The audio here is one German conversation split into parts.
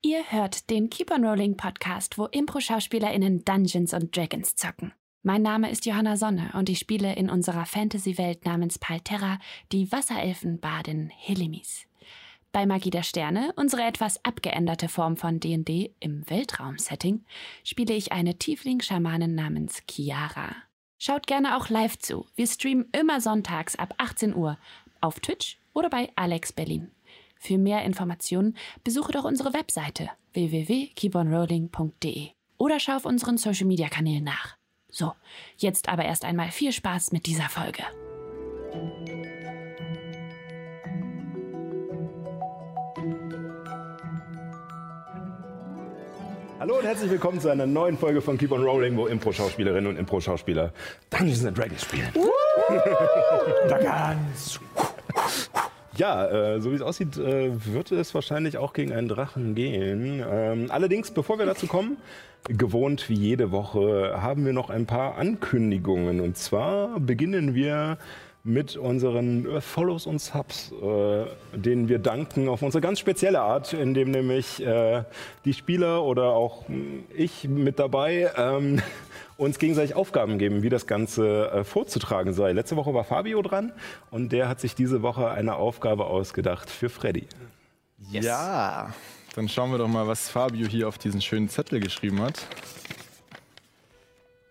Ihr hört den Keep on Rolling Podcast, wo Impro-SchauspielerInnen Dungeons und Dragons zocken. Mein Name ist Johanna Sonne und ich spiele in unserer Fantasy-Welt namens Palterra die Wasserelfenbadin Helimis. Bei Magie der Sterne, unsere etwas abgeänderte Form von D&D im Weltraum-Setting, spiele ich eine Tiefling-Schamanin namens Chiara. Schaut gerne auch live zu. Wir streamen immer sonntags ab 18 Uhr auf Twitch oder bei Alex Berlin. Für mehr Informationen besuche doch unsere Webseite www.keeponrolling.de oder schau auf unseren Social Media Kanälen nach. So, jetzt aber erst einmal viel Spaß mit dieser Folge. Hallo und herzlich willkommen zu einer neuen Folge von Keep on Rolling, wo Impro-Schauspielerinnen und Impro-Schauspieler Dungeons and Dragons spielen. Dragons! Ja, äh, so wie es aussieht, äh, wird es wahrscheinlich auch gegen einen Drachen gehen. Ähm, allerdings, bevor wir dazu kommen, gewohnt wie jede Woche, haben wir noch ein paar Ankündigungen. Und zwar beginnen wir mit unseren Follows und Subs, äh, denen wir danken auf unsere ganz spezielle Art, indem nämlich äh, die Spieler oder auch ich mit dabei ähm, uns gegenseitig Aufgaben geben, wie das Ganze äh, vorzutragen sei. Letzte Woche war Fabio dran und der hat sich diese Woche eine Aufgabe ausgedacht für Freddy. Yes. Ja, dann schauen wir doch mal, was Fabio hier auf diesen schönen Zettel geschrieben hat.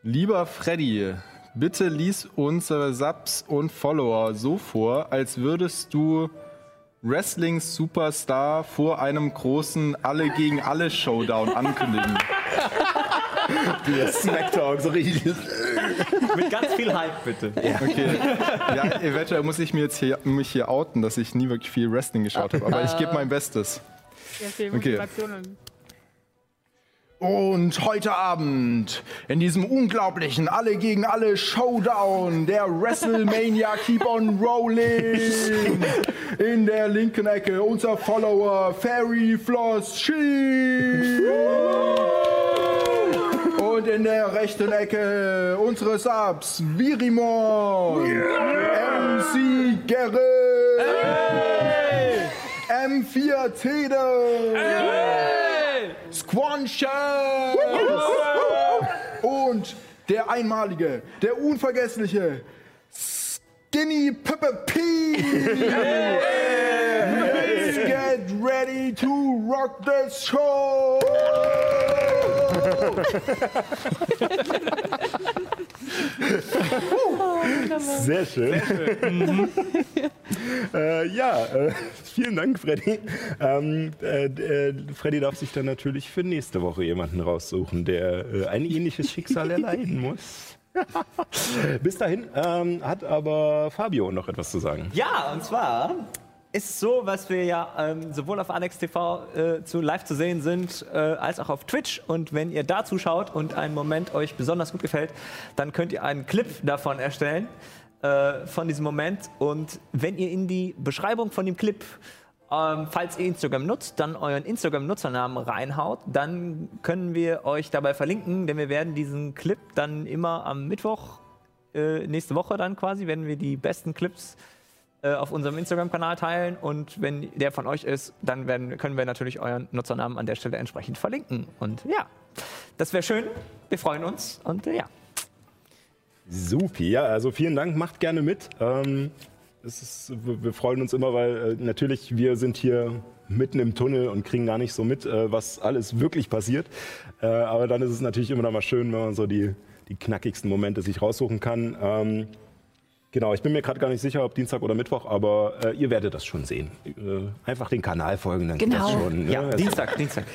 Lieber Freddy, bitte lies unsere Subs und Follower so vor, als würdest du Wrestling-Superstar vor einem großen Alle gegen Alle Showdown ankündigen. Der Smacktalk, so richtig. Mit ganz viel Hype, bitte. Ja. Okay. Ja, eventuell muss ich mir jetzt hier, mich hier outen, dass ich nie wirklich viel Wrestling geschaut habe. Aber ich gebe mein Bestes. Ja, viel Okay. Motivationen. Und heute Abend in diesem unglaublichen Alle gegen Alle Showdown der WrestleMania Keep on Rolling. In der linken Ecke unser Follower Fairy Floss She. Und in der rechten Ecke unsere Subs Virimon, MC Gerrit, M4 Tede. Squanches und der einmalige, der unvergessliche Skinny Pepper P. Let's get ready to rock the show. Sehr schön. äh, ja, äh, vielen Dank, Freddy. Ähm, äh, äh, Freddy darf sich dann natürlich für nächste Woche jemanden raussuchen, der äh, ein ähnliches Schicksal erleiden muss. Bis dahin ähm, hat aber Fabio noch etwas zu sagen. Ja, und zwar ist so, was wir ja ähm, sowohl auf Alex TV äh, zu live zu sehen sind, äh, als auch auf Twitch. Und wenn ihr da zuschaut und ein Moment euch besonders gut gefällt, dann könnt ihr einen Clip davon erstellen, äh, von diesem Moment. Und wenn ihr in die Beschreibung von dem Clip ähm, falls ihr Instagram nutzt, dann euren Instagram-Nutzernamen reinhaut, dann können wir euch dabei verlinken, denn wir werden diesen Clip dann immer am Mittwoch, äh, nächste Woche dann quasi, werden wir die besten Clips äh, auf unserem Instagram-Kanal teilen und wenn der von euch ist, dann werden, können wir natürlich euren Nutzernamen an der Stelle entsprechend verlinken. Und ja, das wäre schön. Wir freuen uns und äh, ja. Supi, ja, also vielen Dank, macht gerne mit. Ähm, ist, wir wir freuen uns immer, weil äh, natürlich wir sind hier mitten im Tunnel und kriegen gar nicht so mit, äh, was alles wirklich passiert. Äh, aber dann ist es natürlich immer noch mal schön, wenn man so die, die knackigsten Momente sich raussuchen kann. Ähm, genau, ich bin mir gerade gar nicht sicher, ob Dienstag oder Mittwoch, aber äh, ihr werdet das schon sehen. Äh, einfach den Kanal folgen, dann geht das Genau. schon. Ja, ne? Dienstag, Dienstag.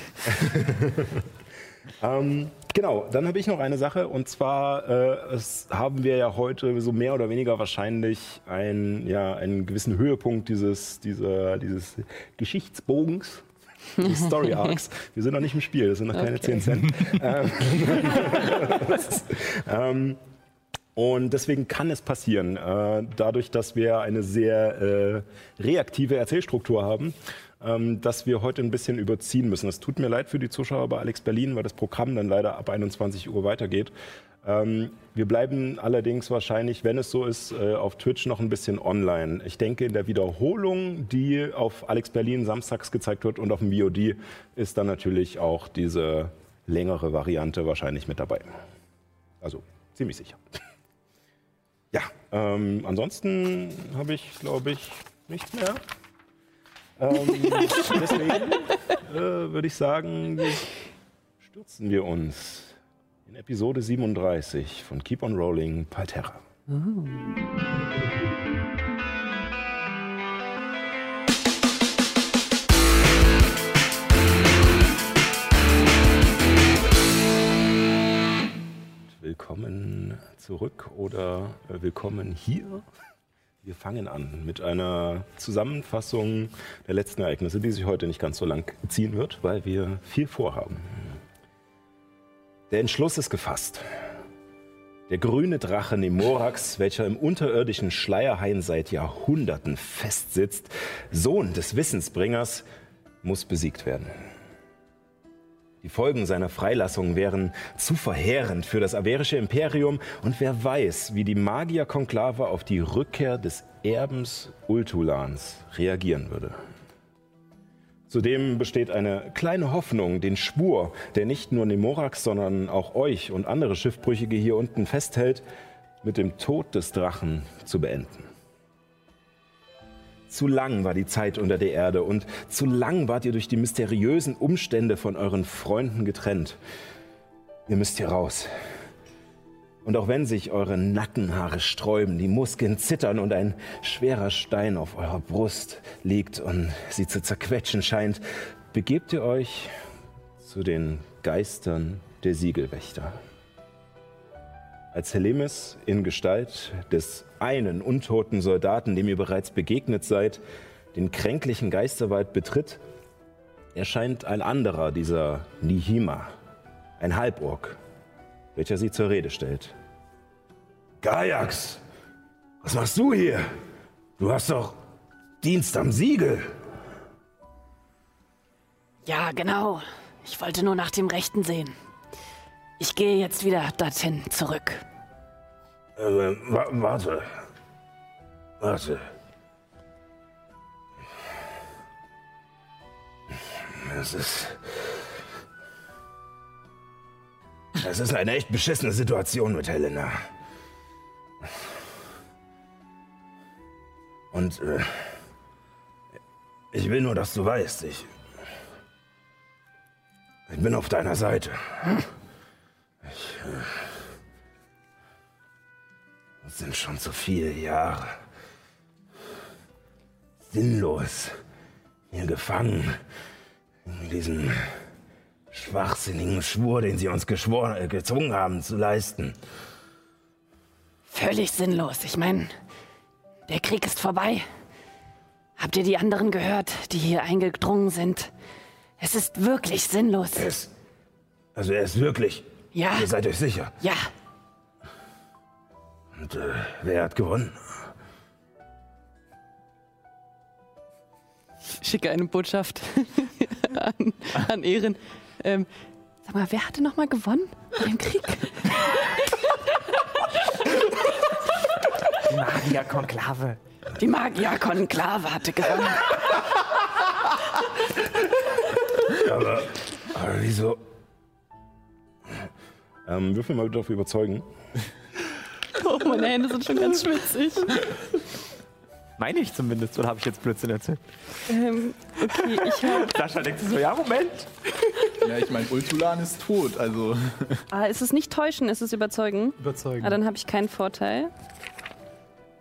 Ähm, genau, dann habe ich noch eine Sache und zwar äh, es haben wir ja heute so mehr oder weniger wahrscheinlich ein, ja, einen gewissen Höhepunkt dieses, dieser, dieses Geschichtsbogens. Story Arcs. Wir sind noch nicht im Spiel, das sind noch keine 10 Cent. Ähm, ähm, und deswegen kann es passieren, äh, dadurch, dass wir eine sehr äh, reaktive Erzählstruktur haben, ähm, dass wir heute ein bisschen überziehen müssen. Es tut mir leid für die Zuschauer bei Alex Berlin, weil das Programm dann leider ab 21 Uhr weitergeht. Ähm, wir bleiben allerdings wahrscheinlich, wenn es so ist, äh, auf Twitch noch ein bisschen online. Ich denke, in der Wiederholung, die auf Alex Berlin samstags gezeigt wird und auf dem VOD, ist dann natürlich auch diese längere Variante wahrscheinlich mit dabei. Also ziemlich sicher. Ja, ähm, ansonsten habe ich, glaube ich, nichts mehr. Ähm, deswegen äh, würde ich sagen, stürzen wir uns in Episode 37 von Keep on Rolling Palterra. Willkommen zurück oder äh, willkommen hier. Wir fangen an mit einer Zusammenfassung der letzten Ereignisse, die sich heute nicht ganz so lang ziehen wird, weil wir viel vorhaben. Der Entschluss ist gefasst. Der grüne Drache Nemorax, welcher im unterirdischen Schleierhain seit Jahrhunderten festsitzt, Sohn des Wissensbringers, muss besiegt werden. Die Folgen seiner Freilassung wären zu verheerend für das averische Imperium und wer weiß, wie die Magierkonklave auf die Rückkehr des Erbens Ultulans reagieren würde. Zudem besteht eine kleine Hoffnung, den Schwur, der nicht nur Nemorax, sondern auch euch und andere Schiffbrüchige hier unten festhält, mit dem Tod des Drachen zu beenden. Zu lang war die Zeit unter der Erde und zu lang wart ihr durch die mysteriösen Umstände von euren Freunden getrennt. Ihr müsst hier raus. Und auch wenn sich eure Nackenhaare sträuben, die Muskeln zittern und ein schwerer Stein auf eurer Brust liegt und sie zu zerquetschen scheint, begebt ihr euch zu den Geistern der Siegelwächter. Als Helemis in Gestalt des einen untoten Soldaten, dem ihr bereits begegnet seid, den kränklichen Geisterwald betritt, erscheint ein anderer dieser Nihima, ein Halborg, welcher sie zur Rede stellt. Gajax, was machst du hier? Du hast doch Dienst am Siegel. Ja, genau. Ich wollte nur nach dem Rechten sehen. Ich gehe jetzt wieder dorthin zurück. Äh, wa warte. Warte. Es ist. Es ist eine echt beschissene Situation mit Helena. Und äh, ich will nur, dass du weißt, ich. Ich bin auf deiner Seite. Ich. Es sind schon zu viele Jahre. Sinnlos. Hier gefangen. In diesem schwachsinnigen Schwur, den sie uns geschworen, äh, gezwungen haben zu leisten. Völlig sinnlos. Ich meine, der Krieg ist vorbei. Habt ihr die anderen gehört, die hier eingedrungen sind? Es ist wirklich sinnlos. Ist. Also er ist wirklich. Ja. Ihr seid euch sicher. Ja, Und äh, wer hat gewonnen? Ich schicke eine Botschaft an, an Ehren. Ähm, sag mal, wer hatte nochmal gewonnen bei dem Krieg? Magierkonklave. die Magierkonklave hatte gewonnen. Aber, aber wieso? Ähm, würfel mal bitte auf Überzeugen. Oh, meine Hände sind schon ganz schwitzig. Meine ich zumindest, oder habe ich jetzt Blödsinn erzählt? Ähm, okay, ich habe. Sascha denkt sich so, ja, Moment. Ja, ich meine, Ultulan ist tot, also. Ah, ist es nicht täuschen, ist es überzeugen? Überzeugen. Ah, dann habe ich keinen Vorteil.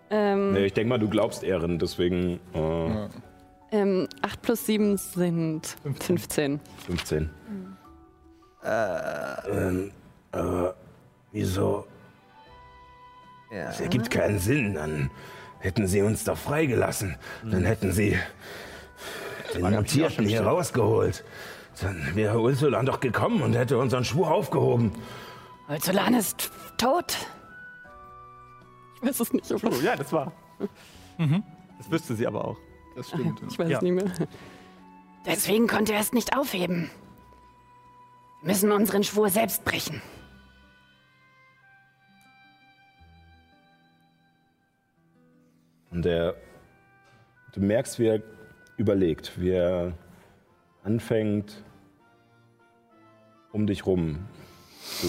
Ähm, Nee, ich denke mal, du glaubst Ehren, deswegen äh, ähm, 8 plus 7 sind 15. 15. Ähm, aber wieso? Das ergibt keinen Sinn. Dann hätten sie uns doch freigelassen. Dann hätten sie den Mutierten hier rausgeholt. Dann wäre Ursulan doch gekommen und hätte unseren Schwur aufgehoben. Holzolan ist tot. Ich weiß es nicht, Oh, ja, das war. Das wüsste sie aber auch. Das stimmt. ich weiß Ja. es nicht mehr. Deswegen konnte er es nicht aufheben. Wir müssen unseren Schwur selbst brechen. Und er, du merkst, wie er überlegt, wie er anfängt, um dich rum zu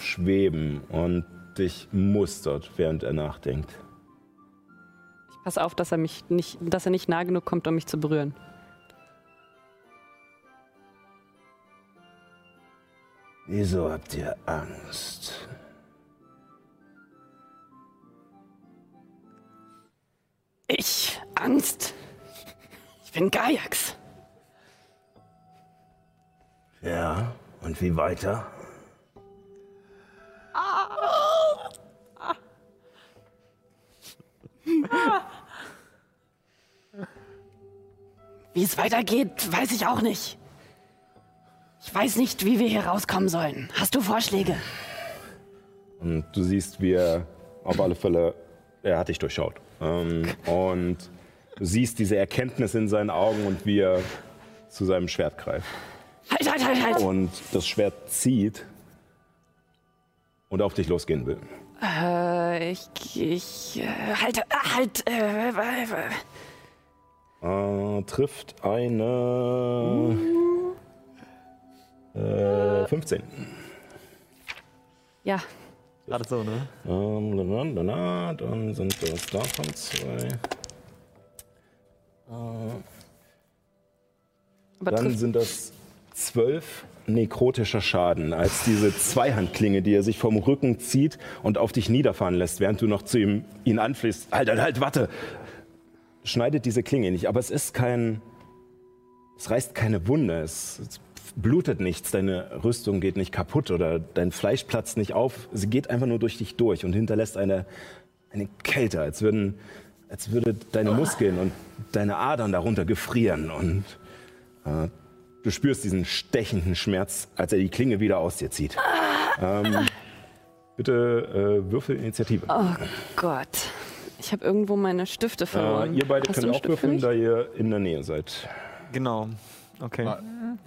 schweben und dich mustert, während er nachdenkt. Ich pass auf, dass er mich nicht, dass er nicht nah genug kommt, um mich zu berühren. Wieso habt ihr Angst? Ich? Angst? Ich bin Gajax. Ja, und wie weiter? Wie es weitergeht, weiß ich auch nicht. Ich weiß nicht, wie wir hier rauskommen sollen. Hast du Vorschläge? Und du siehst, wie er auf alle Fälle, er hat dich durchschaut. Ähm, und du siehst diese Erkenntnis in seinen Augen und wie er zu seinem Schwert greift. Halt, halt, halt, halt! Und das Schwert zieht und auf dich losgehen will. Äh, ich, ich, äh, halt, äh, halt, äh, äh, äh, Äh, trifft eine äh, 15. Ja, Gerade so, ne? Ähm, na, na, na, dann sind das davon zwei. aber Dann sind das zwölf nekrotischer Schaden, als diese Zweihandklinge, die er sich vom Rücken zieht und auf dich niederfahren lässt, während du noch zu ihm ihn anflehst. Halt, halt, halt, warte! Schneidet diese Klinge nicht, aber es ist kein. Es reißt keine Wunde, es, es blutet nichts, deine Rüstung geht nicht kaputt oder dein Fleisch platzt nicht auf. Sie geht einfach nur durch dich durch und hinterlässt eine, eine Kälte, als würden. Als würde deine Muskeln und deine Adern darunter gefrieren und äh, Du spürst diesen stechenden Schmerz, als er die Klinge wieder aus dir zieht. Ähm, bitte äh, würfel Initiative. oh Gott. Ich habe irgendwo meine Stifte äh, verloren. ihr beide Hast könnt auch würfeln, da ihr in der Nähe seid. Genau. Okay.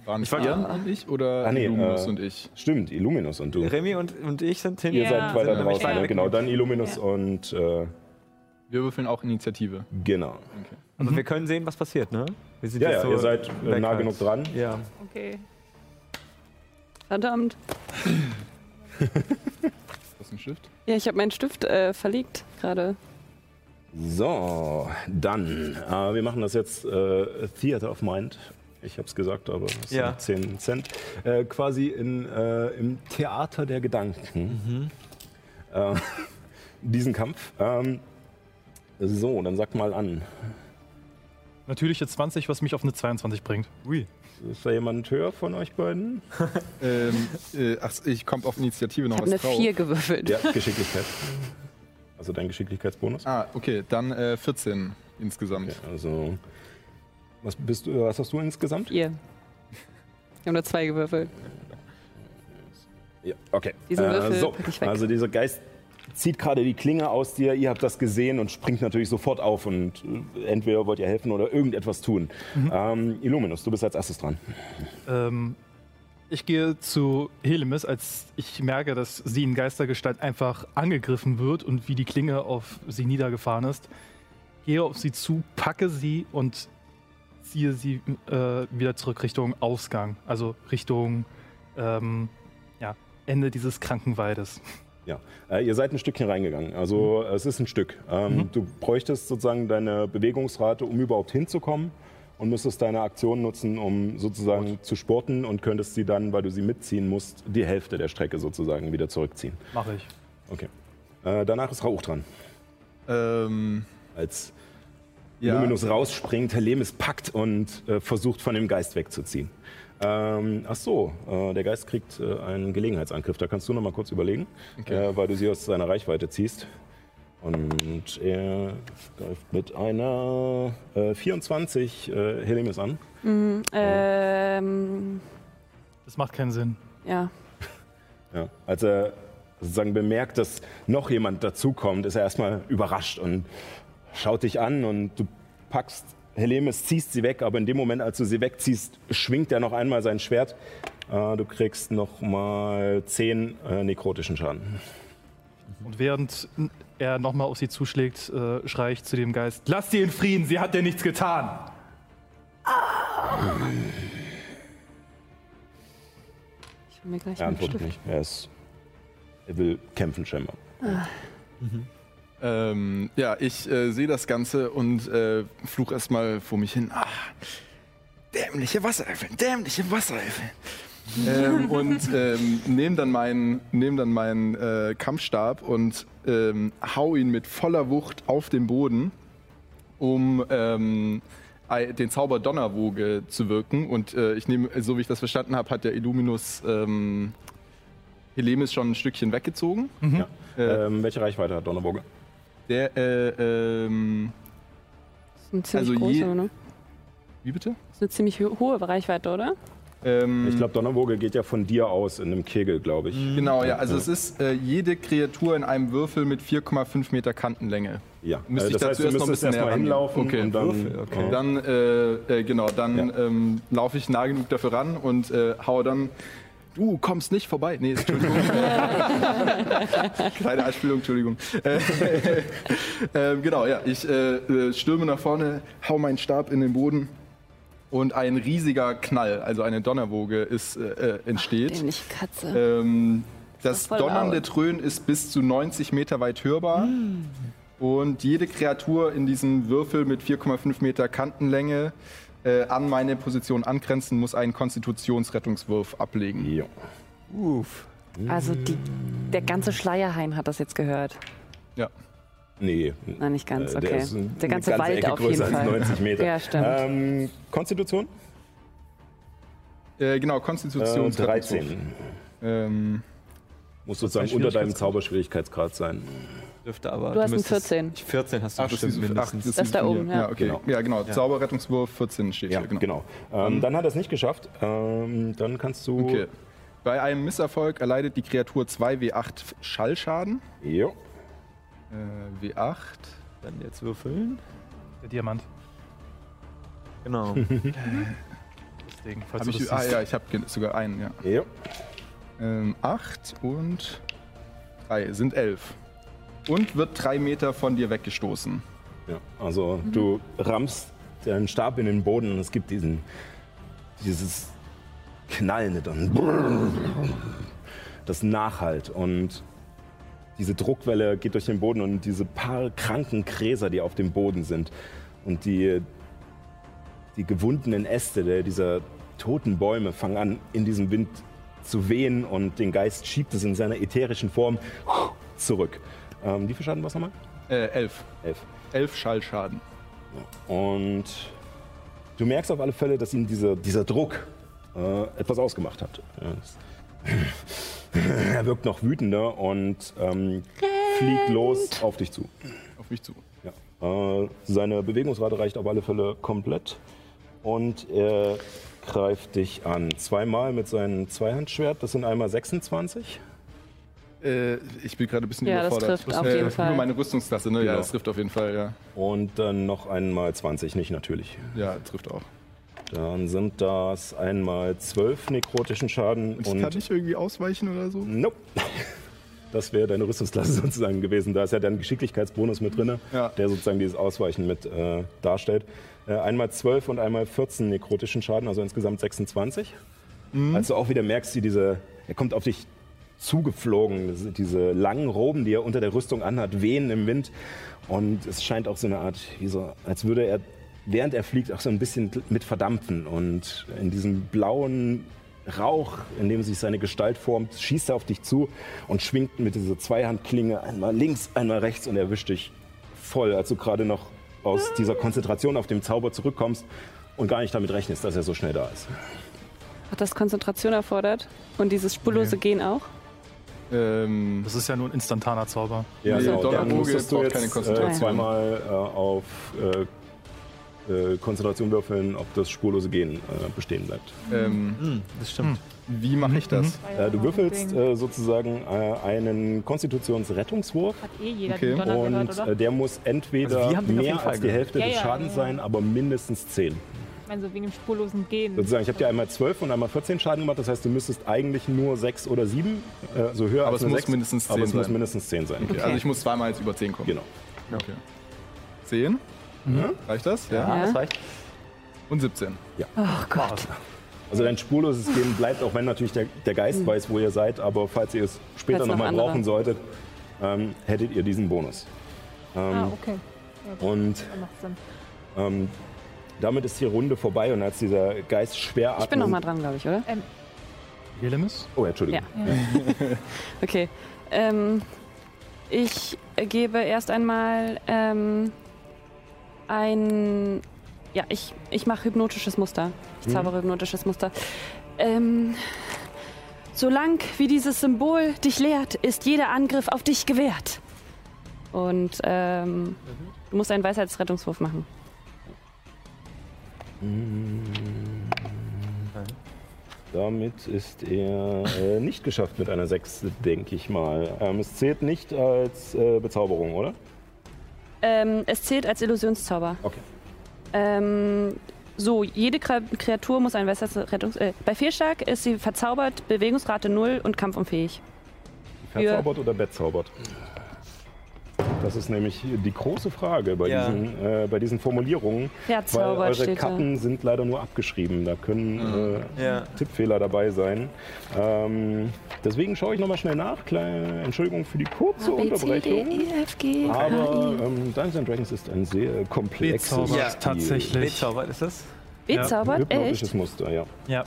War- Waren Ich war- Jan und ich oder Ah, nee, Illuminus äh, und ich? Stimmt, Illuminus und du. Remy und, und ich sind hinten. Ihr Ja. seid weiter draußen. Ne? Genau, dann Illuminus und äh, Wir würfeln auch Initiative. genau. Aber wir können sehen, was passiert, ne? Wir sind Ja, jetzt ja, so ihr seid äh, weg nah halt. genug dran. Ja. Okay. Verdammt. Was ist ein Stift? Ja, ich habe meinen Stift äh, verlegt gerade. So, dann. Äh, wir machen das jetzt äh, Theater of Mind. Ich habe es gesagt, aber es Ja. sind 10 Cent. Äh, quasi in, äh, im Theater der Gedanken. Äh, diesen Kampf. Ähm, so, dann sag mal an. Natürliche 20, was mich auf eine 22 bringt. Ui. Ist da jemand höher von euch beiden? ähm, äh, ach, ich komme auf Initiative noch Ich habe was eine drauf. 4 gewürfelt. Ja, Geschicklichkeit. Also dein Geschicklichkeitsbonus? Ah, okay, dann äh, 14 insgesamt. Okay, also. Was, bist du, was hast du insgesamt? 4. Ich habe eine 2 gewürfelt. Ja, okay. Diesen Würfel so, pack ich weg. also dieser Geist zieht gerade die Klinge aus dir, ihr habt das gesehen und springt natürlich sofort auf und äh, entweder wollt ihr helfen oder irgendetwas tun. Mhm. Ähm, Illuminus, du bist als erstes dran. Ähm, ich gehe zu Helemis, als ich merke, dass sie in Geistergestalt einfach angegriffen wird und wie die Klinge auf sie niedergefahren ist. Gehe auf sie zu, packe sie und ziehe sie äh, wieder zurück Richtung Ausgang, also Richtung ähm, ja, Ende dieses Krankenwaldes. Ja, äh, ihr seid ein Stückchen reingegangen. Also es ist ein Stück. Ähm, Mhm. Du bräuchtest sozusagen deine Bewegungsrate, um überhaupt hinzukommen und müsstest deine Aktion nutzen, um sozusagen zu sporten und könntest sie dann, weil du sie mitziehen musst, die Hälfte der Strecke sozusagen wieder zurückziehen. Mache ich. Okay. Äh, danach ist Rauch dran. Ähm, Als ja, Luminus rausspringt, Helemis packt und äh, versucht von dem Geist wegzuziehen. Ähm, ach so, äh, der Geist kriegt äh, einen Gelegenheitsangriff. Da kannst du noch mal kurz überlegen, Okay. äh, weil du sie aus seiner Reichweite ziehst. Und er greift mit einer äh, 24 äh, Helemis an. Mhm, ähm, Das macht keinen Sinn. ja. Ja. Als er sozusagen bemerkt, dass noch jemand dazukommt, ist er erstmal überrascht und schaut dich an und du packst Helemis ziehst sie weg, aber in dem Moment, als du sie wegziehst, schwingt er noch einmal sein Schwert. Äh, du kriegst noch mal 10 äh, nekrotischen Schaden. Und während er nochmal auf sie zuschlägt, äh, schrei ich zu dem Geist: Lass sie in Frieden, sie hat dir nichts getan. Ich hol mir gleich Er antwortet nicht. Er, ist, er will kämpfen, scheinbar. Ähm, ja, ich äh, sehe das Ganze und äh, fluch erstmal vor mich hin. Ah, dämliche Wasserelfe, dämliche Wasserelfe. ähm, und ähm, nehme dann meinen nehm dann meinen äh, Kampfstab und ähm, hau ihn mit voller Wucht auf den Boden, um ähm, den Zauber Donnerwoge zu wirken. Und äh, ich nehme, so wie ich das verstanden habe, hat der Illuminus ähm, Helemis schon ein Stückchen weggezogen. Ja. Äh, Ähm, welche Reichweite hat Donnerboge? Der, äh, ähm, Das ist eine ziemlich Also große, je- ne? wie bitte? Das ist eine ziemlich ho- hohe Reichweite, oder? Ähm, Ich glaube, Donnerwoge geht ja von dir aus in einem Kegel, glaube ich. Genau, ja. Also Ja. es ist äh, jede Kreatur in einem Würfel mit 4,5 Meter Kantenlänge. Ja, Müsste äh, ich das heißt, dazu du erst noch ein müsstest bisschen rangehen. hinlaufen Okay. und dann. Würfel, okay. äh, Dann, äh, äh, genau, dann Ja. ähm, laufe ich nah genug dafür ran und äh, haue dann. Du kommst nicht vorbei. Nee, Entschuldigung. Kleine Anspielung, Entschuldigung. Äh, ähm, genau, ja. Ich äh, äh, stürme nach vorne, hau meinen Stab in den Boden und ein riesiger Knall, also eine Donnerwoge, ist, äh, äh, entsteht. Dämliche Katze. Ähm, das donnernde. Trönen ist bis zu 90 Meter weit hörbar. Und jede Kreatur in diesem Würfel mit 4,5 Meter Kantenlänge äh, an meine Position angrenzen, muss einen Konstitutionsrettungswurf ablegen. ja. Uff. Also die, der ganze Schleierhain hat das jetzt gehört. Ja. Nee. Nein, nicht ganz, Äh, okay. Der, ist ein- Der ganze eine Wald Ecke auf jeden Fall. Als 90 Meter. Ja, stimmt. Ähm, Konstitution? Äh, genau, Äh, Konstitutionsrettungswurf. 13. Ähm, Muss sozusagen unter deinem Schwierigkeitsgrad? Zauberschwierigkeitsgrad sein. Dürfte aber. Du hast einen müsstest- 14. 14 hast du ach, das bestimmt mindestens. das Das ist da oben, ja. Ja, okay. Genau. Ja, genau. Zauberrettungswurf 14 steht Ja, hier. genau. Ähm, dann hat er es nicht geschafft. Ähm, dann kannst du. Okay. Bei einem Misserfolg erleidet die Kreatur 2 W8 Schallschaden. Jo. Äh, W8. Dann jetzt würfeln. Der Diamant. Genau. Deswegen, falls Hab du ich, das ah ja, ich habe sogar einen, ja. Jo. Ähm, 8 und 3 sind 11. Und wird 3 Meter von dir weggestoßen. Ja, also du rammst deinen Stab in den Boden und es gibt diesen, dieses Knallen dann. Das Nachhalt und diese Druckwelle geht durch den Boden und diese paar kranken Gräser, die auf dem Boden sind und die, die gewundenen Äste dieser toten Bäume fangen an, in diesem Wind zu wehen und den Geist schiebt es in seiner ätherischen Form zurück. Ähm, wie viel Schaden war es nochmal? Äh, 11. Elf. 11 Schallschaden. Und du merkst auf alle Fälle, dass ihm dieser, dieser Druck äh, etwas ausgemacht hat. Ja, er wirkt noch wütender und ähm, fliegt los auf dich zu. Auf mich zu. Ja. Äh, seine Bewegungsrate reicht auf alle Fälle komplett und er greift dich an. Zweimal mit seinem Zweihandschwert, das sind einmal 26. Äh, ich bin gerade ein bisschen Ja, das überfordert. trifft auf äh, jeden Fall. Nur meine Rüstungsklasse, ne? Ja, Genau. das trifft auf jeden Fall, ja. Und dann noch einmal 20, nicht natürlich. Ja, trifft auch. Dann sind das einmal 12 nekrotischen Schaden Und ich kann nicht irgendwie ausweichen oder so? Nope. Das wäre deine Rüstungsklasse sozusagen gewesen. Da ist ja dein Geschicklichkeitsbonus mit drin, Ja. der sozusagen dieses Ausweichen mit äh, darstellt. Äh, einmal 12 und einmal 14 nekrotischen Schaden, also insgesamt 26. Als du auch wieder merkst, wie diese, er kommt auf dich zugeflogen, diese langen Roben, die er unter der Rüstung anhat, wehen im Wind. Und es scheint auch so eine Art, wie so, als würde er, während er fliegt, auch so ein bisschen mit verdampfen. Und in diesem blauen Rauch, in dem sich seine Gestalt formt, schießt er auf dich zu und schwingt mit dieser Zweihandklinge einmal links, einmal rechts und erwischt dich voll, als du gerade noch aus dieser Konzentration auf dem Zauber zurückkommst und gar nicht damit rechnest, dass er so schnell da ist. Hat das Konzentration erfordert? Und dieses spurlose Gehen auch? Ähm, Das ist ja nur ein instantaner Zauber. Ja, Nee, genau. Dann musstest du jetzt keine äh, zweimal äh, auf äh, äh, Konzentration würfeln, ob das spurlose Gehen äh, bestehen bleibt. Ähm, Das stimmt. wie mache ich das? Äh, du würfelst äh, sozusagen äh, einen Konstitutionsrettungswurf Hat eh jeder Okay. und gehört, äh, der muss entweder Also auf jeden mehr als die. Hälfte Ja, des ja, Schadens ja. sein, aber mindestens 10. Ich meine, so wegen dem spurlosen Gehen. Sozusagen, ich habe dir einmal 12 und einmal 14 Schaden gemacht, das heißt, du müsstest eigentlich nur 6 oder 7, äh, also höher Aber als es muss 6, mindestens aber 10 es muss sein. mindestens 10 sein. Okay. Also ich muss zweimal jetzt über 10 kommen. Genau. Okay. 10? Reicht das? Ja. Ja, das reicht. Und 17. Oh Gott. Also dein spurloses Gehen bleibt, auch wenn natürlich der, der Geist weiß, wo ihr seid, aber falls ihr es später noch nochmal andere. brauchen solltet, ähm, hättet ihr diesen Bonus. Ähm, ah, okay. Und Dann macht Sinn. ähm, damit ist die Runde vorbei und als dieser Geist schwer atmet... Ich bin noch mal dran, glaube ich, oder? Helemis? Oh, Entschuldigung. Okay. Ähm, ich gebe erst einmal ähm, ein. Ja, ich, ich mache hypnotisches Muster. Ich zaubere hypnotisches Muster. Ähm, solang wie dieses Symbol dich lehrt, ist jeder Angriff auf dich gewährt. Und ähm, du musst einen Weisheitsrettungswurf machen. Damit ist er äh, nicht geschafft mit einer 6, denke ich mal. Ähm, es zählt nicht als äh, Bezauberung, oder? Ähm, es zählt als Illusionszauber. Okay. Ähm, so, jede Kre- Kreatur muss ein Weisheitsrettungs... Äh, bei Fehlschlag ist sie verzaubert, Bewegungsrate 0 und kampfunfähig. Verzaubert oder bezaubert? Das ist nämlich die große Frage bei, Ja. diesen, äh, bei diesen Formulierungen. Weil Verzaubert eure steht da. Karten sind leider nur abgeschrieben. Da können äh, Ja. Tippfehler dabei sein. Ähm, deswegen schaue ich nochmal schnell nach. Kleine Entschuldigung für die kurze Unterbrechung. E, F, G, Aber ähm, Dungeons and Dragons ist ein sehr komplexes Bezaubert, Ja. Spiel. tatsächlich. Bezaubert ist das? Bezaubert? Hypnotisches Echt? Muster, ja. Ja.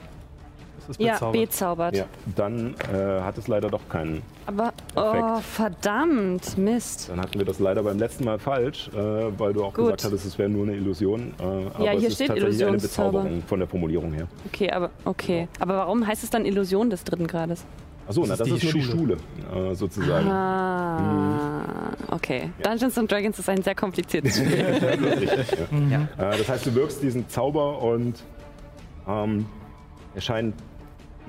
Das ist Ja, bezaubert. bezaubert. ja. Dann äh, hat es leider doch keinen. Aber, Perfekt. oh, verdammt, Mist. Dann hatten wir das leider beim letzten Mal falsch, äh, weil du auch Gut. gesagt hattest, es wäre nur eine Illusion. Äh, aber hier es ist steht tatsächlich eine. Bezauberung von der Formulierung her. Okay, aber, okay. Aber warum heißt es dann Illusion des dritten Grades? Achso, na, ist das die ist nur die Schule, Schule. äh, sozusagen. Ah, okay. Dungeons and Dragons ist ein sehr kompliziertes Spiel. Das ist richtig, ja. Äh, das heißt, du wirkst diesen Zauber und ähm, er scheint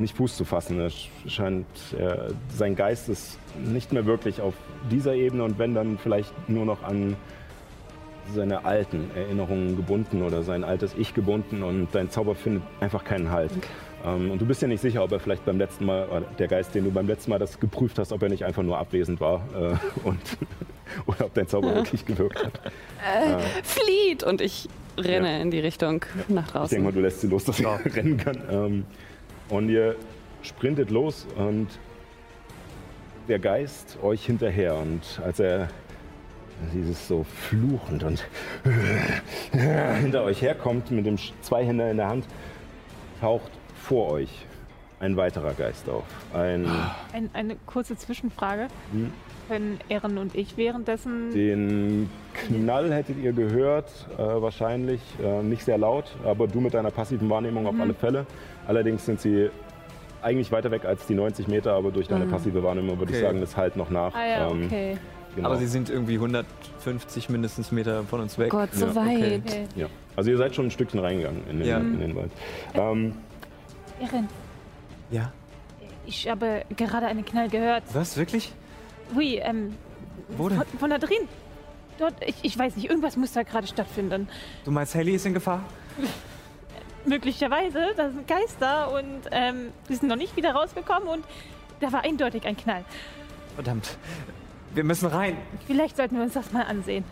nicht Fuß zu fassen. Er sch- scheint, äh, sein Geist ist nicht mehr wirklich auf dieser Ebene und wenn dann vielleicht nur noch an seine alten Erinnerungen gebunden oder sein altes Ich gebunden und dein Zauber findet einfach keinen Halt. Ähm, und du bist ja nicht sicher, ob er vielleicht beim letzten Mal, oder der Geist, den du beim letzten Mal das geprüft hast, ob er nicht einfach nur abwesend war äh, und, oder ob dein Zauber wirklich gewirkt hat. Flieht! Und ich renne Ja. in die Richtung nach Ich denke mal, draußen. du lässt sie los, dass sie rennen kann. Ähm, und ihr sprintet los und der Geist euch hinterher. Und als er dieses so fluchend und hinter euch herkommt mit dem Zweihänder in der Hand, taucht vor euch ein weiterer Geist auf. Ein, Ein, eine kurze Zwischenfrage. Hm. Können Erin und ich währenddessen. den Knall hättet ihr gehört, äh, wahrscheinlich äh, nicht sehr laut, aber du mit deiner passiven Wahrnehmung auf alle Fälle. Allerdings sind sie eigentlich weiter weg als die 90 Meter, aber durch deine passive Wahrnehmung würde ich Okay. sagen, das halt noch nach. Ah ja, Ähm, okay. genau. Aber sie sind irgendwie 150 mindestens Meter von uns weg. Gott, so Ja, weit. okay. ja. Also ihr seid schon ein Stückchen reingegangen in den, Ja. in den Wald. Ähm, Erin, Ja. ich habe gerade einen Knall gehört. Was, wirklich? Hui, ähm. Wo denn? Von, von da drin. Dort, ich, ich weiß nicht, irgendwas muss da gerade stattfinden. Du meinst, Haley ist in Gefahr? Möglicherweise, da sind Geister und ähm, die sind noch nicht wieder rausgekommen und da war eindeutig ein Knall. Verdammt. Wir müssen rein. Vielleicht sollten wir uns das mal ansehen.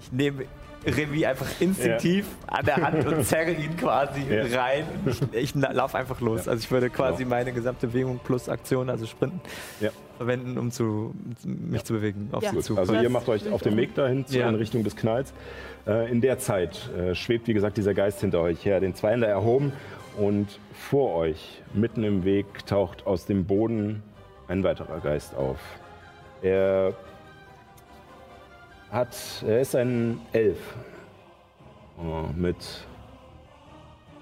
Ich nehme Remy einfach instinktiv an der Hand und zerre ihn quasi Ja. rein. Ich, ich laufe einfach los. Also ich würde quasi Genau. meine gesamte Bewegung plus Aktion, also Sprinten, Ja. verwenden, um zu, mich zu bewegen. Auf Ja. sie Gut, zu. also ihr macht euch auf den auch. Weg dahin zu, Ja. in Richtung des Knalls. Äh, in der Zeit äh, schwebt, wie gesagt, dieser Geist hinter euch her, den Zweihänder erhoben und vor euch, mitten im Weg, taucht aus dem Boden ein weiterer Geist auf. Er hat, er ist ein Elf äh, mit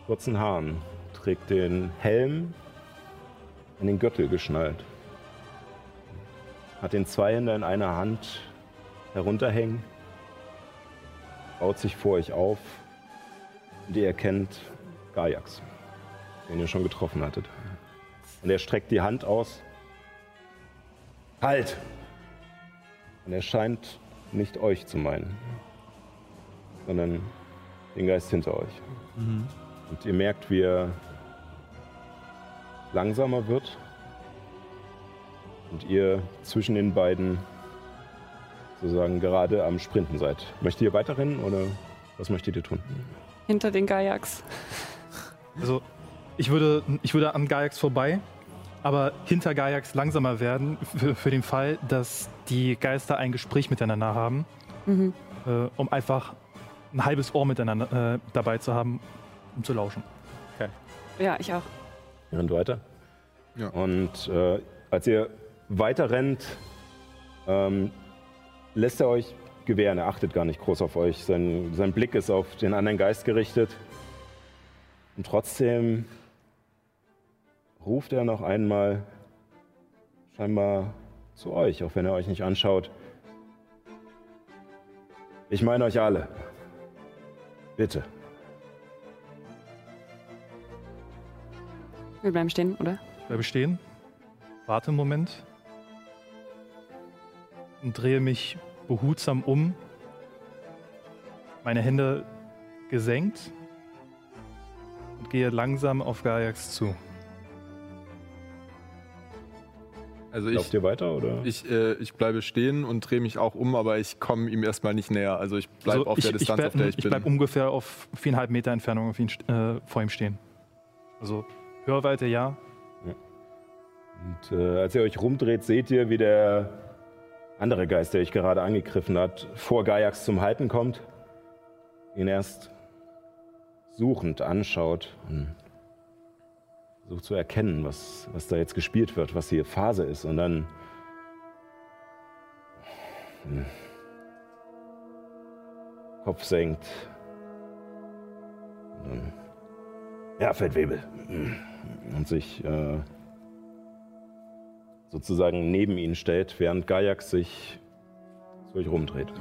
kurzen Haaren, trägt den Helm an den Gürtel geschnallt hat den Zweihänder in einer Hand herunterhängen baut sich vor euch auf und ihr erkennt Gajax, den ihr schon getroffen hattet. Und er streckt die Hand aus. Halt! Und er scheint nicht euch zu meinen, sondern den Geist hinter euch. Und ihr merkt, wie er langsamer wird und ihr zwischen den beiden sozusagen gerade am Sprinten seid. Möchtet ihr weiterrennen oder was möchtet ihr tun? Hinter den Gaiax. Also, ich würde, ich würde an Gaiax vorbei, aber hinter Gaiax langsamer werden, für, für den Fall, dass die Geister ein Gespräch miteinander haben, Mhm. äh, um einfach ein halbes Ohr miteinander äh, dabei zu haben, um zu lauschen. Ja, ich auch. Ihr rennt weiter. Ja. Und äh, als ihr weiter rennt, ähm, lässt er euch gewähren. Er achtet gar nicht groß auf euch. Sein, sein Blick ist auf den anderen Geist gerichtet. Und trotzdem ruft er noch einmal scheinbar zu euch, auch wenn er euch nicht anschaut. Ich meine euch alle. Bitte. Wir bleiben stehen, oder? Bleibe stehen, warte einen Moment und drehe mich behutsam um, meine Hände gesenkt und gehe langsam auf Gaiax zu. Also ich, Lauft ihr weiter oder? ich, äh, ich bleibe stehen und drehe mich auch um, aber ich komme ihm erstmal nicht näher. Also ich bleibe Also auf der Distanz, bleib, auf der ich, ich bin. bleib ungefähr auf viereinhalb Meter Entfernung auf ihn, äh, vor ihm stehen. Also Hörweite ja, Und äh, als ihr euch rumdreht, seht ihr, wie der andere Geist, der euch gerade angegriffen hat, vor Gaiax zum Halten kommt, ihn erst suchend anschaut und versucht zu erkennen, was, was da jetzt gespielt wird, was hier Phase ist. Und dann hm, Kopf senkt. Und dann, ja, Feldwebel. Und sich äh, sozusagen neben ihn stellt, während Gajax sich zu euch rumdreht.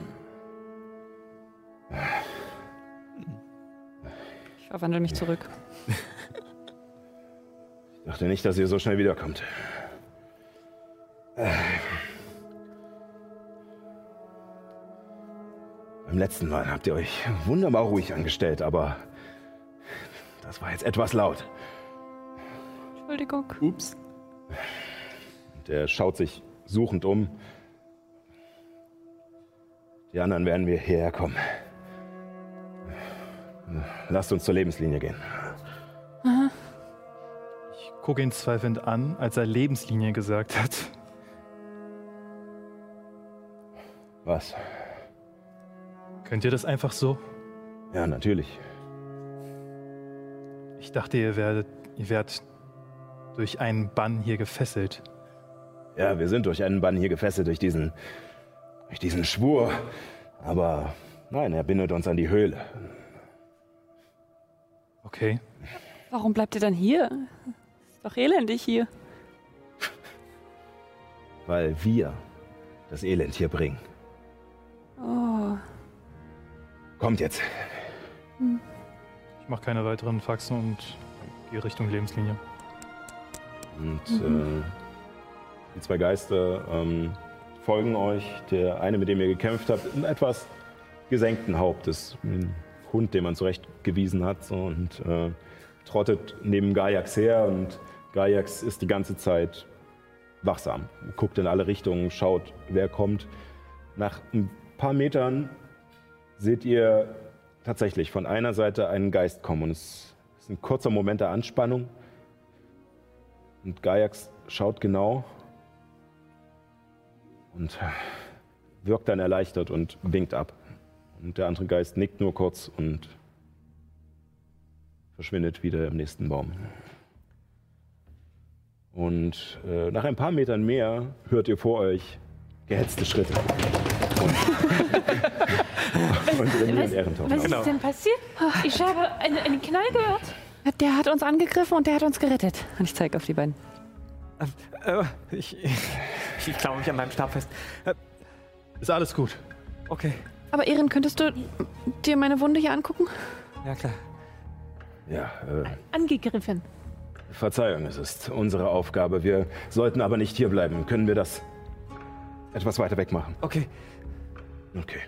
Ich verwandle mich zurück. Ich dachte nicht, dass ihr so schnell wiederkommt. Äh. Beim letzten Mal habt ihr euch wunderbar ruhig angestellt, aber das war jetzt etwas laut. Entschuldigung. Ups. Und er schaut sich suchend um. Die anderen werden wir hierher kommen. Lasst uns zur Lebenslinie gehen. Gucke ihn zweifelnd an, als er Lebenslinie gesagt hat. Was? Könnt ihr das einfach so? Ja, natürlich. Ich dachte, ihr werdet, ihr werdet durch einen Bann hier gefesselt. Ja, wir sind durch einen Bann hier gefesselt, durch diesen, durch diesen Schwur. Aber nein, er bindet uns an die Höhle. Okay. Warum bleibt ihr dann hier? Ist doch elendig hier. Weil wir das Elend hier bringen. Oh. Kommt jetzt. Ich mache keine weiteren Faxen und gehe Richtung Lebenslinie. Und äh, die zwei Geister ähm, folgen euch. Der eine, mit dem ihr gekämpft habt, einen etwas gesenkten Hauptes. Ein Hund, den man zurechtgewiesen hat. So, und äh, trottet neben Gajax her. Und Gajax ist die ganze Zeit wachsam. Guckt in alle Richtungen, schaut, wer kommt. Nach ein paar Metern seht ihr tatsächlich von einer Seite einen Geist kommen. Und es ist ein kurzer Moment der Anspannung. Und Gajax schaut genau und wirkt dann erleichtert und winkt ab. Und der andere Geist nickt nur kurz und verschwindet wieder im nächsten Baum. Und äh, nach ein paar Metern mehr hört ihr vor euch gehetzte Schritte. Und, und Was auf. ist denn passiert? Ich habe eine, einen Knall gehört. Der hat uns angegriffen und der hat uns gerettet. Und ich zeige auf die beiden. Äh, ich ich, ich klaue mich an meinem Stab fest. Äh, Ist alles gut. okay. Aber Erin, könntest du dir meine Wunde hier angucken? Ja, klar. Ja, äh, Angegriffen. Verzeihung, es ist unsere Aufgabe. Wir sollten aber nicht hier bleiben. Können wir das etwas weiter weg machen? Okay. Okay.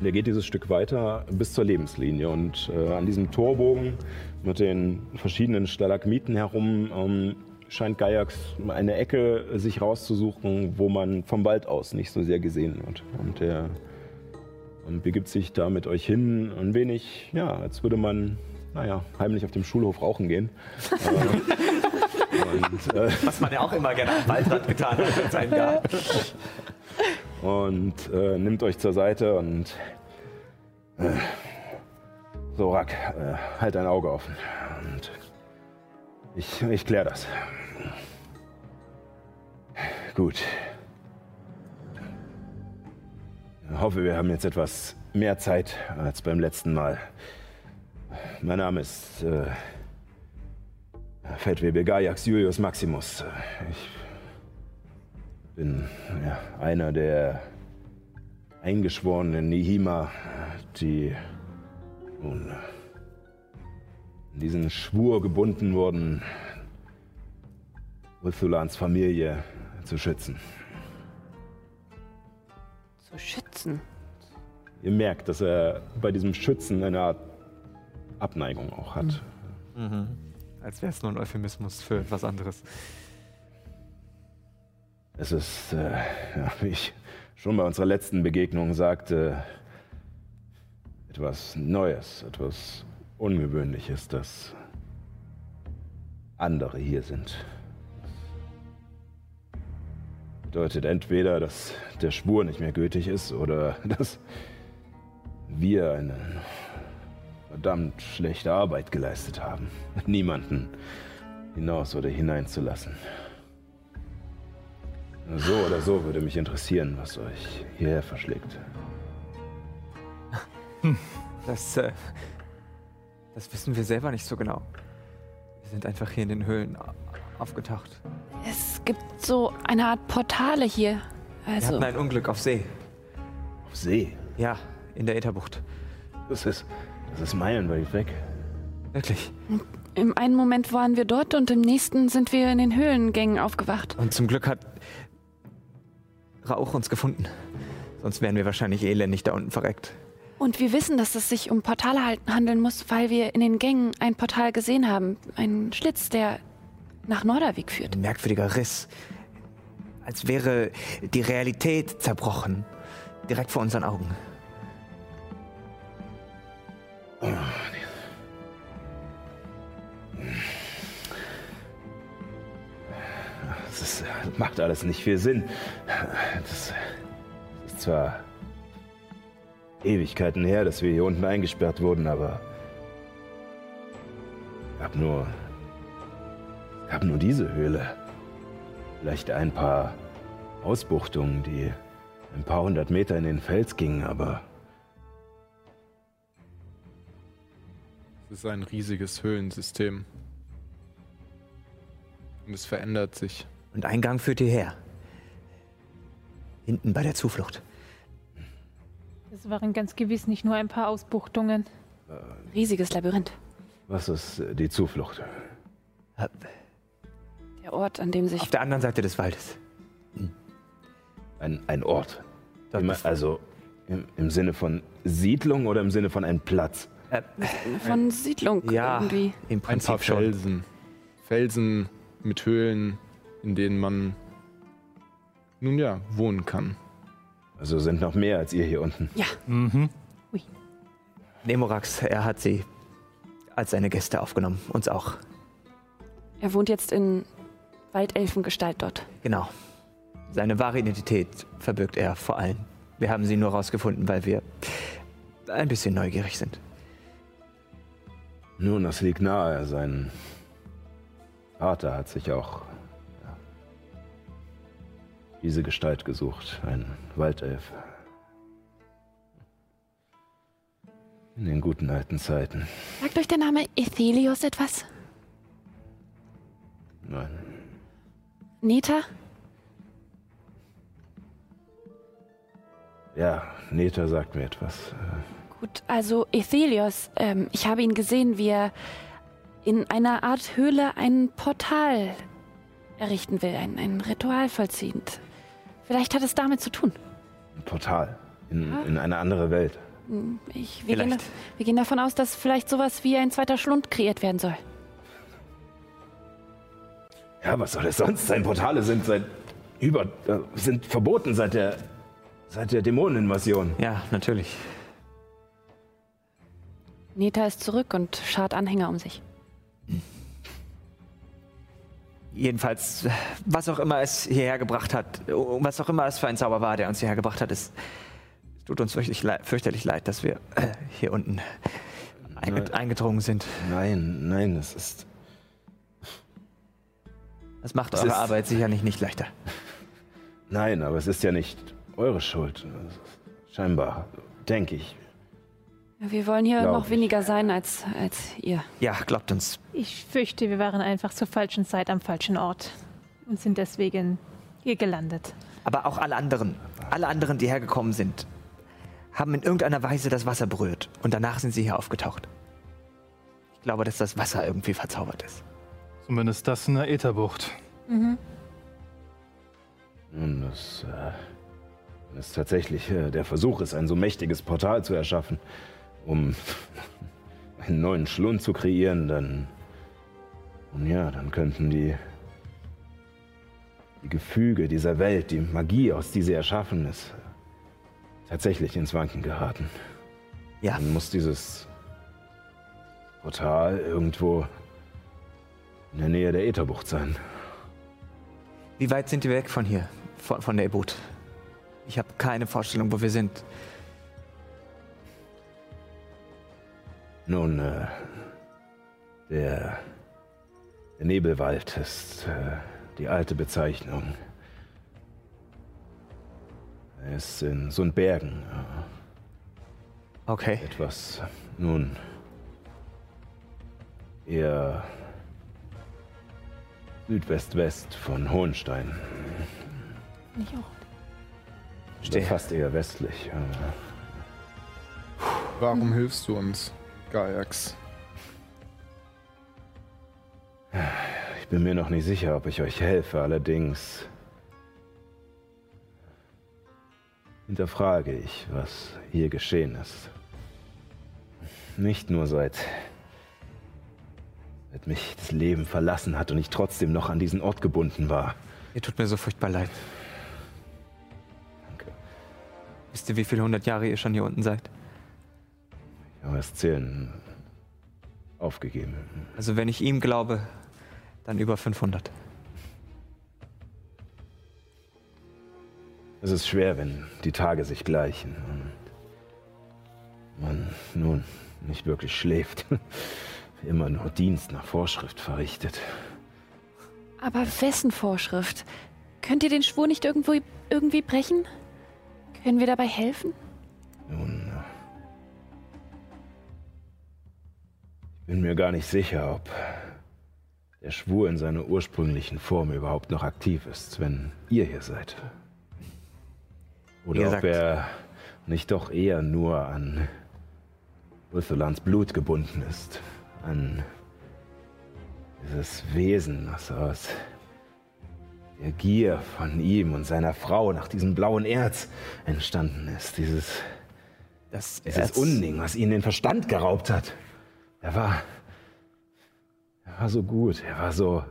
Der geht dieses Stück weiter bis zur Lebenslinie und äh, an diesem Torbogen mit den verschiedenen Stalagmiten herum ähm, scheint Gaiax eine Ecke sich rauszusuchen, wo man vom Wald aus nicht so sehr gesehen wird. Und er ähm, begibt sich da mit euch hin, ein wenig, ja, als würde man, naja, heimlich auf dem Schulhof rauchen gehen. Und, äh, Was man ja auch immer gerne am Waldrand getan hat in seinem Garten. und äh, nimmt euch zur Seite und äh, so Rack, äh, halt dein Auge offen. Und ich, ich kläre das. Gut. Ich hoffe, wir haben jetzt etwas mehr Zeit als beim letzten Mal. Mein Name ist äh, Feldwebel Gaiax Julius Maximus. Ich bin ja, einer der eingeschworenen Nihima, die nun in diesen Schwur gebunden wurden, Uthulans Familie zu schützen. Zu schützen. Ihr merkt, dass er bei diesem Schützen eine Art Abneigung auch hat. Als wäre es nur ein Euphemismus für etwas anderes. Es ist, äh, ja, wie ich schon bei unserer letzten Begegnung sagte, etwas Neues, etwas Ungewöhnliches, dass andere hier sind. Bedeutet entweder, dass der Schwur nicht mehr gültig ist oder dass wir eine verdammt schlechte Arbeit geleistet haben, niemanden hinaus oder hineinzulassen. So oder so würde mich interessieren, was euch hierher verschlägt. Das, äh, das wissen wir selber nicht so genau. Wir sind einfach hier in den Höhlen aufgetaucht. Es gibt so eine Art Portale hier. Wir Also, hatten ein Unglück auf See. Auf See? Ja, in der Ätherbucht. Das ist, das ist meilenweit weg. Wirklich. im einen Moment waren wir dort und im nächsten sind wir in den Höhlengängen aufgewacht. Und zum Glück hat Rauch uns gefunden. Sonst wären wir wahrscheinlich elendig da unten verreckt. Und wir wissen, dass es sich um Portale handeln muss, weil wir in den Gängen ein Portal gesehen haben. Einen Schlitz, der nach Norderweg führt. Ein merkwürdiger Riss. Als wäre die Realität zerbrochen. Direkt vor unseren Augen. Das, ist, das macht alles nicht viel Sinn. Das ist zwar Ewigkeiten her, dass wir hier unten eingesperrt wurden, aber gab nur gab nur diese Höhle. Vielleicht ein paar Ausbuchtungen, die ein paar hundert Meter in den Fels gingen, aber Es ist ein riesiges Höhlensystem. Und es verändert sich. Und ein Gang führt hierher. Hinten bei der Zuflucht. Das waren ganz gewiss nicht nur ein paar Ausbuchtungen. Riesiges Labyrinth. was ist äh, die Zuflucht? Der Ort, an dem sich Auf der anderen Seite des Waldes. Ein, ein Ort. Bef- also im, im Sinne von Siedlung oder im Sinne von einem Platz? Äh, von Siedlung ja, irgendwie. im Ein Prinzip paar schon. Felsen. Felsen mit Höhlen, in denen man nun ja wohnen kann. Also sind noch mehr als ihr hier unten. Mhm. Nemorax, er hat sie als seine Gäste aufgenommen. Uns auch. Er wohnt jetzt in Waldelfengestalt dort. Genau. Seine wahre Identität verbirgt er vor allem. Wir haben sie nur rausgefunden, weil wir ein bisschen neugierig sind. Nun, das liegt nahe. Sein Vater hat sich auch ja, diese Gestalt gesucht. Ein Waldelf. In den guten alten Zeiten. Sagt euch der Name Ethelios etwas? Nein. Neta? Ja, Neta sagt mir etwas. Gut, also Ethelios, ähm, ich habe ihn gesehen, wie er in einer Art Höhle ein Portal errichten will, ein, ein Ritual vollziehend. Vielleicht hat es damit zu tun. Ein Portal in, in eine andere Welt. Ich, wir, gehen, wir gehen davon aus, dass vielleicht sowas wie ein zweiter Schlund kreiert werden soll. Ja, was soll es sonst sein? Portale sind seit über äh, sind verboten seit der seit der Dämoneninvasion. Ja, natürlich. Neta ist zurück und schart Anhänger um sich. Jedenfalls, was auch immer es hierher gebracht hat, was auch immer es für ein Zauber war, der uns hierher gebracht hat, es tut uns fürchterlich leid, fürchterlich leid dass wir äh, hier unten einge eingedrungen sind. Nein, nein, es ist Das macht Es eure ist- Arbeit sicherlich nicht leichter. nein, aber es ist ja nicht eure Schuld. Scheinbar, denke ich. Wir wollen hier Glaub noch ich. weniger sein als, als ihr. Ja, glaubt uns. Ich fürchte, wir waren einfach zur falschen Zeit am falschen Ort und sind deswegen hier gelandet. Aber auch alle anderen, alle anderen, die hergekommen sind, haben in irgendeiner Weise das Wasser berührt und danach sind sie hier aufgetaucht. Ich glaube, dass das Wasser irgendwie verzaubert ist. Zumindest das in der Ätherbucht. Nun, das, äh, wenn es tatsächlich äh, der Versuch ist, ein so mächtiges Portal zu erschaffen, um einen neuen Schlund zu kreieren, dann. Nun ja, dann könnten die. die Gefüge dieser Welt, die Magie, aus die sie erschaffen ist, tatsächlich ins Wanken geraten. Ja, Dann muss dieses Portal irgendwo in der Nähe der Ätherbucht sein. wie weit sind die weg von hier, von, von der Ebut? Ich habe keine Vorstellung, wo wir sind. Nun, äh, der, der Nebelwald ist äh, die alte Bezeichnung. Er ist in Sundbergen. Okay. Äh, etwas, nun, eher Südwest-West von Hohenstein. Ich auch. Oder Verstehe. Fast eher westlich. Warum hilfst du uns, Gaiax? Ich bin mir noch nicht sicher, ob ich euch helfe, allerdings hinterfrage ich, was hier geschehen ist. Nicht nur seit, seit mich das Leben verlassen hat und ich trotzdem noch an diesen Ort gebunden war. Ihr tut mir so furchtbar leid. Danke. Wisst ihr, wie viele hundert Jahre ihr schon hier unten seid? Ich habe das Zählen aufgegeben. Also wenn ich ihm glaube, dann über 500. Es ist schwer, wenn die Tage sich gleichen und man nun nicht wirklich schläft. Immer nur Dienst nach Vorschrift verrichtet. Aber wessen Vorschrift? Könnt ihr den Schwur nicht irgendwo, irgendwie brechen? Können wir dabei helfen? Nun, äh, ich bin mir gar nicht sicher, ob der Schwur in seiner ursprünglichen Form überhaupt noch aktiv ist, wenn ihr hier seid. Oder ob er nicht doch eher nur an Ursulans Blut gebunden ist. An dieses Wesen, das aus der Gier von ihm und seiner Frau nach diesem blauen Erz entstanden ist. Dieses Das dieses Unding, was ihnen den Verstand geraubt hat. Er war. Er war so gut, er war so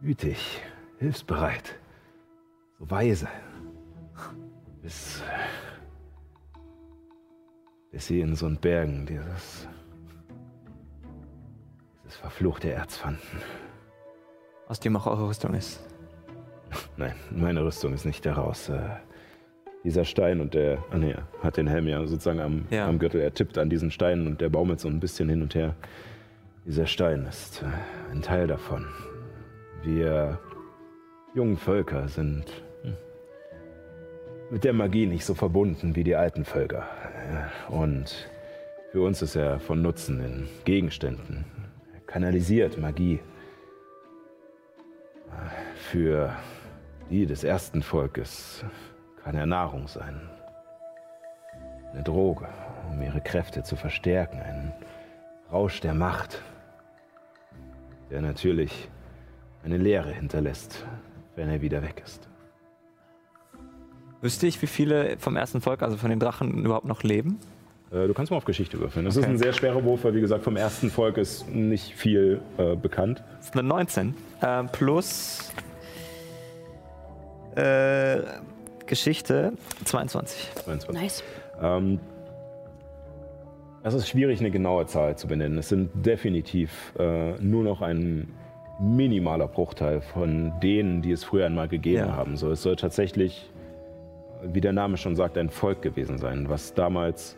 gütig, hilfsbereit, so weise. Bis. bis sie in so einen Bergen dieses. Dieses verfluchte Erz fanden. Aus dem auch eure Rüstung ist. Nein, meine Rüstung ist nicht daraus. Äh, dieser Stein und der. Ah, er hat den Helm ja sozusagen am, Ja. am Gürtel. Er tippt an diesen Stein und der baumelt so ein bisschen hin und her. Dieser Stein ist äh, ein Teil davon. Wir jungen Völker sind hm, mit der Magie nicht so verbunden wie die alten Völker. Und für uns ist er von Nutzen in Gegenständen. Er kanalisiert Magie für die des ersten Volkes kann er Nahrung sein. Eine Droge, um ihre Kräfte zu verstärken. Ein Rausch der Macht, der natürlich eine Leere hinterlässt, wenn er wieder weg ist. Wüsste ich, wie viele vom ersten Volk, also von den Drachen, überhaupt noch leben? Äh, Du kannst mal auf Geschichte würfeln. Das Okay. ist ein sehr schwerer Wurf, weil wie gesagt, vom ersten Volk ist nicht viel äh, bekannt. Das ist eine 19. Ähm, plus äh, Geschichte 22. 22. Nice. Ähm, es ist schwierig, eine genaue Zahl zu benennen. Es sind definitiv äh, nur noch ein minimaler Bruchteil von denen, die es früher einmal gegeben Ja. haben. So, es soll tatsächlich, wie der Name schon sagt, ein Volk gewesen sein, was damals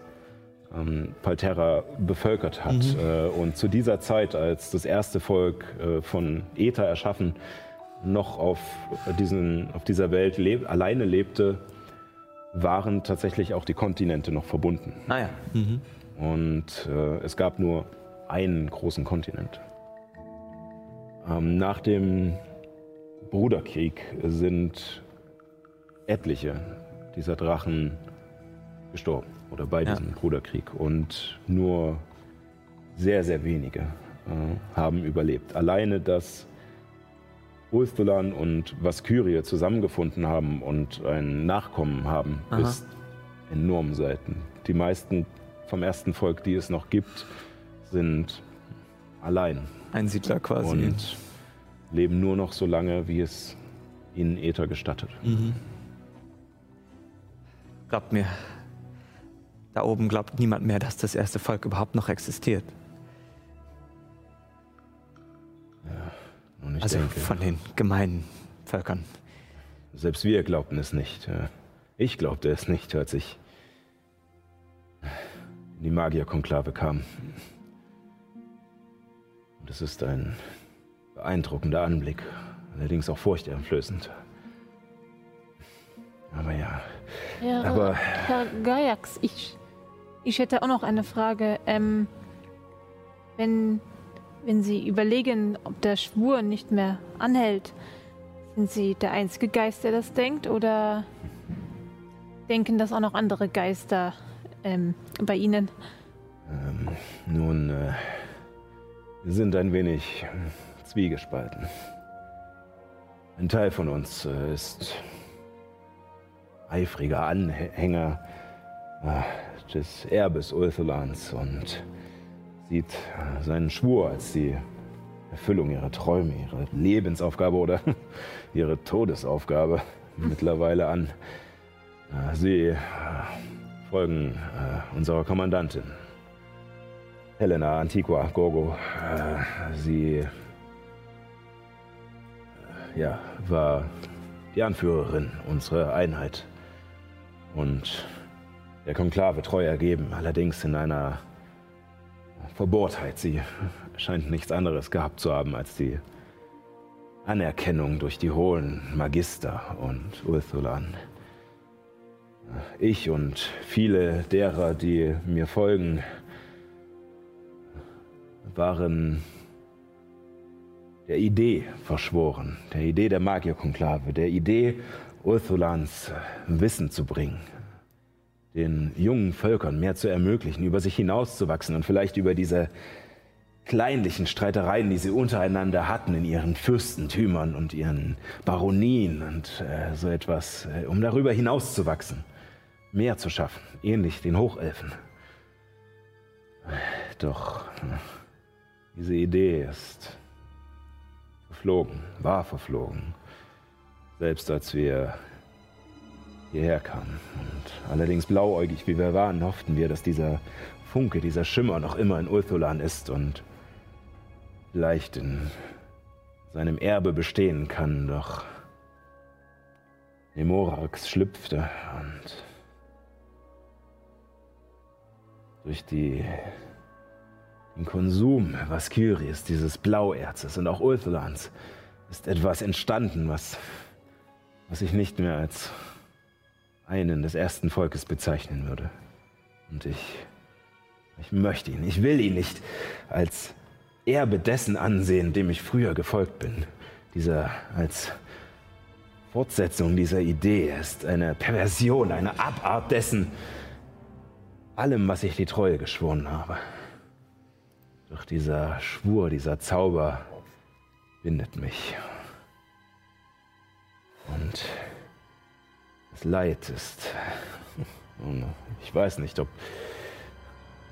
ähm, Palterra bevölkert hat. Äh, und zu dieser Zeit, als das erste Volk äh, von Ether erschaffen, noch auf, diesen, auf dieser Welt leb alleine lebte, waren tatsächlich auch die Kontinente noch verbunden. Naja. Und äh, es gab nur einen großen Kontinent. Ähm, nach dem Bruderkrieg sind etliche dieser Drachen gestorben oder bei Ja. diesem Bruderkrieg und nur sehr, sehr wenige äh, haben überlebt. Alleine, dass Ulthulan und Vaskyrie zusammengefunden haben und ein Nachkommen haben, Aha. ist enorm selten. Die meisten vom ersten Volk, die es noch gibt, sind allein Ein Siedler quasi. und leben nur noch so lange, wie es ihnen Äther gestattet. Glaubt mir, da oben glaubt niemand mehr, dass das erste Volk überhaupt noch existiert. Ich also denke, von den gemeinen Völkern. selbst wir glaubten es nicht. Ich glaubte es nicht, als ich in die Magierkonklave kam. Und es ist ein beeindruckender Anblick, allerdings auch furchteinflößend. Aber ja, Herr, Aber- Herr Gajax, ich, ich hätte auch noch eine Frage. Ähm, wenn, wenn Sie überlegen, ob der Schwur nicht mehr anhält, sind Sie der einzige Geist, der das denkt? Oder denken das auch noch andere Geister ähm, bei Ihnen? ähm, nun, äh, wir sind ein wenig zwiegespalten. Ein Teil von uns äh, ist eifriger Anhänger äh, des Erbes Ultholans und sieht äh, seinen Schwur als die Erfüllung ihrer Träume, ihre Lebensaufgabe oder ihre Todesaufgabe mittlerweile an. Äh, Sie äh, folgen unserer Kommandantin, Helena Antiqua Gorgo. Sie ja, war die Anführerin unserer Einheit und der Konklave treu ergeben, allerdings in einer Verbohrtheit. Sie scheint nichts anderes gehabt zu haben als die Anerkennung durch die hohen Magister und Ulthulan. Ich und viele derer, die mir folgen, waren der Idee verschworen, der Idee der Magierkonklave, der Idee, Ulthulans Wissen zu bringen, den jungen Völkern mehr zu ermöglichen, über sich hinauszuwachsen und vielleicht über diese kleinlichen Streitereien, die sie untereinander hatten in ihren Fürstentümern und ihren Baronien und äh, so etwas, äh, um darüber hinauszuwachsen, mehr zu schaffen, ähnlich den Hochelfen. Doch äh, diese Idee ist verflogen, war verflogen, selbst als wir hierher kamen. Und allerdings blauäugig wie wir waren, hofften wir, dass dieser Funke, dieser Schimmer noch immer in Ulthulan ist und vielleicht in seinem Erbe bestehen kann, doch Nemorax schlüpfte und durch die, den Konsum Vaskyries, dieses Blauerzes und auch Ulthulans, ist etwas entstanden, was, was ich nicht mehr als einen des ersten Volkes bezeichnen würde. Und ich, ich möchte ihn, ich will ihn nicht als Erbe dessen ansehen, dem ich früher gefolgt bin. Dieser als Fortsetzung dieser Idee ist eine Perversion, eine Abart dessen, allem, was ich die Treue geschworen habe. Doch dieser Schwur, dieser Zauber bindet mich. Und Leid ist. Ich weiß nicht, ob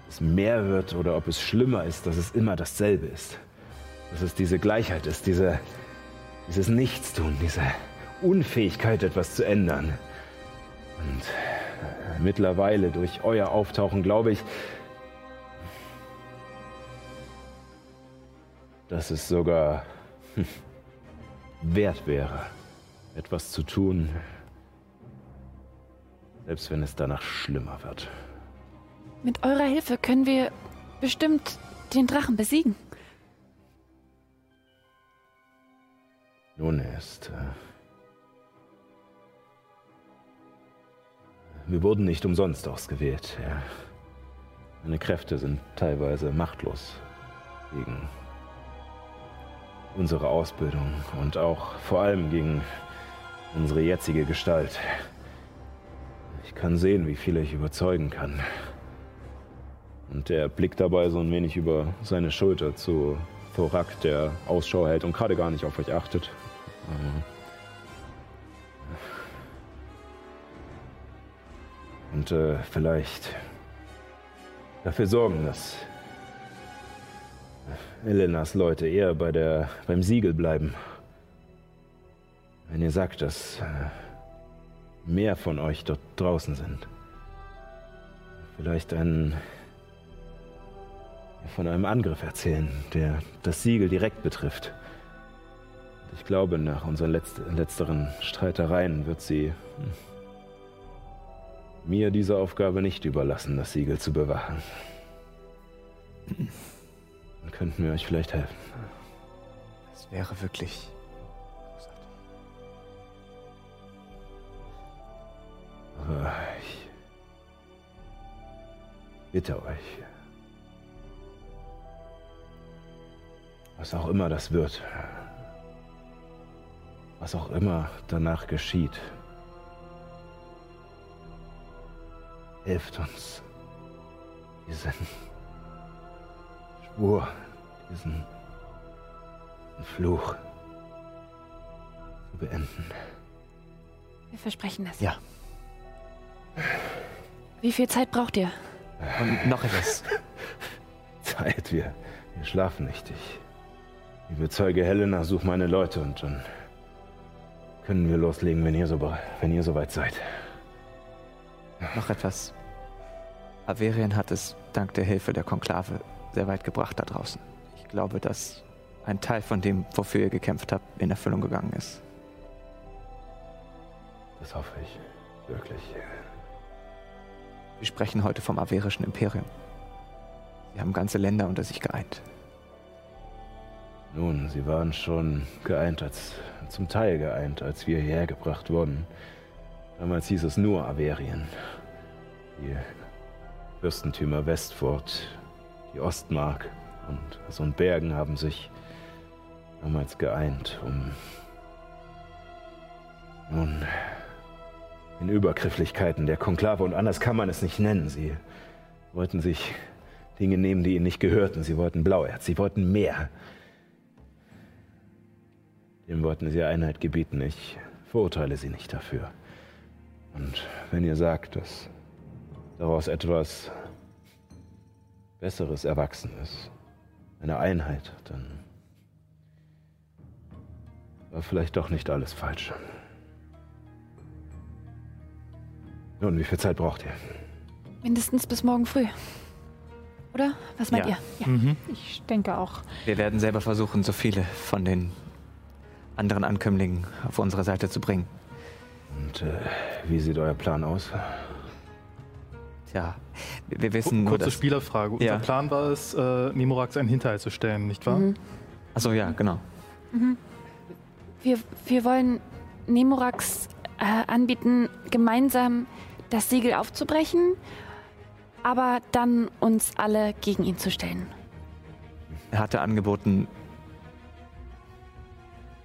es mehr wird oder ob es schlimmer ist, dass es immer dasselbe ist. Dass es diese Gleichheit ist, diese, dieses Nichtstun, diese Unfähigkeit, etwas zu ändern. Und äh, mittlerweile durch euer Auftauchen glaube ich, dass es sogar hm, wert wäre, etwas zu tun, selbst wenn es danach schlimmer wird. Mit eurer Hilfe können wir bestimmt den Drachen besiegen. Nun er ist. Äh, wir wurden nicht umsonst ausgewählt. Ja. Meine Kräfte sind teilweise machtlos gegen unsere Ausbildung und auch vor allem gegen unsere jetzige Gestalt. Kann sehen, wie viele ich überzeugen kann. Und er blickt dabei so ein wenig über seine Schulter zu Thorak, der Ausschau hält und gerade gar nicht auf euch achtet. Und äh, vielleicht dafür sorgen, dass Elenas Leute eher bei der, beim Siegel bleiben. Wenn ihr sagt, dass äh, mehr von euch dort draußen sind. Vielleicht einen, von einem Angriff erzählen, der das Siegel direkt betrifft. Ich glaube, nach unseren letzt, letzteren Streitereien wird sie hm, mir diese Aufgabe nicht überlassen, das Siegel zu bewachen. Dann könnten wir euch vielleicht helfen. Das wäre wirklich ich bitte euch, was auch immer das wird, was auch immer danach geschieht, helft uns, diesen Schwur, diesen, diesen Fluch zu beenden. Wir versprechen das. Ja. Wie viel Zeit braucht ihr? Und noch etwas. Zeit, wir, wir schlafen nicht. Ich überzeuge Helena, such meine Leute und dann können wir loslegen, wenn ihr, so, wenn ihr soweit seid. Noch etwas. Averien hat es dank der Hilfe der Konklave sehr weit gebracht da draußen. Ich glaube, dass ein Teil von dem, wofür ihr gekämpft habt, in Erfüllung gegangen ist. Das hoffe ich. Wirklich. Wir sprechen heute vom averischen Imperium. Sie haben ganze Länder unter sich geeint. Nun, sie waren schon geeint, als zum Teil geeint, als wir hierher gebracht wurden. Damals hieß es nur Averien. Die Fürstentümer Westfurt, die Ostmark und so ein Bergen haben sich damals geeint, um nun in Übergrifflichkeiten der Konklave und anders kann man es nicht nennen. Sie wollten sich Dinge nehmen, die ihnen nicht gehörten. Sie wollten Blauerz, sie wollten mehr. Dem wollten sie Einheit gebieten. Ich verurteile sie nicht dafür. Und wenn ihr sagt, dass daraus etwas Besseres erwachsen ist, eine Einheit, dann war vielleicht doch nicht alles falsch. Nun, wie viel Zeit braucht ihr? Mindestens bis morgen früh. Oder? Was meint Ja. ihr? Mhm. Ich denke auch. Wir werden selber versuchen, so viele von den anderen Ankömmlingen auf unsere Seite zu bringen. Und äh, wie sieht euer Plan aus? Tja, wir, wir wissen nur, Kurze dass... Spielerfrage. Unser Ja. Plan war es, äh, Nemorax einen Hinterhalt zu stellen, nicht wahr? Achso, ja, genau. Wir, wir wollen Nemorax äh, anbieten, gemeinsam das Siegel aufzubrechen, aber dann uns alle gegen ihn zu stellen. Er hatte angeboten...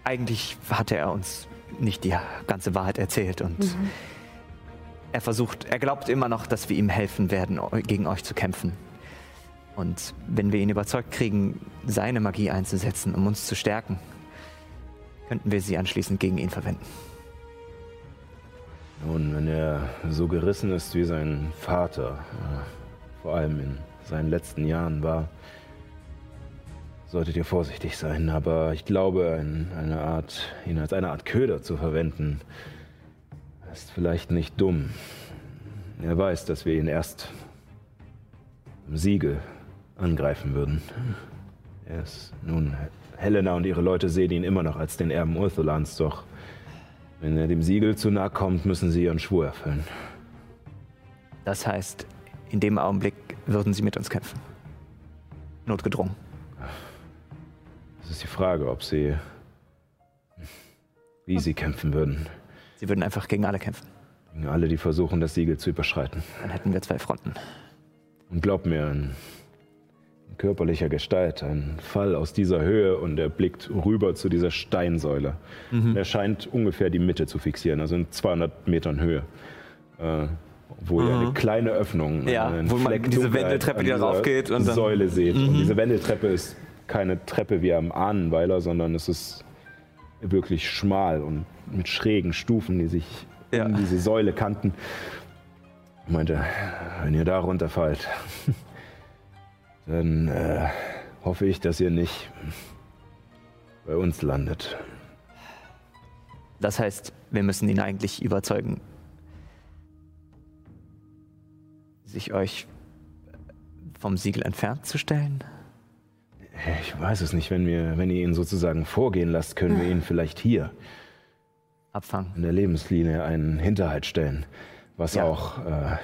Eigentlich hatte er uns nicht die ganze Wahrheit erzählt und er versucht, er glaubt immer noch, dass wir ihm helfen werden, gegen euch zu kämpfen. Und wenn wir ihn überzeugt kriegen, seine Magie einzusetzen, um uns zu stärken, könnten wir sie anschließend gegen ihn verwenden. Nun, wenn er so gerissen ist wie sein Vater, äh, vor allem in seinen letzten Jahren war, solltet ihr vorsichtig sein. Aber ich glaube, ein, eine Art, ihn als eine Art Köder zu verwenden, ist vielleicht nicht dumm. Er weiß, dass wir ihn erst im Siege angreifen würden. Er ist nun, Helena und ihre Leute sehen ihn immer noch als den Erben Urthulans, doch wenn er dem Siegel zu nahe kommt, müssen sie ihren Schwur erfüllen. Das heißt, in dem Augenblick würden sie mit uns kämpfen. Notgedrungen. Es ist die Frage, ob sie. wie sie kämpfen würden. Sie würden einfach gegen alle kämpfen. Gegen alle, die versuchen, das Siegel zu überschreiten. Dann hätten wir zwei Fronten. Und glaub mir, in körperlicher Gestalt, ein Fall aus dieser Höhe und er blickt rüber zu dieser Steinsäule. Und er scheint ungefähr die Mitte zu fixieren, also in 200 Metern Höhe. Äh, wo ihr eine kleine Öffnung, Ja, einen wo man diese Wendeltreppe, die da dieser raufgeht und dann- Säule seht. Und diese Wendeltreppe ist keine Treppe wie am Ahnenweiler, sondern es ist wirklich schmal und mit schrägen Stufen, die sich Ja. um diese Säule kannten. Ich meinte, wenn ihr da runterfallt, dann äh, hoffe ich, dass ihr nicht bei uns landet. Das heißt, wir müssen ihn eigentlich überzeugen, sich euch vom Siegel entfernt zu stellen. Ich weiß es nicht, wenn, wir, wenn ihr ihn sozusagen vorgehen lasst, können wir ihn vielleicht hier Abfangen. in der Lebenslinie einen Hinterhalt stellen, was Ja. auch äh,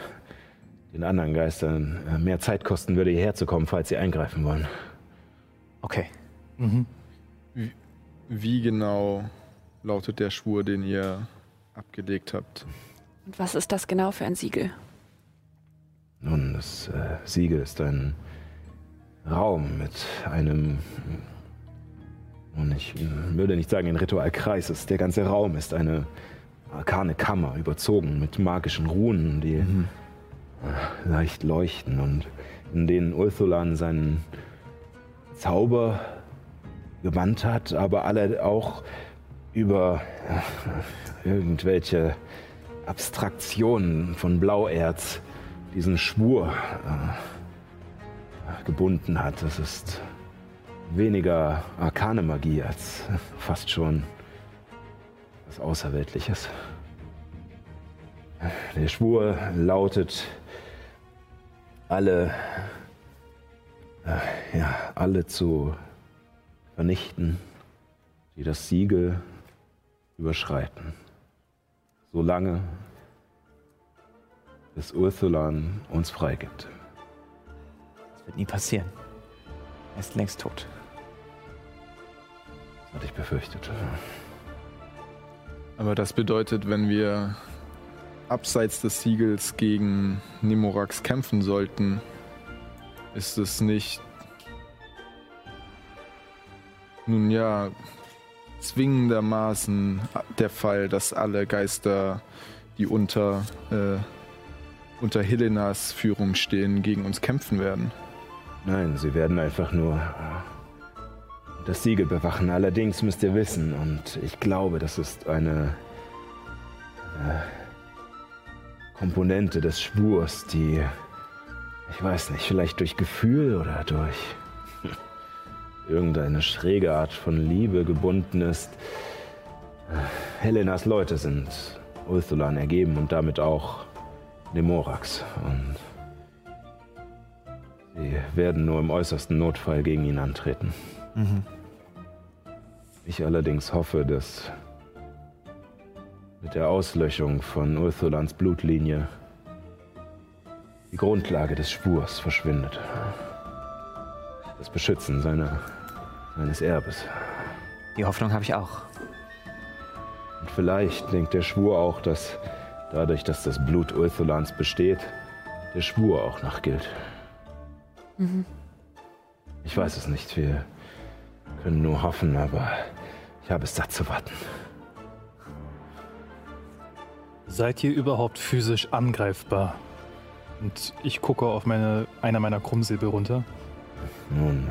den anderen Geistern äh, mehr Zeit kosten würde, hierher zu kommen, falls sie eingreifen wollen. Okay. Wie genau lautet der Schwur, den ihr abgelegt habt? Und was ist das genau für ein Siegel? Nun, das äh, Siegel ist ein Raum mit einem, und ich würde nicht sagen ein Ritualkreis, es, der ganze Raum ist eine arkane Kammer, überzogen mit magischen Runen, die äh, leicht leuchten und in denen Ulthulan seinen Zauber gebannt hat, aber alle auch über äh, irgendwelche Abstraktionen von Blauerz diesen Schwur äh, gebunden hat. Das ist weniger arkane Magie als fast schon was Außerweltliches. Der Schwur lautet, alle, äh, ja, alle zu vernichten, die das Siegel überschreiten. Solange bis Urthulan uns freigibt. Das wird nie passieren. Er ist längst tot. Das hatte ich befürchtet. Aber das bedeutet, wenn wir abseits des Siegels gegen Nemorax kämpfen sollten, ist es nicht nun ja zwingendermaßen der Fall, dass alle Geister, die unter, äh, unter Helenas Führung stehen, gegen uns kämpfen werden. Nein, sie werden einfach nur das Siegel bewachen. Allerdings müsst ihr wissen, und ich glaube, das ist eine äh, Komponente des Schwurs, die, ich weiß nicht, vielleicht durch Gefühl oder durch irgendeine schräge Art von Liebe gebunden ist. Helenas Leute sind Ulthulan ergeben und damit auch Nemorax. Und Sie werden nur im äußersten Notfall gegen ihn antreten. Ich allerdings hoffe, dass mit der Auslöschung von Urthulans Blutlinie die Grundlage des Schwurs verschwindet. Das Beschützen seiner, seines Erbes. Die Hoffnung habe ich auch. Und vielleicht denkt der Schwur auch, dass dadurch, dass das Blut Urthulans besteht, der Schwur auch noch gilt. Ich weiß es nicht. Wir können nur hoffen, aber ich habe es satt zu warten. Seid ihr überhaupt physisch angreifbar? Und ich gucke auf meine, einer meiner Krummsäbel runter. Nun,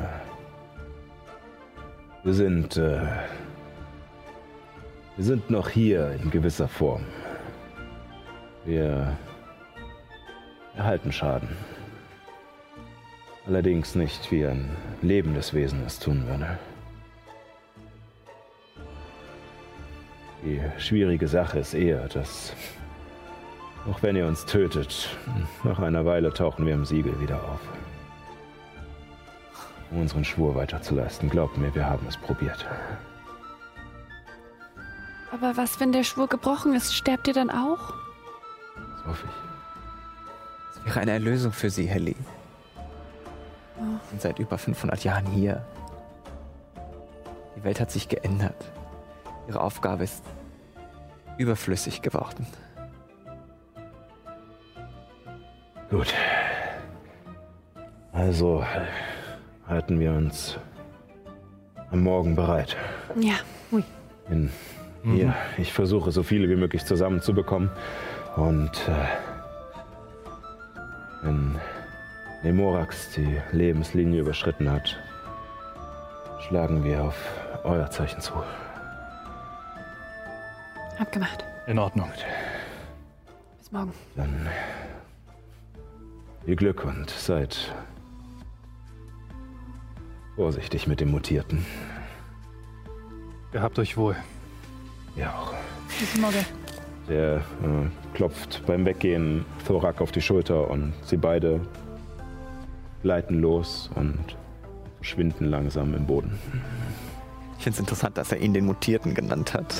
wir sind, äh, wir sind noch hier in gewisser Form. Wir erhalten Schaden. Allerdings nicht, wie ein lebendes Wesen es tun würde. Die schwierige Sache ist eher, dass, auch wenn ihr uns tötet, nach einer Weile tauchen wir im Siegel wieder auf. Um unseren Schwur weiterzuleisten, glaubt mir, wir haben es probiert. Aber was, wenn der Schwur gebrochen ist? Sterbt ihr dann auch? Das hoffe ich. Das wäre eine Erlösung für Sie, Helly. Wir sind seit über 500 Jahren hier. Die Welt hat sich geändert. Ihre Aufgabe ist überflüssig geworden. Gut. Also äh, halten wir uns am Morgen bereit. Ja. In, hier, ich versuche so viele wie möglich zusammenzubekommen. Und äh, wenn Nemorax die Lebenslinie überschritten hat, schlagen wir auf euer Zeichen zu. Abgemacht. In Ordnung. Bis morgen. Dann viel Glück und seid vorsichtig mit dem Mutierten. Gehabt euch wohl. Ja auch. Bis morgen. Der äh, klopft beim Weggehen Thorak auf die Schulter und sie beide gleiten los und verschwinden langsam im Boden. Ich finde es interessant, dass er ihn den Mutierten genannt hat.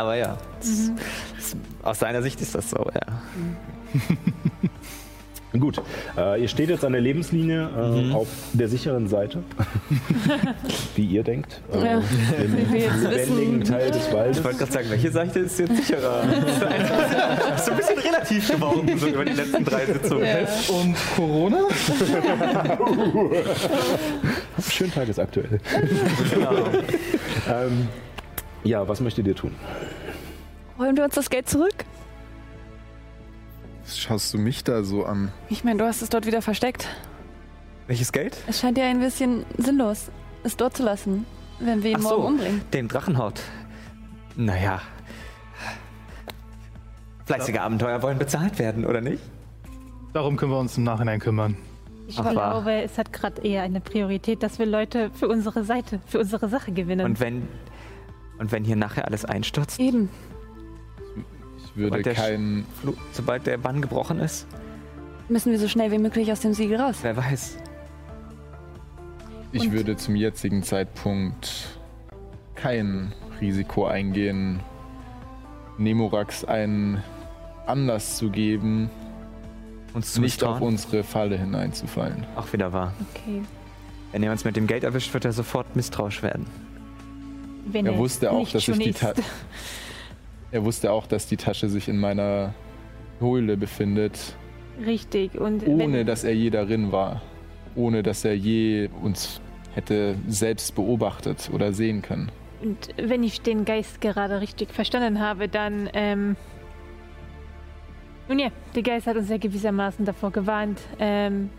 Aber ja, das- das- aus seiner Sicht ist das so, ja. Gut, äh, ihr steht jetzt an der Lebenslinie äh, auf der sicheren Seite, wie ihr denkt, äh, Ja. im wir jetzt lebendigen Teil des Waldes. Ich wollte gerade sagen, welche Seite ist jetzt sicherer? Das ist so ein bisschen relativ geworden, so über die letzten drei Sitzungen. Und Corona? Schön tagesaktuell. Genau. ähm, ja, was möchtet ihr tun? Holen wir uns das Geld zurück? Was schaust du mich da so an? Ich meine, du hast es dort wieder versteckt. Welches Geld? Es scheint ja ein bisschen sinnlos, es dort zu lassen, wenn wir ihn Ach so. morgen umbringen. Den Drachenhaut. Naja. Fleißige Abenteuer wollen bezahlt werden, oder nicht? Darum können wir uns im Nachhinein kümmern. Ich Aber- glaube, es hat gerade eher eine Priorität, dass wir Leute für unsere Seite, für unsere Sache gewinnen. Und wenn, und wenn hier nachher alles einstürzt, Eben. Ich würde keinen. Flu- sobald der Bann gebrochen ist, Müssen wir so schnell wie möglich aus dem Siegel raus. wer weiß. Ich Und- würde zum jetzigen Zeitpunkt kein Risiko eingehen, Nemorax einen Anlass zu geben, Uns zu nicht auf unsere Falle hineinzufallen. Auch wieder wahr. okay. Wenn er uns mit dem Geld erwischt, wird er sofort misstrauisch werden. Wenn Er es wusste auch, nicht dass ich die. Ta Er wusste auch, dass die Tasche sich in meiner Höhle befindet, Richtig. Und ohne dass er je darin war. Ohne dass er je uns hätte selbst beobachtet oder sehen können. und wenn ich den Geist gerade richtig verstanden habe, dann. Ähm, nun ja, der Geist hat uns ja gewissermaßen davor gewarnt, ähm,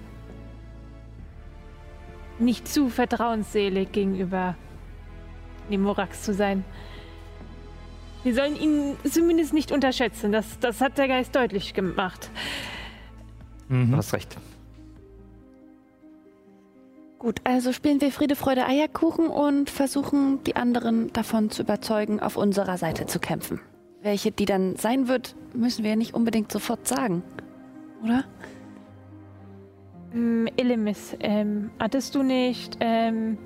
nicht zu vertrauensselig gegenüber Nemorax zu sein. Wir sollen ihn zumindest nicht unterschätzen. Das, das hat der Geist deutlich gemacht. Du Mhm. hast recht. Gut, also spielen wir Friede, Freude, Eierkuchen und versuchen, die anderen davon zu überzeugen, auf unserer Seite zu kämpfen. Welche die dann sein wird, müssen wir nicht unbedingt sofort sagen. Oder? Ähm, Elemis, ähm, hattest du nicht ähm,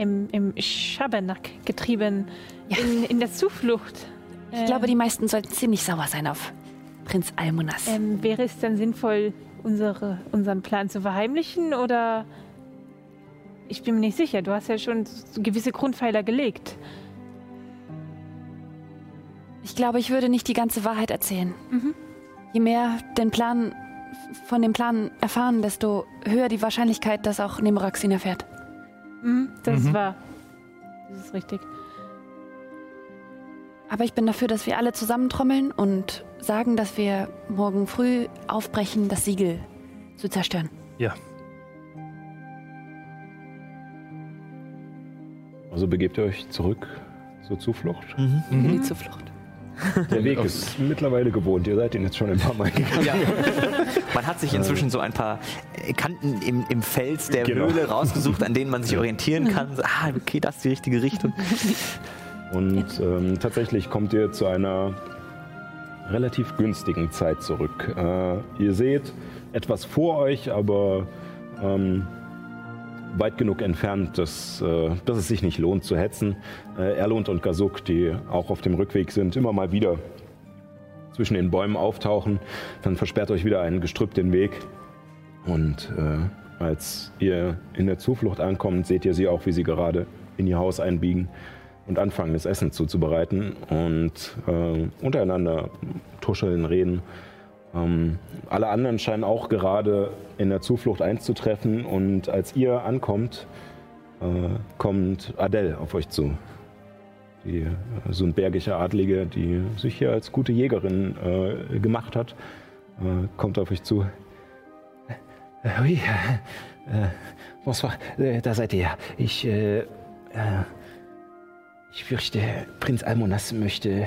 im, im Schabernack getrieben Ja. in, in der Zuflucht? Ich glaube, die meisten sollten ziemlich sauer sein auf Prinz Almunas. Ähm, wäre es dann sinnvoll, unsere, unseren Plan zu verheimlichen oder? Ich bin mir nicht sicher. Du hast ja schon gewisse Grundpfeiler gelegt. Ich glaube, ich würde nicht die ganze Wahrheit erzählen. Mhm. Je mehr den Plan von dem Plan erfahren, desto höher die Wahrscheinlichkeit, dass auch Nemorax ihn erfährt. Mhm, das Mhm. war. Das ist richtig. Aber ich bin dafür, dass wir alle zusammentrommeln und sagen, dass wir morgen früh aufbrechen, das Siegel zu zerstören. Ja. Also begebt ihr euch zurück zur Zuflucht. In die Zuflucht. Der Weg ist mittlerweile gewohnt. Ihr seid ihn jetzt schon ein paar Mal gegangen. Ja. Man hat sich inzwischen so ein paar Kanten im, im Fels der Genau. Höhle rausgesucht, an denen man sich orientieren kann. Ah, okay, das ist die richtige Richtung. Und ähm, tatsächlich kommt ihr zu einer relativ günstigen Zeit zurück. Äh, ihr seht etwas vor euch, aber ähm, weit genug entfernt, dass, äh, dass es sich nicht lohnt zu hetzen. Äh, Erlund und Gasuk, die auch auf dem Rückweg sind, immer mal wieder zwischen den Bäumen auftauchen. Dann versperrt euch wieder ein Gestrüpp den Weg. Und äh, als ihr in der Zuflucht ankommt, seht ihr sie auch, wie sie gerade in ihr Haus einbiegen und anfangen, das Essen zuzubereiten und äh, untereinander tuscheln, reden. Ähm, alle anderen scheinen auch gerade in der Zuflucht einzutreffen und als ihr ankommt, äh, kommt Adele auf euch zu. Die, äh, so ein bergischer Adlige, die sich hier als gute Jägerin äh, gemacht hat, äh, kommt auf euch zu. Oui, äh, äh, bonsoir, da seid ihr ja. Ich, ich fürchte, Prinz Almonas möchte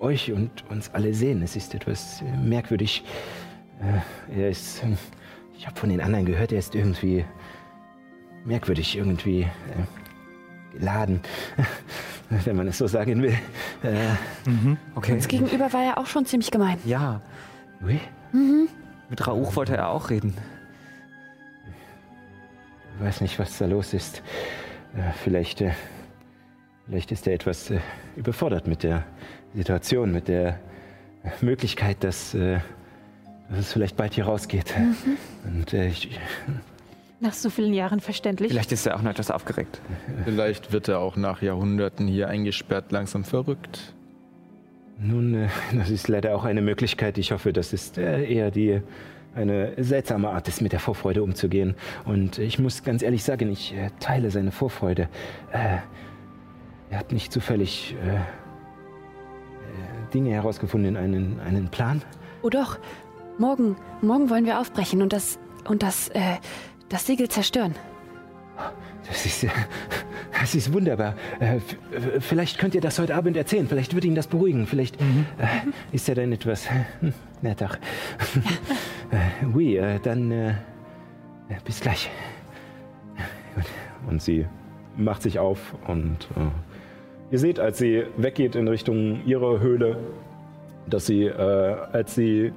euch und uns alle sehen. Es ist etwas äh, merkwürdig. Äh, er ist, äh, ich habe von den anderen gehört, er ist irgendwie merkwürdig, irgendwie äh, geladen, wenn man es so sagen will. Äh, Okay. Uns gegenüber war er auch schon ziemlich gemein. Ja, oui, mit Rauch wollte er auch reden. ich weiß nicht, was da los ist. Äh, vielleicht, vielleicht ist er etwas überfordert mit der Situation, mit der Möglichkeit, dass, äh, dass es vielleicht bald hier rausgeht. Und äh, ich, Nach so vielen Jahren verständlich. Vielleicht ist er auch noch etwas aufgeregt. Vielleicht wird er auch nach Jahrhunderten hier eingesperrt langsam verrückt. Nun, äh, das ist leider auch eine Möglichkeit. Ich hoffe, das ist äh, eher die eine seltsame Art ist, mit der Vorfreude umzugehen. Und ich muss ganz ehrlich sagen, ich äh, teile seine Vorfreude. Äh, er hat nicht zufällig Dinge herausgefunden, einen, einen Plan. Oh doch, morgen, morgen wollen wir aufbrechen und das, und das, äh, das Siegel zerstören. Das ist, äh, das ist wunderbar. Äh, f- vielleicht könnt ihr das heute Abend erzählen. Vielleicht wird ihn das beruhigen. Vielleicht äh, ist er dann etwas hm, netter. äh, oui, äh, dann äh, bis gleich. Und sie macht sich auf und äh, ihr seht, als sie weggeht in Richtung ihrer Höhle, dass sie, äh, als sie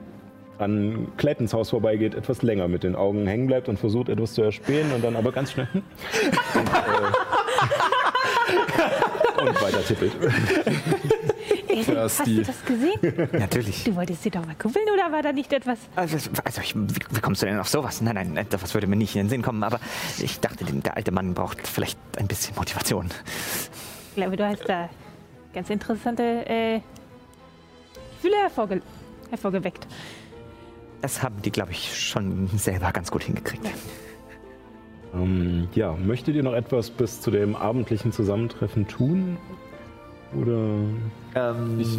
an Claytons Haus vorbeigeht, etwas länger mit den Augen hängen bleibt und versucht etwas zu erspähen und dann aber ganz schnell und, äh, und weiter tippelt. Erik, hast die- du das gesehen? Natürlich. Du wolltest sie doch mal kuppeln oder war da nicht etwas? Also, also ich, wie, wie kommst du denn auf sowas? Nein, nein, nein, das würde mir nicht in den Sinn kommen. Aber ich dachte, der alte Mann braucht vielleicht ein bisschen Motivation. Ich glaube, du hast da ganz interessante äh, Gefühle hervorge hervorgeweckt. Das haben die, glaube ich, schon selber ganz gut hingekriegt. Ähm, ja, möchtet ihr noch etwas bis zu dem abendlichen Zusammentreffen tun? Oder Ähm, ich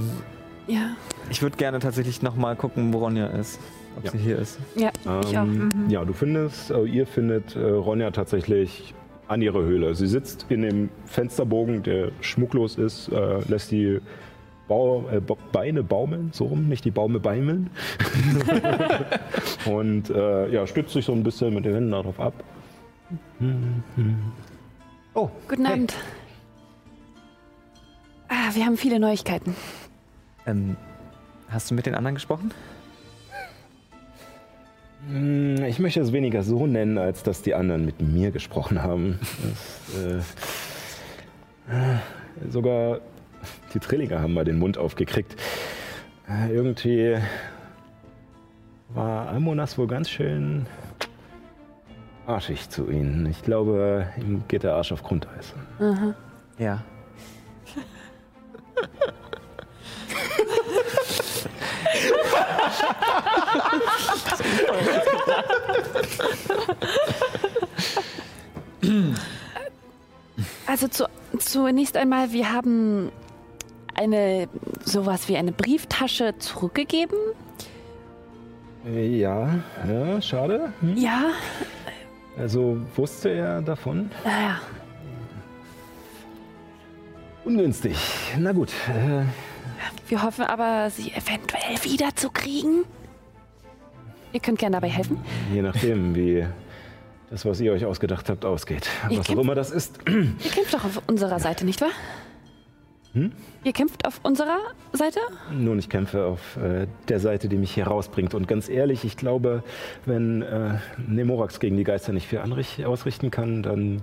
Ja. ich würde gerne tatsächlich noch mal gucken, wo Ronja ist. Ob Ja. sie hier ist. Ja, ich auch. Ähm, Ja, du findest, äh, ihr findet äh, Ronja tatsächlich an ihrer Höhle. Sie sitzt in dem Fensterbogen, der schmucklos ist, äh, lässt die Bau, äh, Beine baumeln, so rum, nicht die Baume beimeln. Und äh, ja, stützt sich so ein bisschen mit den Händen darauf ab. Oh, Guten hey. Abend. Ah, wir haben viele Neuigkeiten. Ähm, hast du mit den anderen gesprochen? Hm, Ich möchte es weniger so nennen, als dass die anderen mit mir gesprochen haben. Das, äh, äh, sogar die Trillinger haben mal den Mund aufgekriegt. Äh, irgendwie war Almonas wohl ganz schön arschig zu ihnen. Ich glaube, ihm geht der Arsch auf Grundeis. Ja. Also zu, zunächst einmal, wir haben eine sowas wie eine Brieftasche zurückgegeben? Ja, ja, schade. Hm. Ja, Also wusste er davon? naja. Ungünstig. Na gut. Äh, Wir hoffen aber, sie eventuell wiederzukriegen. Ihr könnt gerne dabei helfen. je nachdem, wie das, was ihr euch ausgedacht habt, ausgeht. Ich Was auch immer das ist. Ihr kämpft doch auf unserer Seite, nicht wahr? Hm? Ihr kämpft auf unserer Seite? Nun, ich kämpfe auf äh, der Seite, die mich hier rausbringt. Und ganz ehrlich, ich glaube, wenn äh, Nemorax gegen die Geister nicht viel anricht ausrichten kann, dann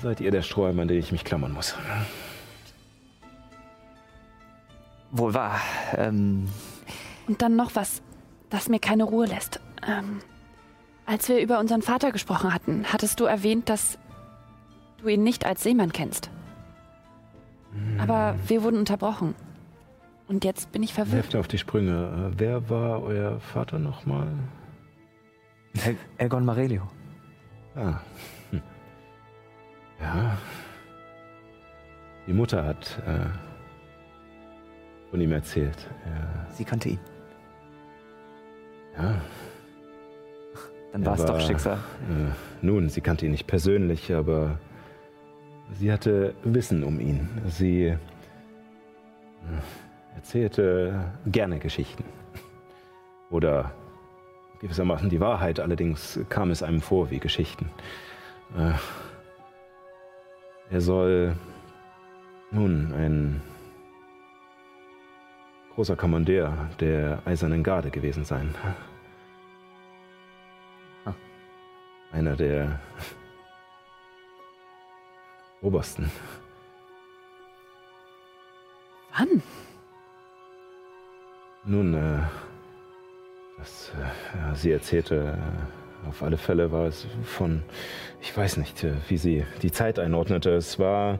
seid ihr der Strohhalm, an den ich mich klammern muss. Wohl wahr. Ähm, Und dann noch was, das mir keine Ruhe lässt. Ähm, als wir über unseren Vater gesprochen hatten, hattest du erwähnt, dass du ihn nicht als Seemann kennst. Aber wir wurden unterbrochen. Und jetzt bin ich verwirrt. Helft auf die Sprünge. Äh, wer war euer Vater nochmal? El Elgon Marelio. Ah. Hm. Ja. Die Mutter hat äh, von ihm erzählt. Ja. Sie kannte ihn. Ja. Dann war es doch Schicksal. Äh, nun, sie kannte ihn nicht persönlich, aber sie hatte Wissen um ihn. Sie äh, erzählte gerne Geschichten. Oder gewissermaßen die Wahrheit, allerdings kam es einem vor wie Geschichten. Äh, er soll nun ein großer Kommandeur der Eisernen Garde gewesen sein. Einer der Obersten. Wann? Nun, äh, das, äh, sie erzählte, äh, auf alle Fälle war es von, ich weiß nicht, äh, wie sie die Zeit einordnete. Es war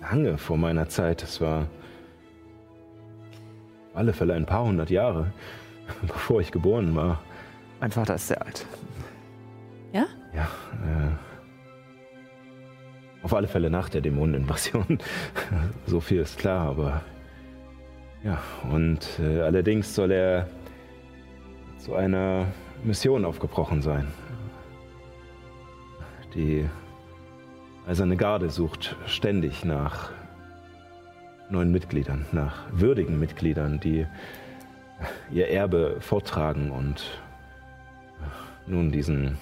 lange vor meiner Zeit. Es war auf alle Fälle ein paar hundert Jahre, bevor ich geboren war. Mein Vater ist sehr alt. Ja? Ja, äh, auf alle Fälle nach der Dämoneninvasion. so viel ist klar, aber ja, und äh, allerdings soll er zu einer Mission aufgebrochen sein. Die Eiserne Garde sucht ständig nach neuen Mitgliedern, nach würdigen Mitgliedern, die ihr Erbe vortragen und nun diesen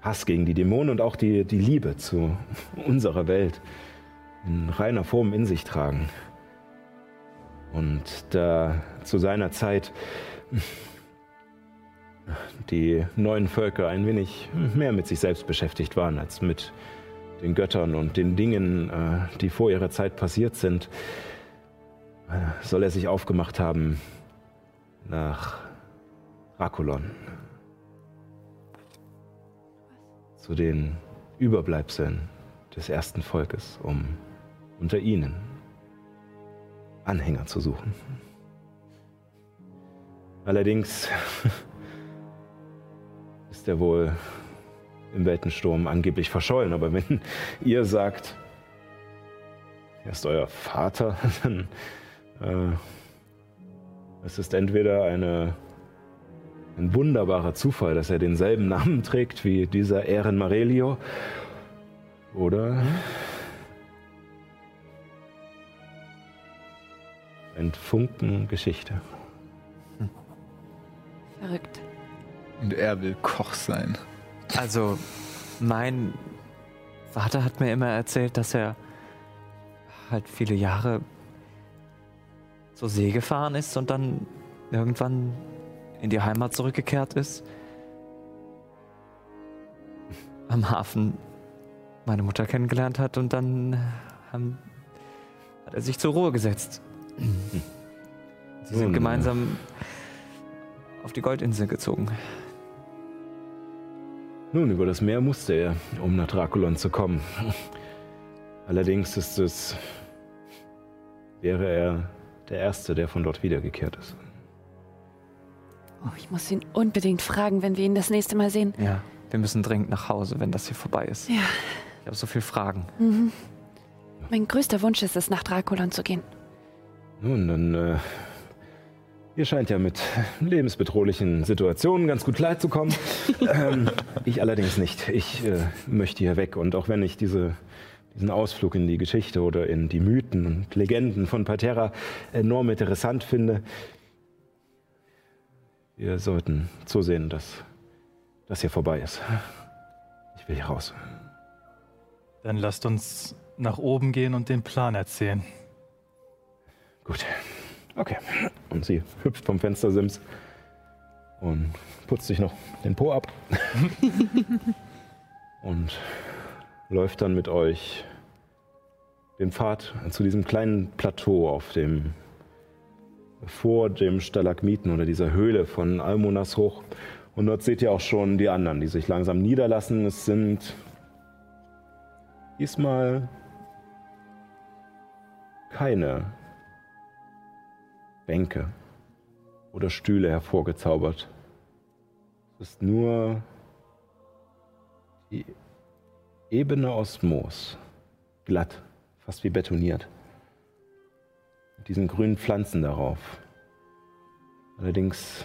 Hass gegen die Dämonen und auch die, die Liebe zu unserer Welt in reiner Form in sich tragen. Und da zu seiner Zeit die neuen Völker ein wenig mehr mit sich selbst beschäftigt waren als mit den Göttern und den Dingen, äh, die vor ihrer Zeit passiert sind, äh, soll er sich aufgemacht haben nach Rakulon. Zu den Überbleibseln des ersten Volkes, um unter ihnen Anhänger zu suchen. Allerdings ist er wohl im Weltensturm angeblich verschollen, aber wenn ihr sagt, er ist euer Vater, dann äh, es ist entweder eine, ein wunderbarer Zufall, dass er denselben Namen trägt wie dieser Ehren Marelio, oder ein Funken Geschichte. Verrückt. Und er will Koch sein. Also, mein Vater hat mir immer erzählt, dass er halt viele Jahre zur See gefahren ist und dann irgendwann in die Heimat zurückgekehrt ist. Am Hafen meine Mutter kennengelernt hat und dann haben, hat er sich zur Ruhe gesetzt. Sie sind gemeinsam auf die Goldinsel gezogen. Nun, über das Meer musste er, um nach Draculon zu kommen. Allerdings ist es. wäre er der Erste, der von dort wiedergekehrt ist. Oh, ich muss ihn unbedingt fragen, wenn wir ihn das nächste Mal sehen. Ja. Wir müssen dringend nach Hause, wenn das hier vorbei ist. Ja. Ich habe so viele Fragen. Mein größter Wunsch ist es, nach Drakulon zu gehen. Nun, dann. Äh, ihr scheint ja mit lebensbedrohlichen Situationen ganz gut klarzukommen. ähm, ich allerdings nicht. Ich äh, möchte hier weg. Und auch wenn ich diese, diesen Ausflug in die Geschichte oder in die Mythen und Legenden von Patera enorm interessant finde, wir sollten zusehen, dass das hier vorbei ist. Ich will hier raus. Dann lasst uns nach oben gehen und den Plan erzählen. Gut. Okay. Und sie hüpft vom Fenstersims und putzt sich noch den Po ab. und läuft dann mit euch den Pfad zu diesem kleinen Plateau auf dem vor dem Stalagmiten oder dieser Höhle von Almonas hoch. Und dort seht ihr auch schon die anderen, die sich langsam niederlassen. Es sind diesmal keine Bänke oder Stühle hervorgezaubert. Es ist nur die Ebene aus Moos, glatt, fast wie betoniert, mit diesen grünen Pflanzen darauf. Allerdings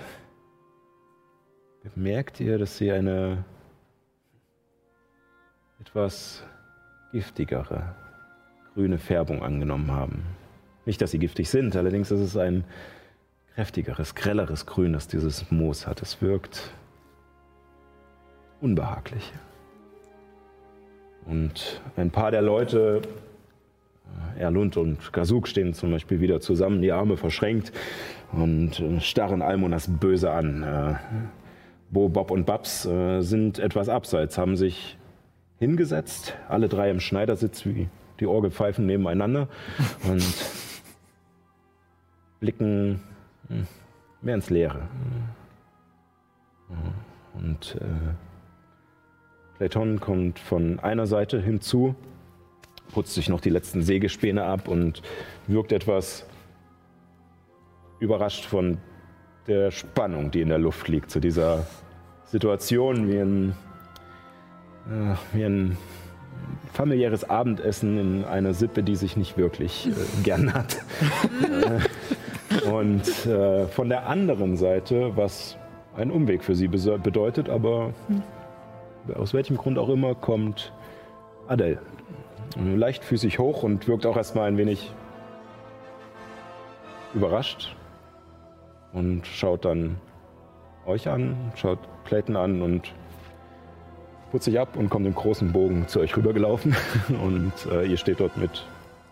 bemerkt ihr, dass sie eine etwas giftigere grüne Färbung angenommen haben. Nicht, dass sie giftig sind, allerdings ist es ein kräftigeres, grelleres Grün, das dieses Moos hat. Es wirkt unbehaglich. Und ein paar der Leute, äh, Erlund und Gazuk, stehen zum Beispiel wieder zusammen, die Arme verschränkt und äh, starren Almonas böse an. Äh, Bo, Bob und Babs sind etwas abseits, haben sich hingesetzt, alle drei im Schneidersitz wie die Orgelpfeifen nebeneinander und blicken hm, mehr ins Leere. Und äh, Platon kommt von einer Seite hinzu, putzt sich noch die letzten Sägespäne ab und wirkt etwas überrascht von der Spannung, die in der Luft liegt, zu dieser Situation wie ein, äh, wie ein familiäres Abendessen in einer Sippe, die sich nicht wirklich äh, gern hat. Und äh, von der anderen Seite, was ein Umweg für sie bedeutet, aber aus welchem Grund auch immer, kommt Adele. Leichtfüßig hoch und wirkt auch erstmal ein wenig überrascht und schaut dann euch an, schaut Clayton an und putzt sich ab und kommt im großen Bogen zu euch rübergelaufen. Und äh, ihr steht dort mit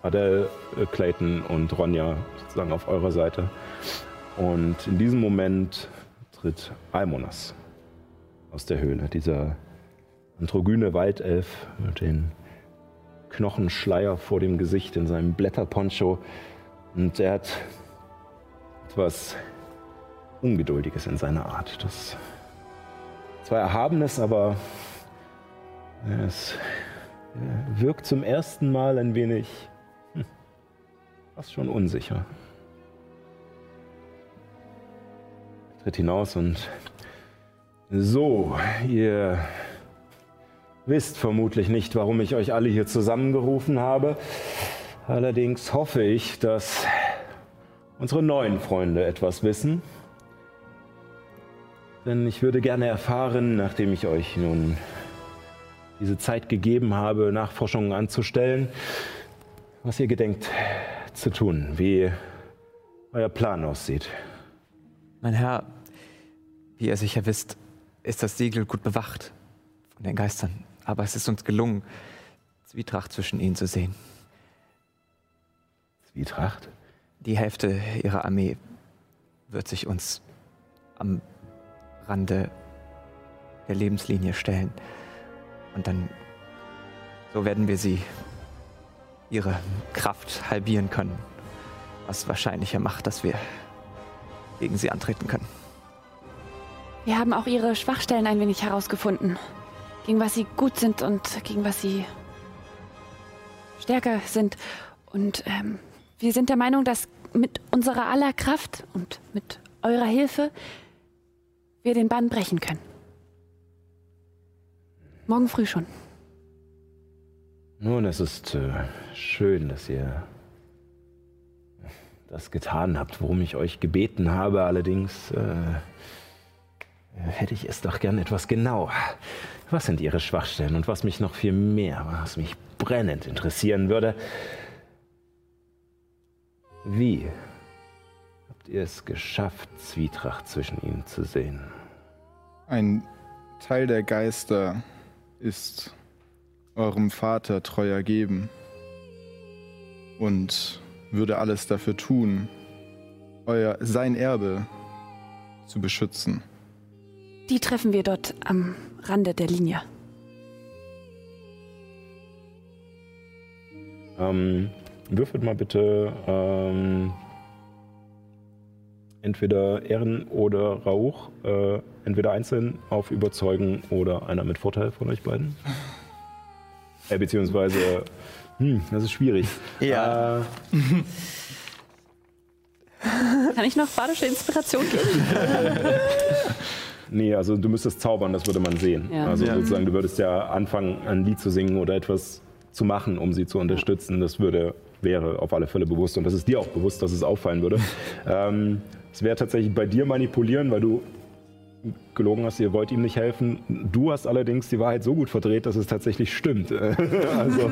Adele, äh, Clayton und Ronja sozusagen auf eurer Seite. Und in diesem Moment tritt Almonas aus der Höhle, dieser androgyne Waldelf mit den Knochenschleier vor dem Gesicht in seinem Blätterponcho. Und er hat etwas Ungeduldiges in seiner Art. Das zwar Erhabenes, aber es wirkt zum ersten Mal ein wenig fast schon unsicher. Er tritt hinaus und so, ihr wisst vermutlich nicht, warum ich euch alle hier zusammengerufen habe. Allerdings hoffe ich, dass unsere neuen Freunde etwas wissen. Denn ich würde gerne erfahren, nachdem ich euch nun diese Zeit gegeben habe, Nachforschungen anzustellen, was ihr gedenkt zu tun, wie euer Plan aussieht. Mein Herr, wie ihr sicher wisst, ist das Siegel gut bewacht von den Geistern. Aber es ist uns gelungen, Zwietracht zwischen ihnen zu sehen. Zwietracht? Die Hälfte ihrer Armee wird sich uns am Rande der Lebenslinie stellen. Und dann, so werden wir sie, ihre Kraft halbieren können. Was wahrscheinlicher macht, dass wir gegen sie antreten können. Wir haben auch ihre Schwachstellen ein wenig herausgefunden. Gegen was sie gut sind und gegen was sie stärker sind. Und ähm, wir sind der Meinung, dass mit unserer aller Kraft und mit eurer Hilfe wir den Bann brechen können. Morgen früh schon. Nun, es ist äh, schön, dass ihr das getan habt, worum ich euch gebeten habe. Allerdings äh, hätte ich es doch gern etwas genauer. Was sind Ihre Schwachstellen und was mich noch viel mehr, was mich brennend interessieren würde, wie habt ihr es geschafft, Zwietracht zwischen ihnen zu sehen? Ein Teil der Geister ist eurem Vater treu ergeben und würde alles dafür tun, euer sein Erbe zu beschützen. Die treffen wir dort am Rande der Linie. Ähm, würfelt mal bitte ähm, entweder Ehren oder Rauch, äh, entweder einzeln auf Überzeugen oder einer mit Vorteil von euch beiden. Äh, beziehungsweise, hm, das ist schwierig. Ja. Äh, Kann ich noch badische Inspiration geben? nee, also du müsstest zaubern, das würde man sehen. Ja. Also Ja. sozusagen, du würdest ja anfangen, ein Lied zu singen oder etwas zu machen, um sie zu unterstützen. Das würde, wäre auf alle Fälle bewusst und das ist dir auch bewusst, dass es auffallen würde. ähm, es wäre tatsächlich bei dir manipulieren, weil du gelogen hast, ihr wollt ihm nicht helfen. Du hast allerdings die Wahrheit so gut verdreht, dass es tatsächlich stimmt. also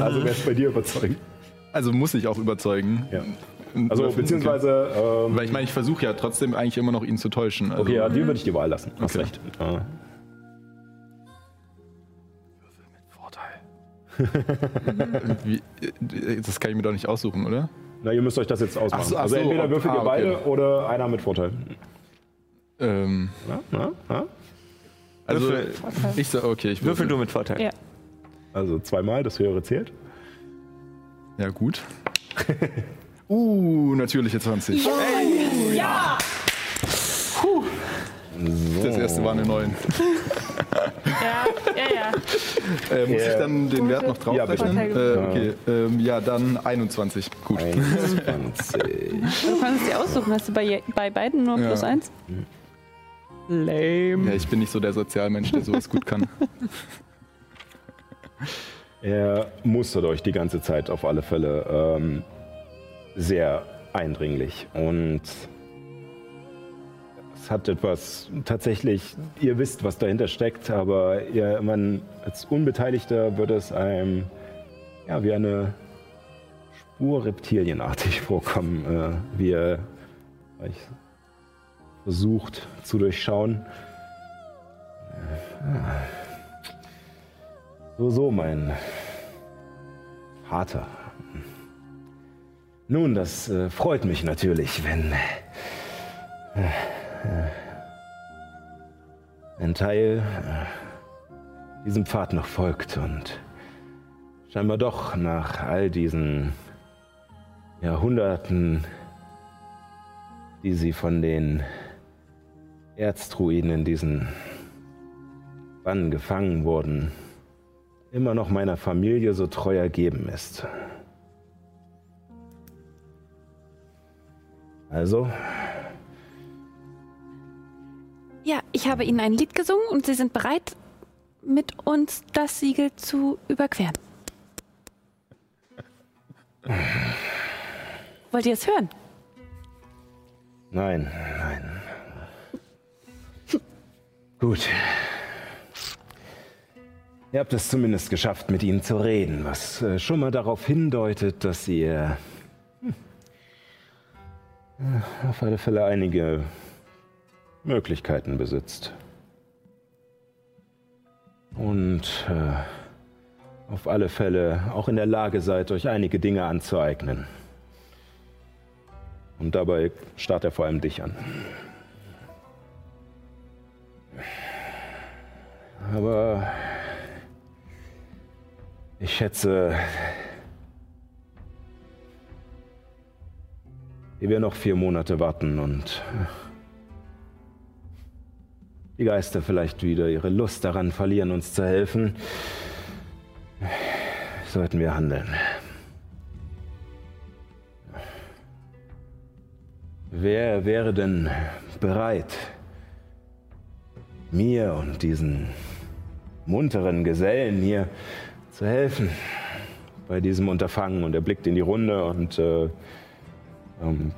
also wäre es bei dir überzeugend. Also muss ich auch überzeugen. Ja. Also Okay. beziehungsweise, ähm, Weil ich meine, ich versuche ja trotzdem eigentlich immer noch ihn zu täuschen. Also, okay, ja, dir würde ich die Wahl lassen. Hast Okay. recht. Äh, wie, das kann ich mir doch nicht aussuchen, oder? na, ihr müsst euch das jetzt ausmachen. Ach so, ach also so, entweder okay. würfelt ihr Ah, okay. beide oder einer mit Vorteil. Ähm, Na, na, na? also Würfel. ich sag, okay, ich Würfel du mit Vorteil. Ja. Also zweimal, das höhere zählt. Ja, gut. uh, natürliche 20. Das erste war eine 9. Ja, ja, ja. Äh, muss Ja. ich dann den Wert noch Ja, draufrechnen? bitte. äh, okay, ähm, ja, dann 21. Gut. 21. Du kannst es dir aussuchen. Hast du bei, bei beiden nur Ja. plus eins? Lame. Ja, ich bin nicht so der Sozialmensch, der sowas gut kann. Er mustert euch die ganze Zeit auf alle Fälle ähm, sehr eindringlich. Und es hat etwas tatsächlich, ihr wisst, was dahinter steckt, aber ihr, man, als Unbeteiligter würde es einem ja, wie eine Spur reptilienartig vorkommen, äh, wie er euch versucht zu durchschauen. So, so, mein Vater. Nun, das äh, freut mich natürlich, wenn äh, äh, ein Teil äh, diesem Pfad noch folgt und scheinbar doch nach all diesen Jahrhunderten, die sie von den Erzdruiden in diesen Bann gefangen wurden, immer noch meiner Familie so treu ergeben ist. Also, Ja, ich habe Ihnen ein Lied gesungen und Sie sind bereit, mit uns das Siegel zu überqueren. Wollt ihr es hören? nein, Gut. Ihr habt es zumindest geschafft, mit ihnen zu reden, was äh, schon mal darauf hindeutet, dass ihr hm, auf alle Fälle einige Möglichkeiten besitzt. Und äh, auf alle Fälle auch in der Lage seid, euch einige Dinge anzueignen. Und dabei starrt er vor allem dich an. Aber ich schätze, ehe wir noch vier Monate warten und die Geister vielleicht wieder ihre Lust daran verlieren, uns zu helfen, sollten wir handeln. Wer wäre denn bereit, mir und diesen munteren Gesellen hier zu helfen bei diesem Unterfangen. Und er blickt in die Runde und äh, ähm,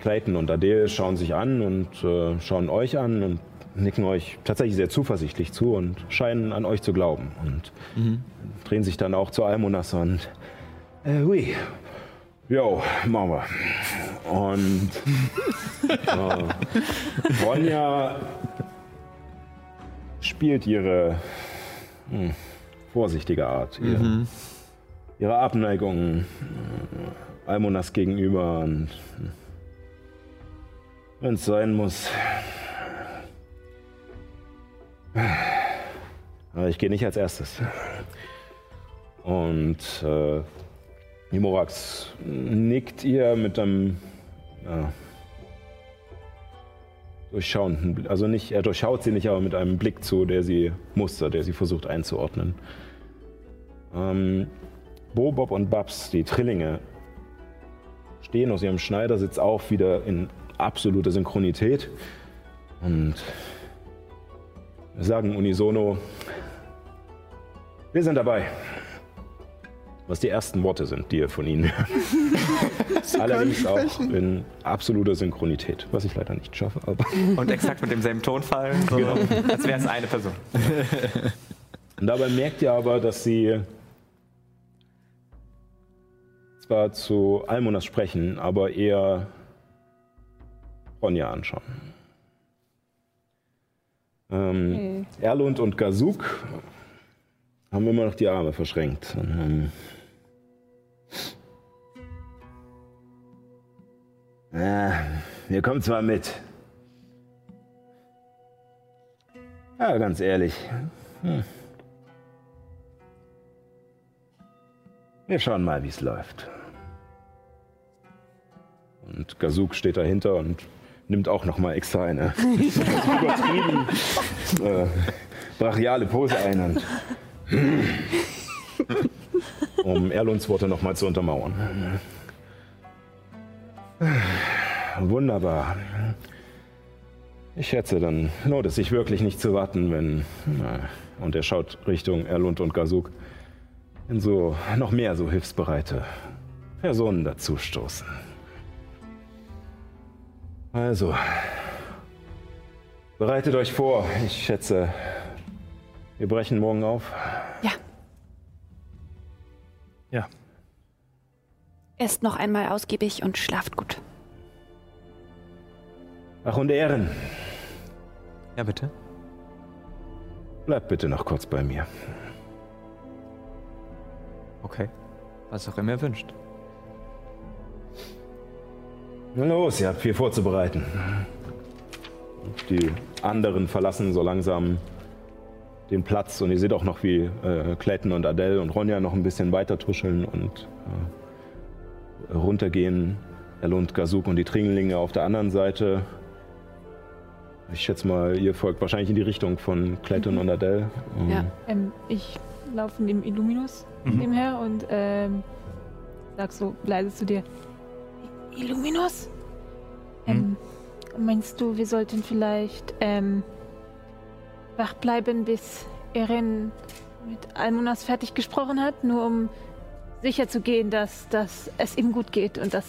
Clayton und Adele schauen sich an und äh, schauen euch an und nicken euch tatsächlich sehr zuversichtlich zu und scheinen an euch zu glauben. Und drehen sich dann auch zu Almonas und äh, hui. Jo, machen wir. Und äh, Ronja spielt ihre hm, vorsichtige Art, ihre, ihre Abneigung äh, Almonas gegenüber und wenn es sein muss. Aber ich gehe nicht als erstes. Und äh, Nimorax nickt ihr mit einem ja, durchschauenden. Also nicht, er durchschaut sie nicht, aber mit einem Blick zu, der sie mustert, der sie versucht einzuordnen. Ähm, Bo, Bob und Babs, die Trillinge, stehen aus ihrem Schneidersitz auf, wieder in absoluter Synchronität. Und sagen unisono, wir sind dabei. Was die ersten Worte sind, die ihr von ihnen hört. Allerdings auch in absoluter Synchronität, was ich leider nicht schaffe. Aber Und exakt mit demselben Tonfall, so, als wäre es eine Person. Und dabei merkt ihr aber, dass sie zwar zu Almonas sprechen, aber eher Ronja anschauen. Ähm, Erlund und Gazuk haben immer noch die Arme verschränkt. Und, ähm, ja, wir kommen zwar mit. Ja, ganz ehrlich. Hm. Wir schauen mal, wie es läuft. Und Gazuk steht dahinter und nimmt auch noch mal extra eine übertrieben äh, brachiale Pose ein, und, um Erlunds Worte noch mal zu untermauern. Wunderbar. Ich schätze, dann lohnt es sich wirklich nicht zu warten, wenn... Na, und er schaut Richtung Erlund und Gazuk, wenn so noch mehr so hilfsbereite Personen dazustoßen. Also, bereitet euch vor. Ich schätze, wir brechen morgen auf. Ja, Ja, esst noch einmal ausgiebig und schlaft gut. Ach und Ehren, Ja, bitte. bleibt bitte noch kurz bei mir. Okay. Was auch immer ihr wünscht. Na los, ihr habt viel vorzubereiten. Die anderen verlassen so langsam den Platz und ihr seht auch noch, wie äh, Clayton und Adele und Ronja noch ein bisschen weiter tuscheln und äh, runtergehen. Erlund, Gazuk und die Tringelinge auf der anderen Seite. Ich schätze mal, ihr folgt wahrscheinlich in die Richtung von Clayton und Adele. Ähm, Ja. Ähm, ich laufe neben Illuminus nebenher und ähm, sag so leise zu dir: Illuminus? Ähm, meinst du, wir sollten vielleicht ähm, wach bleiben, bis Erin mit Almonas fertig gesprochen hat, nur um sicher zu gehen, dass, dass es ihm gut geht und dass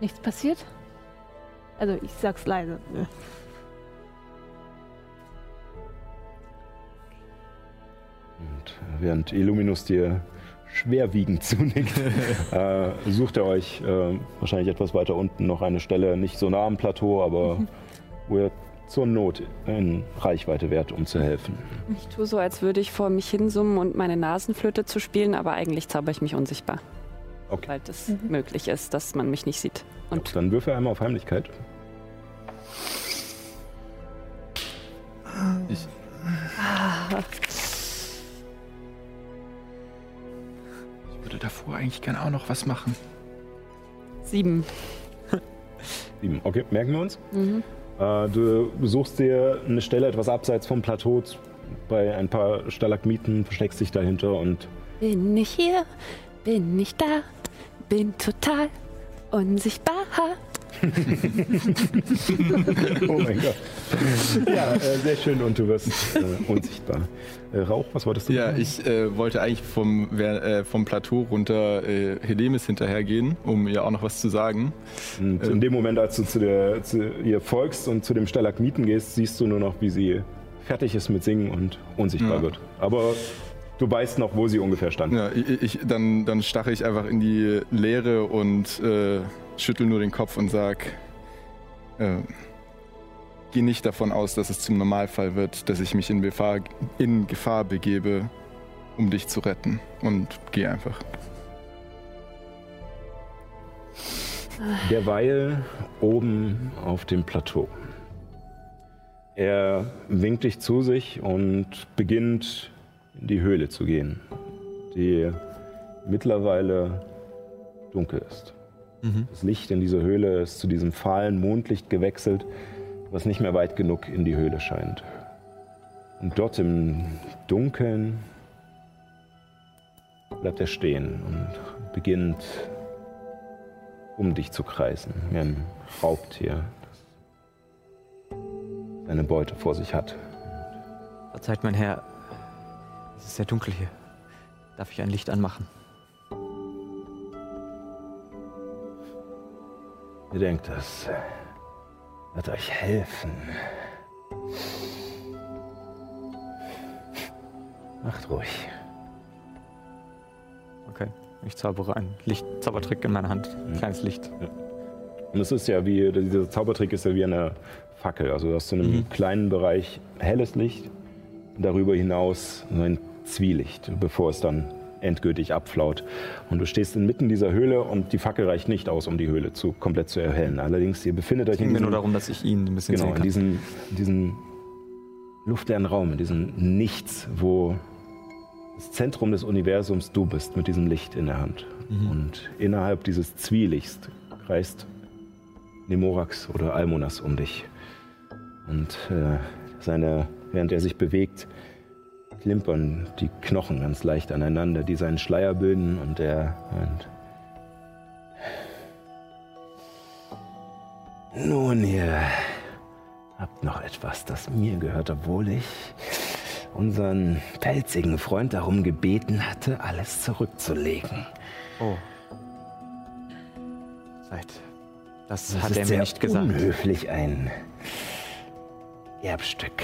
nichts passiert? Also, ich sag's leise. Und während Illuminus dir schwerwiegend zunickt, äh, sucht er euch äh, wahrscheinlich etwas weiter unten noch eine Stelle, nicht so nah am Plateau, aber wo ihr zur Not in Reichweite wärt, um zu helfen. Ich tue so, als würde ich vor mich hinsummen und meine Nasenflöte zu spielen, aber eigentlich zauber ich mich unsichtbar. Okay. Weil das möglich ist, dass man mich nicht sieht. Und Dann würfe einmal auf Heimlichkeit. Ich würde davor eigentlich gerne auch noch was machen. sieben. Sieben. Okay, merken wir uns. Äh, du suchst dir eine Stelle etwas abseits vom Plateau bei ein paar Stalagmiten, versteckst dich dahinter und Bin ich hier? Bin ich da? Bin total unsichtbar. oh mein Gott. Ja, äh, sehr schön und du wirst äh, unsichtbar. Äh, Rauch, was wolltest du Ja, sagen? ich äh, wollte eigentlich vom, äh, vom Plateau runter äh, Helemis hinterhergehen, um ihr auch noch was zu sagen. Und in dem Moment, als du zu, der, zu ihr folgst und zu dem Stalagmiten gehst, siehst du nur noch, wie sie fertig ist mit Singen und unsichtbar Ja. wird. Aber du weißt noch, wo sie ungefähr stand. Ja, ich, ich, dann, dann stache ich einfach in die Leere und äh, schüttel nur den Kopf und sag, äh, geh nicht davon aus, dass es zum Normalfall wird, dass ich mich in Gefahr, in Gefahr begebe, um dich zu retten. Und geh einfach. Derweil oben auf dem Plateau. Er winkt dich zu sich und beginnt in die Höhle zu gehen, die mittlerweile dunkel ist. Das Licht in dieser Höhle ist zu diesem fahlen Mondlicht gewechselt, was nicht mehr weit genug in die Höhle scheint. Und dort im Dunkeln bleibt er stehen und beginnt um dich zu kreisen, wie ein Raubtier, das seine Beute vor sich hat. Verzeiht, mein Herr. Es ist sehr dunkel hier. Darf ich ein Licht anmachen? Ihr denkt, das wird euch helfen. Macht ruhig. Okay. Ich zaubere ein Licht, Zaubertrick in meine Hand. Ein kleines Licht. Und es ist ja wie, dieser Zaubertrick ist ja wie eine Fackel. Also du hast in einem kleinen Bereich helles Licht darüber hinaus so ein Zwielicht, bevor es dann endgültig abflaut. Und du stehst inmitten dieser Höhle und die Fackel reicht nicht aus, um die Höhle zu, komplett zu erhellen. Allerdings, ihr befindet euch in diesem, nur darum, dass ich ihn ein bisschen genau, in diesem, luftleeren Raum, in diesem Nichts, wo das Zentrum des Universums du bist, mit diesem Licht in der Hand. Und innerhalb dieses Zwielichts kreist Nemorax oder Almonas um dich. Und äh, seine, während er sich bewegt, klimpern die Knochen ganz leicht aneinander, die seinen Schleier bilden und er meint, Nun, ihr habt noch etwas, das mir gehört, obwohl ich unseren pelzigen Freund darum gebeten hatte, alles zurückzulegen. Oh. Seid. Das, Das hat ist er mir sehr nicht gesagt. unhöflich, ein Erbstück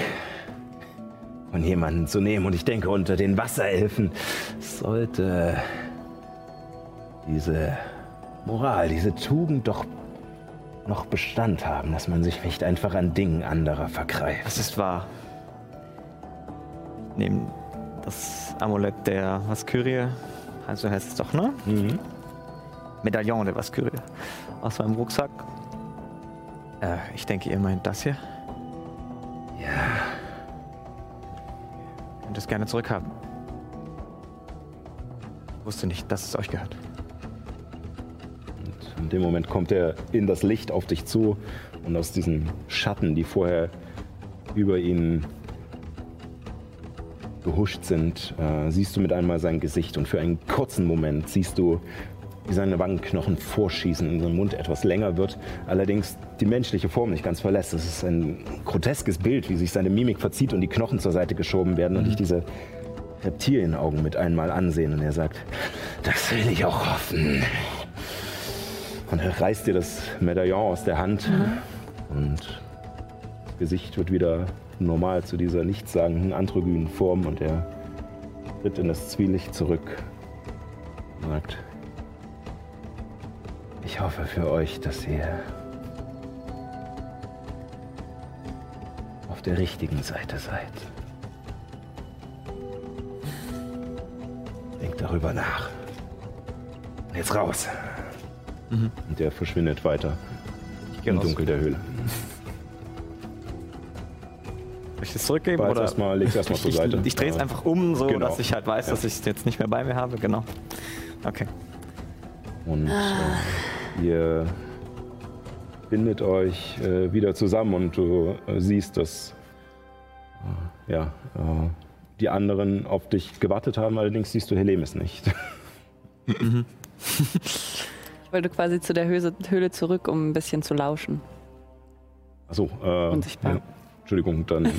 von jemandem zu nehmen. Und ich denke, unter den Wasserelfen sollte diese Moral, diese Tugend doch noch Bestand haben, dass man sich nicht einfach an Dingen anderer vergreift. Das ist wahr. Neben das Amulett der Vaskyrie, also heißt es doch, ne? Mhm. Medaillon der Vaskyrie aus meinem Rucksack. Äh, ich denke, ihr meint das hier. Ja, Könnt es gerne zurückhaben. Wusste nicht, dass es euch gehört. Und in dem Moment kommt er in das Licht auf dich zu und aus diesen Schatten, die vorher über ihn gehuscht sind, äh, siehst du mit einmal sein Gesicht und für einen kurzen Moment siehst du, wie seine Wangenknochen vorschießen und sein Mund etwas länger wird, allerdings die menschliche Form nicht ganz verlässt. Es ist ein groteskes Bild, wie sich seine Mimik verzieht und die Knochen zur Seite geschoben werden und dich diese Reptilienaugen mit einmal ansehen und er sagt, das will ich auch hoffen. Und er reißt dir das Medaillon aus der Hand und das Gesicht wird wieder normal zu dieser nichtssagenden androgynen Form und er tritt in das Zwielicht zurück und sagt, ich hoffe für euch, dass ihr auf der richtigen Seite seid. Denkt darüber nach. Jetzt raus. Und der verschwindet weiter im raus. Dunkel der Höhle. Soll ich das zurückgeben? Jetzt oder? erstmal, leg's erstmal zur Seite. Ich, ich drehe es Ja. einfach um, so Genau. dass ich halt weiß, dass ich es jetzt nicht mehr bei mir habe. Genau. Okay. Und äh, ihr bindet euch äh, wieder zusammen und du äh, siehst, dass äh, ja, äh, die anderen auf dich gewartet haben. Allerdings siehst du Helemis nicht. Ich wollte quasi zu der Höhle, Höhle zurück, um ein bisschen zu lauschen. Achso, äh, Unsichtbar. Ja. Entschuldigung, dann äh,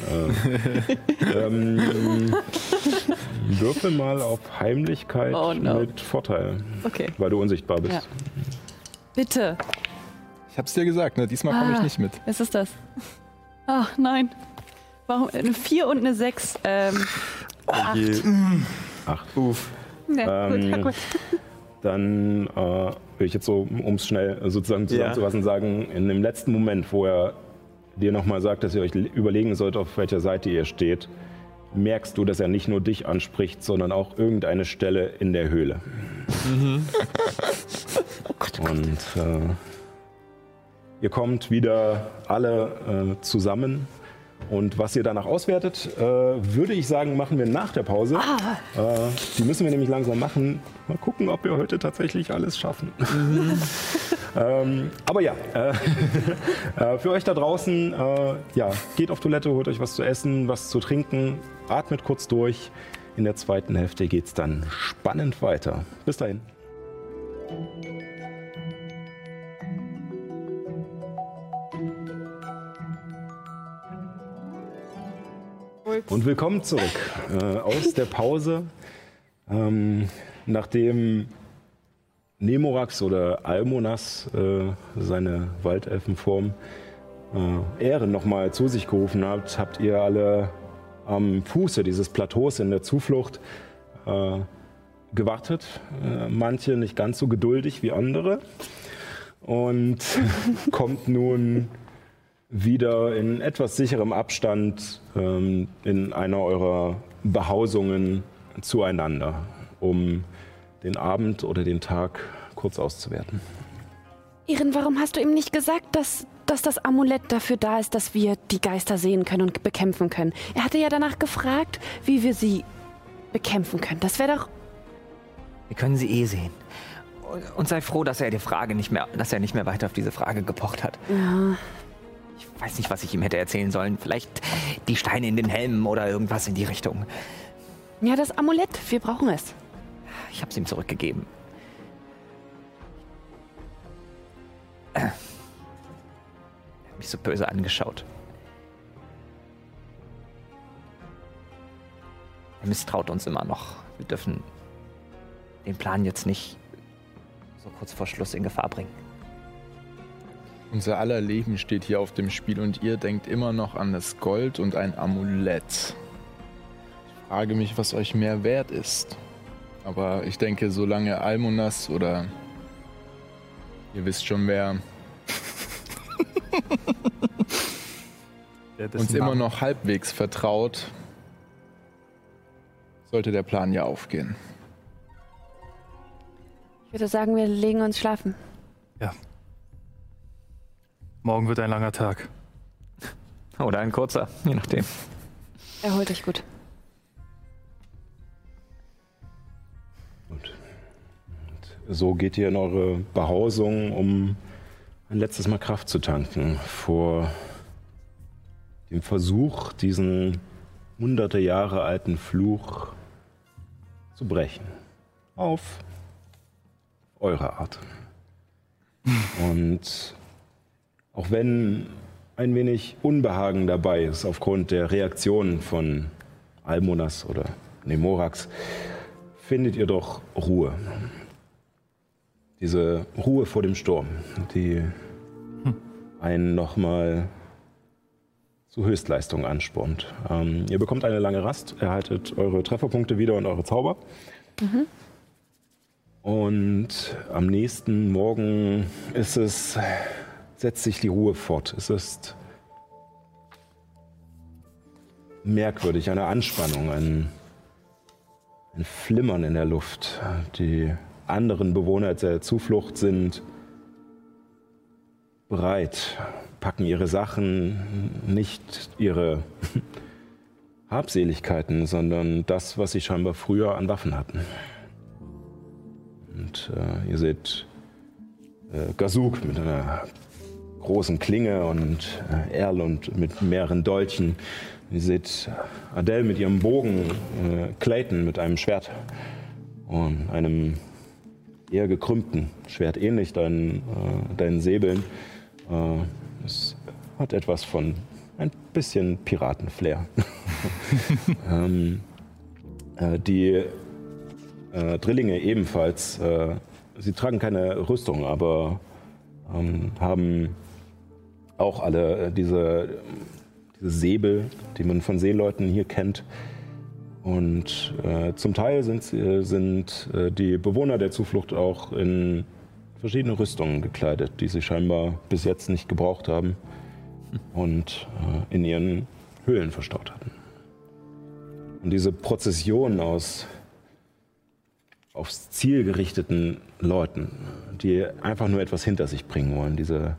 ähm, würfel mal auf Heimlichkeit Oh no. mit Vorteil, Okay. weil du unsichtbar bist. Ja. Bitte. Ich hab's dir gesagt, ne? Diesmal komme ich Ah. nicht mit. Was ist das? Ach nein. Warum? Eine 4 und eine 6. Ähm, Je. Acht. Uff. Ja, gut, ja, Ähm, gut. Dann äh, will ich jetzt so, um es schnell sozusagen zusammenzufassen, sagen, in dem letzten Moment, wo er dir nochmal sagt, dass ihr euch überlegen sollt, auf welcher Seite ihr steht, merkst du, dass er nicht nur dich anspricht, sondern auch irgendeine Stelle in der Höhle. Und äh, ihr kommt wieder alle äh, zusammen. Und was ihr danach auswertet, äh, würde ich sagen, machen wir nach der Pause. Äh, die müssen wir nämlich langsam machen. Mal gucken, ob wir heute tatsächlich alles schaffen. ähm, aber ja, äh, äh, für euch da draußen, äh, ja, geht auf Toilette, holt euch was zu essen, was zu trinken, atmet kurz durch. In der zweiten Hälfte geht es dann spannend weiter. Bis dahin. Und willkommen zurück äh, aus der Pause. Ähm, nachdem Nemorax oder Almonas äh, seine Waldelfenform äh, Ehren nochmal zu sich gerufen hat, habt ihr alle am Fuße dieses Plateaus in der Zuflucht äh, gewartet. Äh, manche nicht ganz so geduldig wie andere. Und kommt nun wieder in etwas sicherem Abstand ähm, in einer eurer Behausungen zueinander, um den Abend oder den Tag kurz auszuwerten. Iren, warum hast du ihm nicht gesagt, dass, dass das Amulett dafür da ist, dass wir die Geister sehen können und bekämpfen können? Er hatte ja danach gefragt, wie wir sie bekämpfen können. Das wäre doch. Wir können sie eh sehen. Und sei froh, dass er die Frage nicht mehr, dass er nicht mehr weiter auf diese Frage gepocht hat. Ja. Ich weiß nicht, was ich ihm hätte erzählen sollen. Vielleicht die Steine in den Helmen oder irgendwas in die Richtung. Ja, das Amulett, wir brauchen es. Ich habe es ihm zurückgegeben. Er mich so böse angeschaut. Er misstraut uns immer noch. Wir dürfen den Plan jetzt nicht so kurz vor Schluss in Gefahr bringen. Unser aller Leben steht hier auf dem Spiel und ihr denkt immer noch an das Gold und ein Amulett. Ich frage mich, was euch mehr wert ist. Aber ich denke, solange Almonas oder ihr wisst schon wer uns immer noch halbwegs vertraut, sollte der Plan ja aufgehen. Ich würde sagen, wir legen uns schlafen. Morgen wird ein langer Tag. Oder ein kurzer, je nachdem. Erholt dich gut. Und, und so geht ihr in eure Behausung, um ein letztes Mal Kraft zu tanken vor dem Versuch, diesen hunderte Jahre alten Fluch zu brechen. Auf eure Art. Und auch wenn ein wenig Unbehagen dabei ist aufgrund der Reaktionen von Almonas oder Nemorax, findet ihr doch Ruhe. Diese Ruhe vor dem Sturm, die einen nochmal zu Höchstleistung anspornt. Ähm, ihr bekommt eine lange Rast, erhaltet eure Trefferpunkte wieder und eure Zauber. Und am nächsten Morgen ist es, setzt sich die Ruhe fort. Es ist merkwürdig, eine Anspannung, ein, ein Flimmern in der Luft. Die anderen Bewohner der Zuflucht sind bereit, packen ihre Sachen, nicht ihre Habseligkeiten, sondern das, was sie scheinbar früher an Waffen hatten. Und äh, ihr seht äh, Gazuk mit einer großen Klinge und äh, Erlund mit mehreren Dolchen. Ihr seht Adele mit ihrem Bogen, äh, Clayton mit einem Schwert und einem eher gekrümmten Schwert ähnlich, deinen, äh, deinen Säbeln. Äh, es hat etwas von ein bisschen Piratenflair. ähm, äh, die äh, Drillinge ebenfalls. Äh, sie tragen keine Rüstung, aber ähm, haben auch alle äh, diese, diese Säbel, die man von Seeleuten hier kennt. Und äh, zum Teil sind, äh, sind äh, die Bewohner der Zuflucht auch in verschiedene Rüstungen gekleidet, die sie scheinbar bis jetzt nicht gebraucht haben und äh, in ihren Höhlen verstaut hatten. Und diese Prozession aus aufs Ziel gerichteten Leuten, die einfach nur etwas hinter sich bringen wollen, diese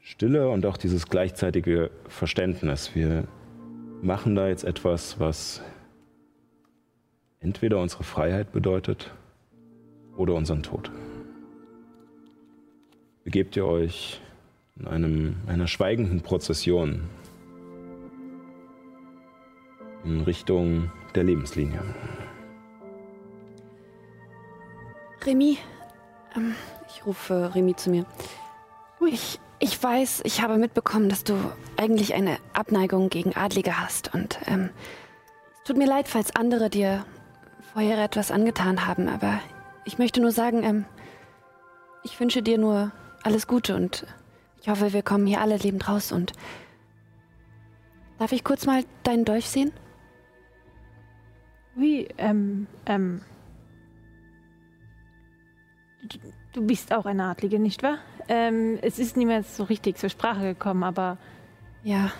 Stille und auch dieses gleichzeitige Verständnis. Wir machen da jetzt etwas, was entweder unsere Freiheit bedeutet oder unseren Tod. Begebt ihr euch in einem, einer schweigenden Prozession in Richtung der Lebenslinie. Remy, ähm, ich rufe Remy zu mir. Ich, ich weiß, ich habe mitbekommen, dass du eigentlich eine Abneigung gegen Adlige hast. Und ähm, es tut mir leid, falls andere dir vorher etwas angetan haben. Aber ich möchte nur sagen, ähm, ich wünsche dir nur alles Gute und ich hoffe, wir kommen hier alle lebend raus. Und darf ich kurz mal deinen Dolch sehen? Wie, ähm, ähm. Du, du bist auch eine Adlige, nicht wahr? Ähm, es ist niemals so richtig zur Sprache gekommen, aber Ja.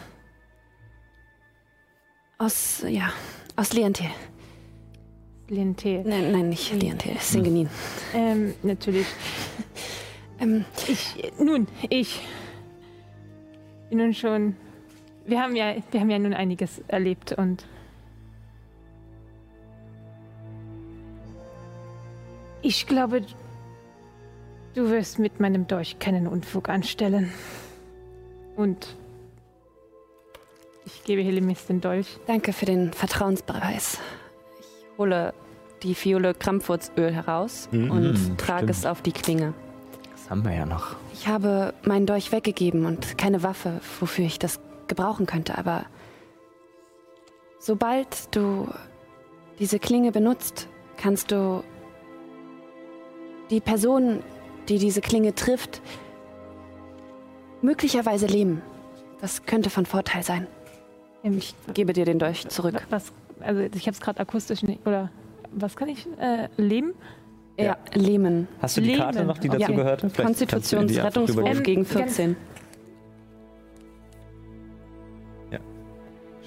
Aus, ja, aus Lientel. Klientel. Nein, nein, nicht Lientel, Singenin. Ähm, natürlich. Ähm, Ich, nun, ich bin nun schon. Wir haben ja, wir haben ja nun einiges erlebt und ich glaube, du wirst mit meinem Dolch keinen Unfug anstellen. Und ich gebe Helemis den Dolch. danke für den Vertrauensbeweis. Ich hole die Fiole Krampfwurzöl heraus Mhm, und trage stimmt. es auf die Klinge. Das haben wir ja noch. Ich habe meinen Dolch weggegeben und keine Waffe, wofür ich das gebrauchen könnte, aber sobald du diese Klinge benutzt, kannst du die Person, die diese Klinge trifft, möglicherweise lähmen. Das könnte von Vorteil sein. Ich gebe dir den Dolch zurück. Was, also ich habe es gerade akustisch nicht. Oder was kann ich? Äh, leben? Ja, lähmen. Hast du die Leben. Karte noch, die Okay. dazu? Vielleicht einfach Konstitutionsrettungswurf gegen Ähm, ganz- 14.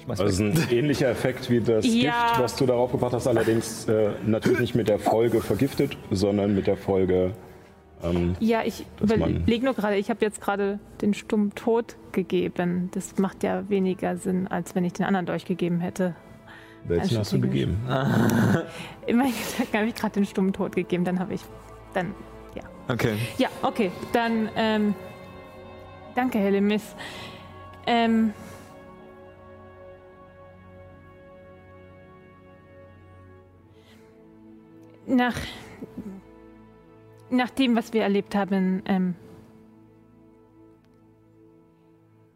Schmeiß Also weg. es ist ein ähnlicher Effekt wie das Ja. Gift, was du darauf gebracht hast, allerdings äh, natürlich nicht mit der Folge vergiftet, sondern mit der Folge. Ähm, Ja, ich überlege nur gerade, ich habe jetzt gerade den Stumm tot gegeben. Das macht ja weniger Sinn, als wenn ich den anderen gegeben hätte. Welchen hast du gegeben? In meinen Gedanken habe ich gerade den Stumm tot gegeben, dann habe ich. Dann. Okay. Ja, okay. Dann, ähm. Danke, Helemis. Ähm. Nach. Nach dem, was wir erlebt haben, ähm.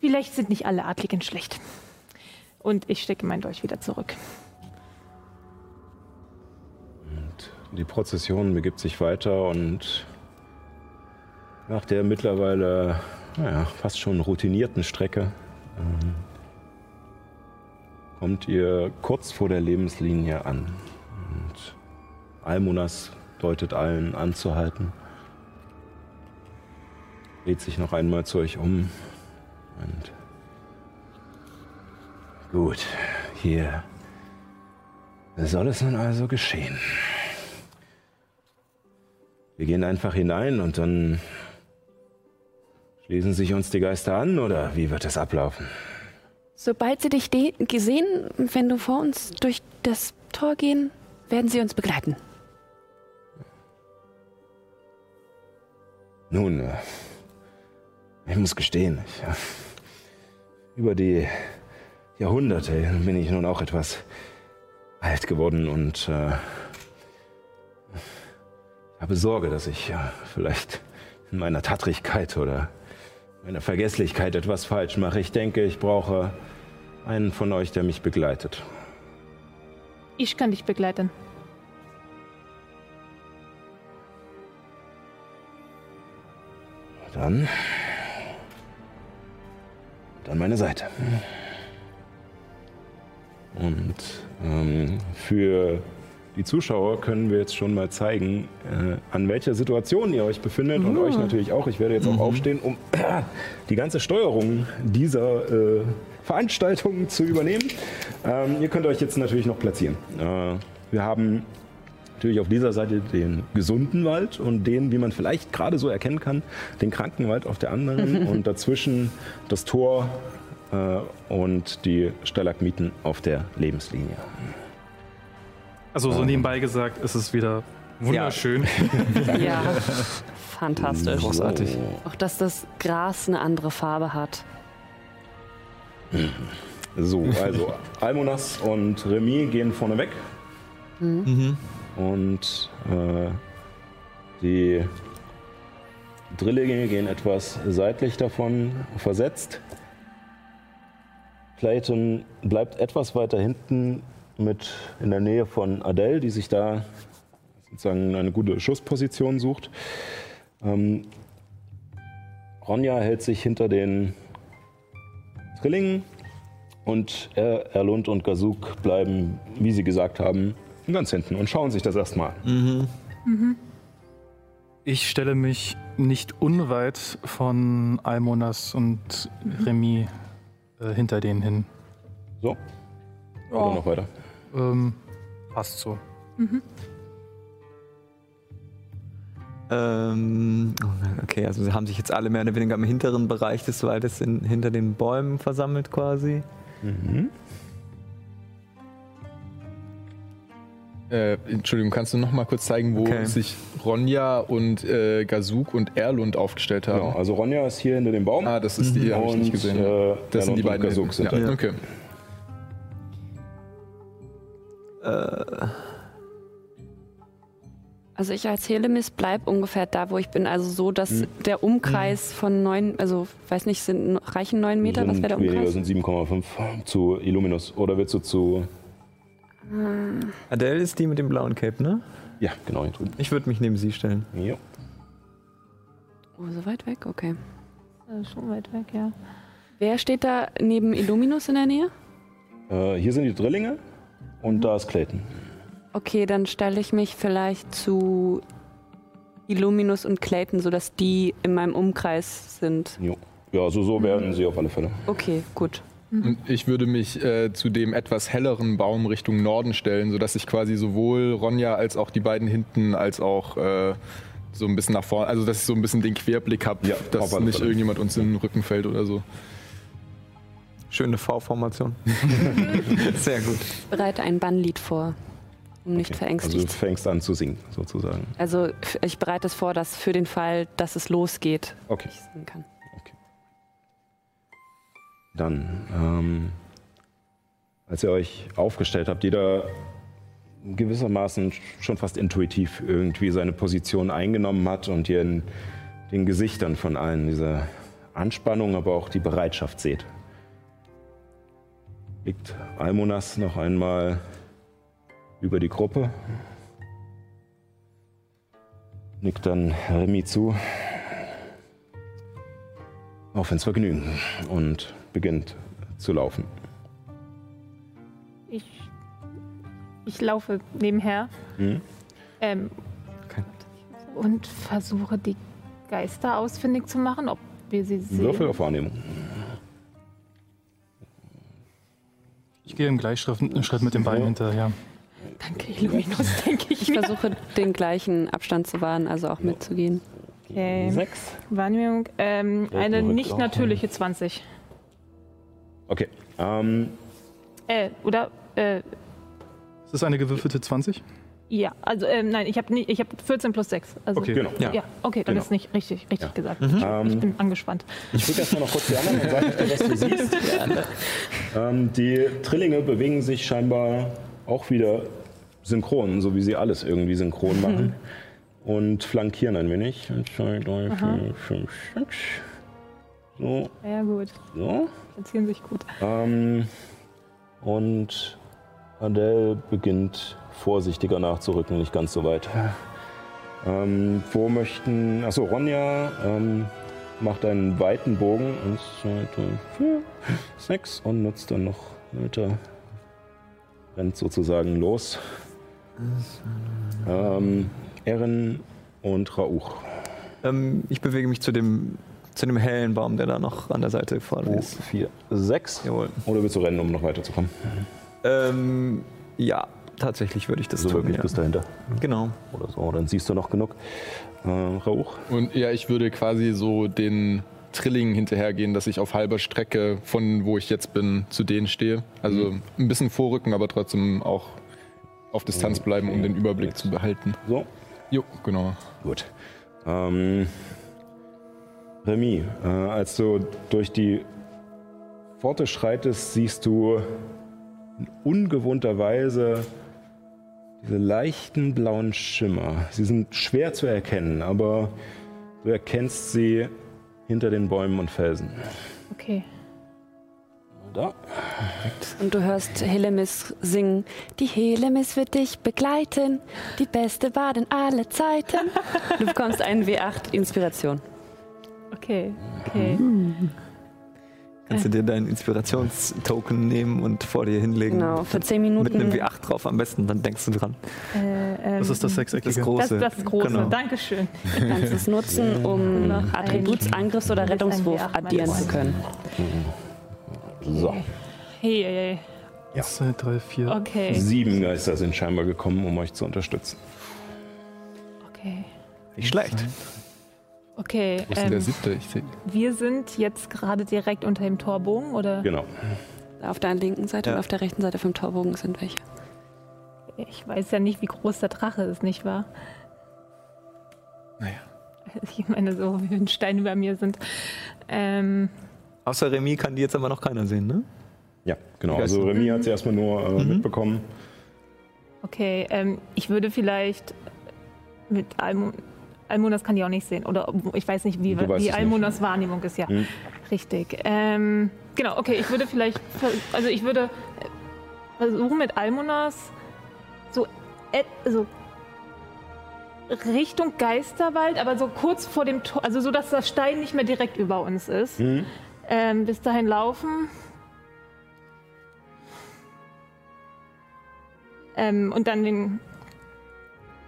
Vielleicht sind nicht alle Adligen schlecht. Und ich stecke mein Dolch wieder zurück. Die Prozession begibt sich weiter und nach der mittlerweile naja, fast schon routinierten Strecke ähm, kommt ihr kurz vor der Lebenslinie an. Und Almonas deutet allen anzuhalten, dreht sich noch einmal zu euch um und gut, hier soll es nun also geschehen. Wir gehen einfach hinein und dann schließen sich uns die Geister an oder wie wird es ablaufen? Sobald sie dich gesehen, wenn du vor uns durch das Tor gehen, werden sie uns begleiten. Nun, äh, ich muss gestehen, ich, über die Jahrhunderte bin ich nun auch etwas alt geworden und äh, habe Sorge, dass ich ja, vielleicht in meiner Tattrigkeit oder meiner Vergesslichkeit etwas falsch mache. Ich denke, ich brauche einen von euch, der mich begleitet. Ich kann dich begleiten. Dann. Dann meine Seite. Und ähm, für die Zuschauer können wir jetzt schon mal zeigen, äh, an welcher Situation ihr euch befindet und euch natürlich auch. Ich werde jetzt auch aufstehen, um die ganze Steuerung dieser äh, Veranstaltung zu übernehmen. Ähm, ihr könnt euch jetzt natürlich noch platzieren. Äh, wir haben natürlich auf dieser Seite den gesunden Wald und den, wie man vielleicht gerade so erkennen kann, den Krankenwald auf der anderen und dazwischen das Tor äh, und die Stalagmiten auf der Lebenslinie. Also so nebenbei gesagt, ist es wieder wunderschön. Ja, fantastisch. Großartig. Auch dass das Gras eine andere Farbe hat. So, also Almonas und Remy gehen vorne weg. Und äh, die Drillinge gehen etwas seitlich davon versetzt. Clayton bleibt etwas weiter hinten mit in der Nähe von Adele, die sich da sozusagen eine gute Schussposition sucht. Ähm, Ronja hält sich hinter den Drillingen und er, Erlund und Gazuk bleiben, wie sie gesagt haben, ganz hinten und schauen sich das erstmal an. Ich stelle mich nicht unweit von Almonas und Remy äh, hinter denen hin. So. Oder noch weiter. Ähm, passt so. Ähm, okay, also sie haben sich jetzt alle mehr oder weniger im hinteren Bereich des Waldes in, hinter den Bäumen versammelt quasi. Äh, Entschuldigung, kannst du noch mal kurz zeigen, wo Okay. sich Ronja und äh, Gazuk und Erlund aufgestellt haben? Genau, also Ronja ist hier hinter dem Baum. Ah, das ist die, habe ich nicht gesehen. äh, das sind die Erlund und beiden. Gazuk sind ja. da. Okay. Also ich als Helemis bleib ungefähr da, wo ich bin. Also so, dass der Umkreis von neun, also weiß nicht, sind reichen neun Meter, was wäre der weniger, Umkreis? sind 7,5 zu Illuminus. Oder willst du zu. Adele ist die mit dem blauen Cape, ne? Ja, genau, hier drüben. Ich würde mich neben sie stellen. Jo. Oh, so weit weg, okay. Ist schon weit weg, ja. Wer steht da neben Illuminus in der Nähe? Äh, hier sind die Drillinge und da ist Clayton. Okay, dann stelle ich mich vielleicht zu Illuminus und Clayton, sodass die in meinem Umkreis sind. Jo. Ja, so, so werden sie auf alle Fälle. Okay, gut. Und ich würde mich äh, zu dem etwas helleren Baum Richtung Norden stellen, sodass ich quasi sowohl Ronja als auch die beiden hinten als auch äh, so ein bisschen nach vorne, also dass ich so ein bisschen den Querblick habe, Ja, dass nicht Fälle. irgendjemand uns in den Rücken fällt oder so. Schöne V-Formation. Sehr gut. Bereite ein Bannlied vor, um nicht Also verängstigt. du fängst an zu singen, sozusagen. Also ich bereite es vor, dass für den Fall, dass es losgeht, Okay. ich singen kann. Dann, ähm, als ihr euch aufgestellt habt, jeder gewissermaßen schon fast intuitiv irgendwie seine Position eingenommen hat und ihr in den Gesichtern von allen diese Anspannung, aber auch die Bereitschaft seht. Blickt Almonas noch einmal über die Gruppe, nickt dann Remy zu. Auf ins Vergnügen und beginnt zu laufen. Ich, ich laufe nebenher Mhm. ähm, Okay. und versuche die Geister ausfindig zu machen, ob wir sie sehen. Würfel auf Wahrnehmung. Ich gehe im Gleichschritt Schritt mit den beiden hinterher. Danke, Illuminus, denke ich Ich mir. versuche den gleichen Abstand zu wahren, also auch mitzugehen. Okay. Sechs. Wahrnehmung, ähm, eine nicht natürliche 20. Okay. Ähm, Äh, oder, äh, Ist das eine gewürfelte 20? ja, also, ähm, nein, ich habe ich hab 14 plus 6. Also, Okay. genau. Ja. Ja, okay, dann Genau. ist nicht richtig, richtig Ja. gesagt. Ähm, Ich bin angespannt. Ich drücke erstmal noch kurz die anderen und sage was du siehst. ähm, die Trillinge bewegen sich scheinbar auch wieder synchron, so wie sie alles irgendwie synchron machen. und flankieren ein wenig. Eins, zwei, drei, vier, fünf, sechs. So, Ja, gut. so. Erzielen sich gut. Ähm, und Adele beginnt vorsichtiger nachzurücken, nicht ganz so weit. Ähm, wo möchten. Achso, Ronja ähm, macht einen weiten Bogen. Eins, zwei, drei, vier, sechs und nutzt dann noch weiter. Rennt sozusagen los. Ähm, Erin und Rauch. Ähm, ich bewege mich zu dem, zu dem hellen Baum, der da noch an der Seite vorne Oh, ist. vier, sechs. Jawohl. Oder willst du rennen, um noch weiterzukommen? Ähm, ja, tatsächlich würde ich das So tun. wirklich Ja. bis dahinter. Genau. Oder so, dann siehst du noch genug. Äh, Rauch. Und ja, ich würde quasi so den Trilling hinterhergehen, dass ich auf halber Strecke von wo ich jetzt bin zu denen stehe. Also ein bisschen vorrücken, aber trotzdem auch auf Distanz bleiben, um den Überblick zu behalten. So, Jo, genau. Gut. Ähm, Remy, äh, als du durch die Pforte schreitest, siehst du in ungewohnter Weise diese leichten blauen Schimmer. Sie sind schwer zu erkennen, aber du erkennst sie hinter den Bäumen und Felsen. Okay. Da. Und du hörst Helemis singen. Die Helemis wird dich begleiten. Die beste Badin aller Zeiten. Du bekommst einen W8 Inspiration. Okay. Okay. Kannst du dir deinen Inspirationstoken nehmen und vor dir hinlegen? Genau, für 10 Mit einem Minuten. W8 drauf am besten, dann denkst du dran. Äh, ähm, Das ist das Das sechseckige. das, große. das große. Genau. Dankeschön. kannst du es nutzen, um Noch ein- Attributsangriffs- oder Rettungswurf W8 mal addieren zu können. So. Hey, hey, Eins, zwei, drei, vier. hey. Okay. Sieben Geister sind scheinbar gekommen, um euch zu unterstützen. Okay. Nicht schlecht. Okay. Wo ist denn der Ähm, siebte? Ich seh, wir sind jetzt gerade direkt unter dem Torbogen, oder? Genau. Auf der linken Seite Ja. und auf der rechten Seite vom Torbogen sind welche. Ich weiß ja nicht, wie groß der Drache ist, nicht wahr? naja. Ich meine, so wie ein Stein über mir sind. Ähm, Außer Remy kann die jetzt aber noch keiner sehen, ne? Ja, genau. Also Remy hat sie erstmal nur äh, mitbekommen. okay, ähm, ich würde vielleicht mit Almo Almonas kann die auch nicht sehen. Oder ich weiß nicht, wie, wie Almonas Wahrnehmung ist, ja. Hm. Richtig. Ähm, genau, okay, ich würde vielleicht, also ich würde äh, versuchen mit Almonas so, so Richtung Geisterwald, aber so kurz vor dem Tor, also so, dass der Stein nicht mehr direkt über uns ist. Mhm. Ähm, bis dahin laufen. Ähm, und dann den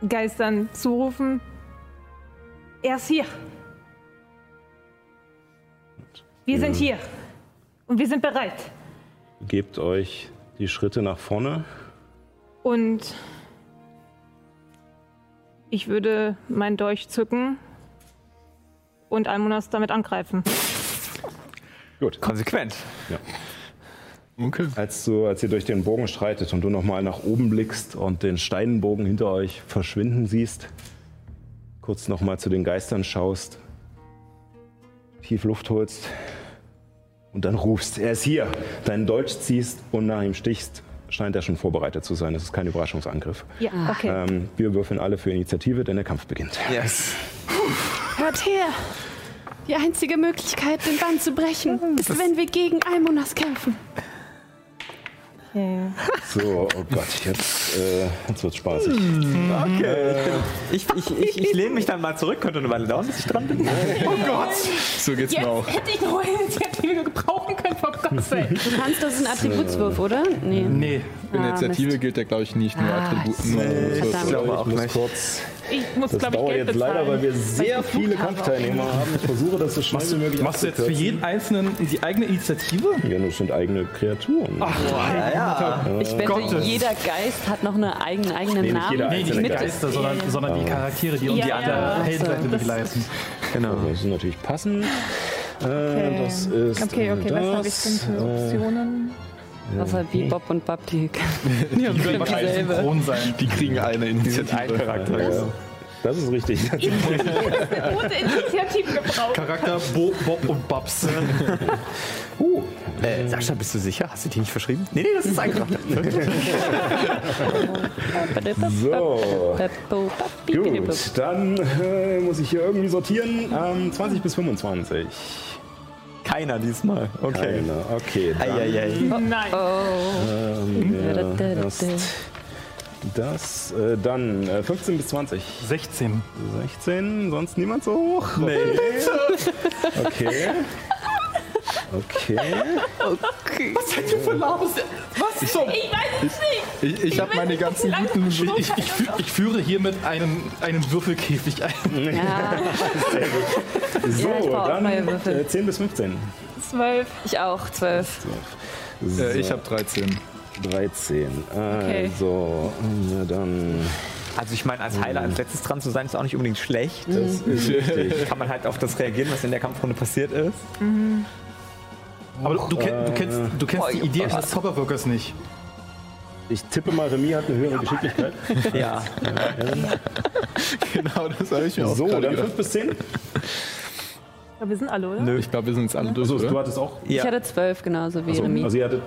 Geistern zurufen. Er ist hier. Wir sind hier. Und wir sind bereit. Gebt euch die Schritte nach vorne. Und ich würde meinen Dolch zücken und Almonas damit angreifen. Gut. Konsequent. Okay. Als, du, als ihr durch den Bogen streitet und du nochmal nach oben blickst und den Steinenbogen hinter euch verschwinden siehst, kurz nochmal zu den Geistern schaust, tief Luft holst und dann rufst, er ist hier, deinen Dolch ziehst und nach ihm stichst, scheint er schon vorbereitet zu sein. Es ist kein Überraschungsangriff. Ja, okay. Ähm, wir würfeln alle für Initiative, denn der Kampf beginnt. Yes. Hört her! Die einzige Möglichkeit, den Bann zu brechen, ist, wenn wir gegen Almonas kämpfen. Ja. So, oh Gott, jetzt, äh, jetzt wird's spaßig. Okay. Ich, ich, ich, ich lehne mich dann mal zurück. Könnte eine Weile dauern, bis ich dran bin. Oh Gott! So geht's mir auch. Jetzt hätte ich noch eine Initiative gebrauchen können, Willen. Du kannst, das ist ein Attributswurf, oder? Nee. Nee. Initiative Mist. gilt ja, glaube ich, nicht nur Ah, Attribut. Nur so, glaube ich auch muss nicht. kurz. Ich muss, Das glaube ich, dauert Geld jetzt leider, bezahlen. weil wir sehr ich viele. Kampfteilnehmer haben. Ich versuche das so schnell wie möglich Machst du jetzt für jeden Einzelnen die eigene Initiative? Ja, das sind eigene Kreaturen. Ja, ja. Ich wette, Gottes. jeder Geist hat noch eine eigene, eigenen Nee, nicht Namen. jeder Nee, nicht Geist. Geister, sondern, sondern die Charaktere, die uns Ja, die ja, andere ja. Heldenseite Das- begleiten. Genau. Das ist natürlich passend. Äh, Okay. Das ist Okay, okay, was habe ich das, denn für äh, Optionen? Außer Bebop und Bab, die Die werden wahrscheinlich synchron sein. Die kriegen eine Die sind ein Initiative. Charakter. Ja. Das ist richtig. Gute Initiativen gebraucht. Charakter Bo, Bob und Babs. Uh, Äh, Sascha, bist du sicher? Hast du die nicht verschrieben? Nee, nee, das ist so. Beppo, papi, bidibub. Gut, dann äh, muss ich hier irgendwie sortieren. Ähm, 20 bis 25. Keiner diesmal. Okay. Keine. Okay, dann Eieiei. Nein. haben wir erst das. Äh, dann äh, 15 bis 20. 16. 16, sonst niemand so hoch? Nee. Okay. Okay. Was seid ihr für Labus? Was zum? Ich weiß es nicht. Ich, ich habe meine ganzen guten. Ich, ich, ich, fü- ich führe hiermit einen, einen Würfelkäfig ein. Ja, So, Ja, ich dann äh, 10 bis 15. Zwölf. ich auch, zwölf. So, Äh, ich habe 13. 13. Okay. Also, na dann. Also ich meine, als Heiler als letztes dran zu sein, ist auch nicht unbedingt schlecht. Das ist richtig. Kann man halt auf das reagieren, was in der Kampfrunde passiert ist. Aber du, du, du kennst, du kennst die Boah, Idee eines Zauberwirkers nicht. Ich tippe mal, Remy hat eine höhere Geschicklichkeit. Ja. Genau, das habe ich mir auch So, dann gedacht. 5 bis 10. Aber wir sind alle, oder? Nö. Ich glaube, wir sind jetzt alle durch, So, du hattest auch. Ich Ja. hatte zwölf, genauso wie Achso, Remy. also ihr hattet.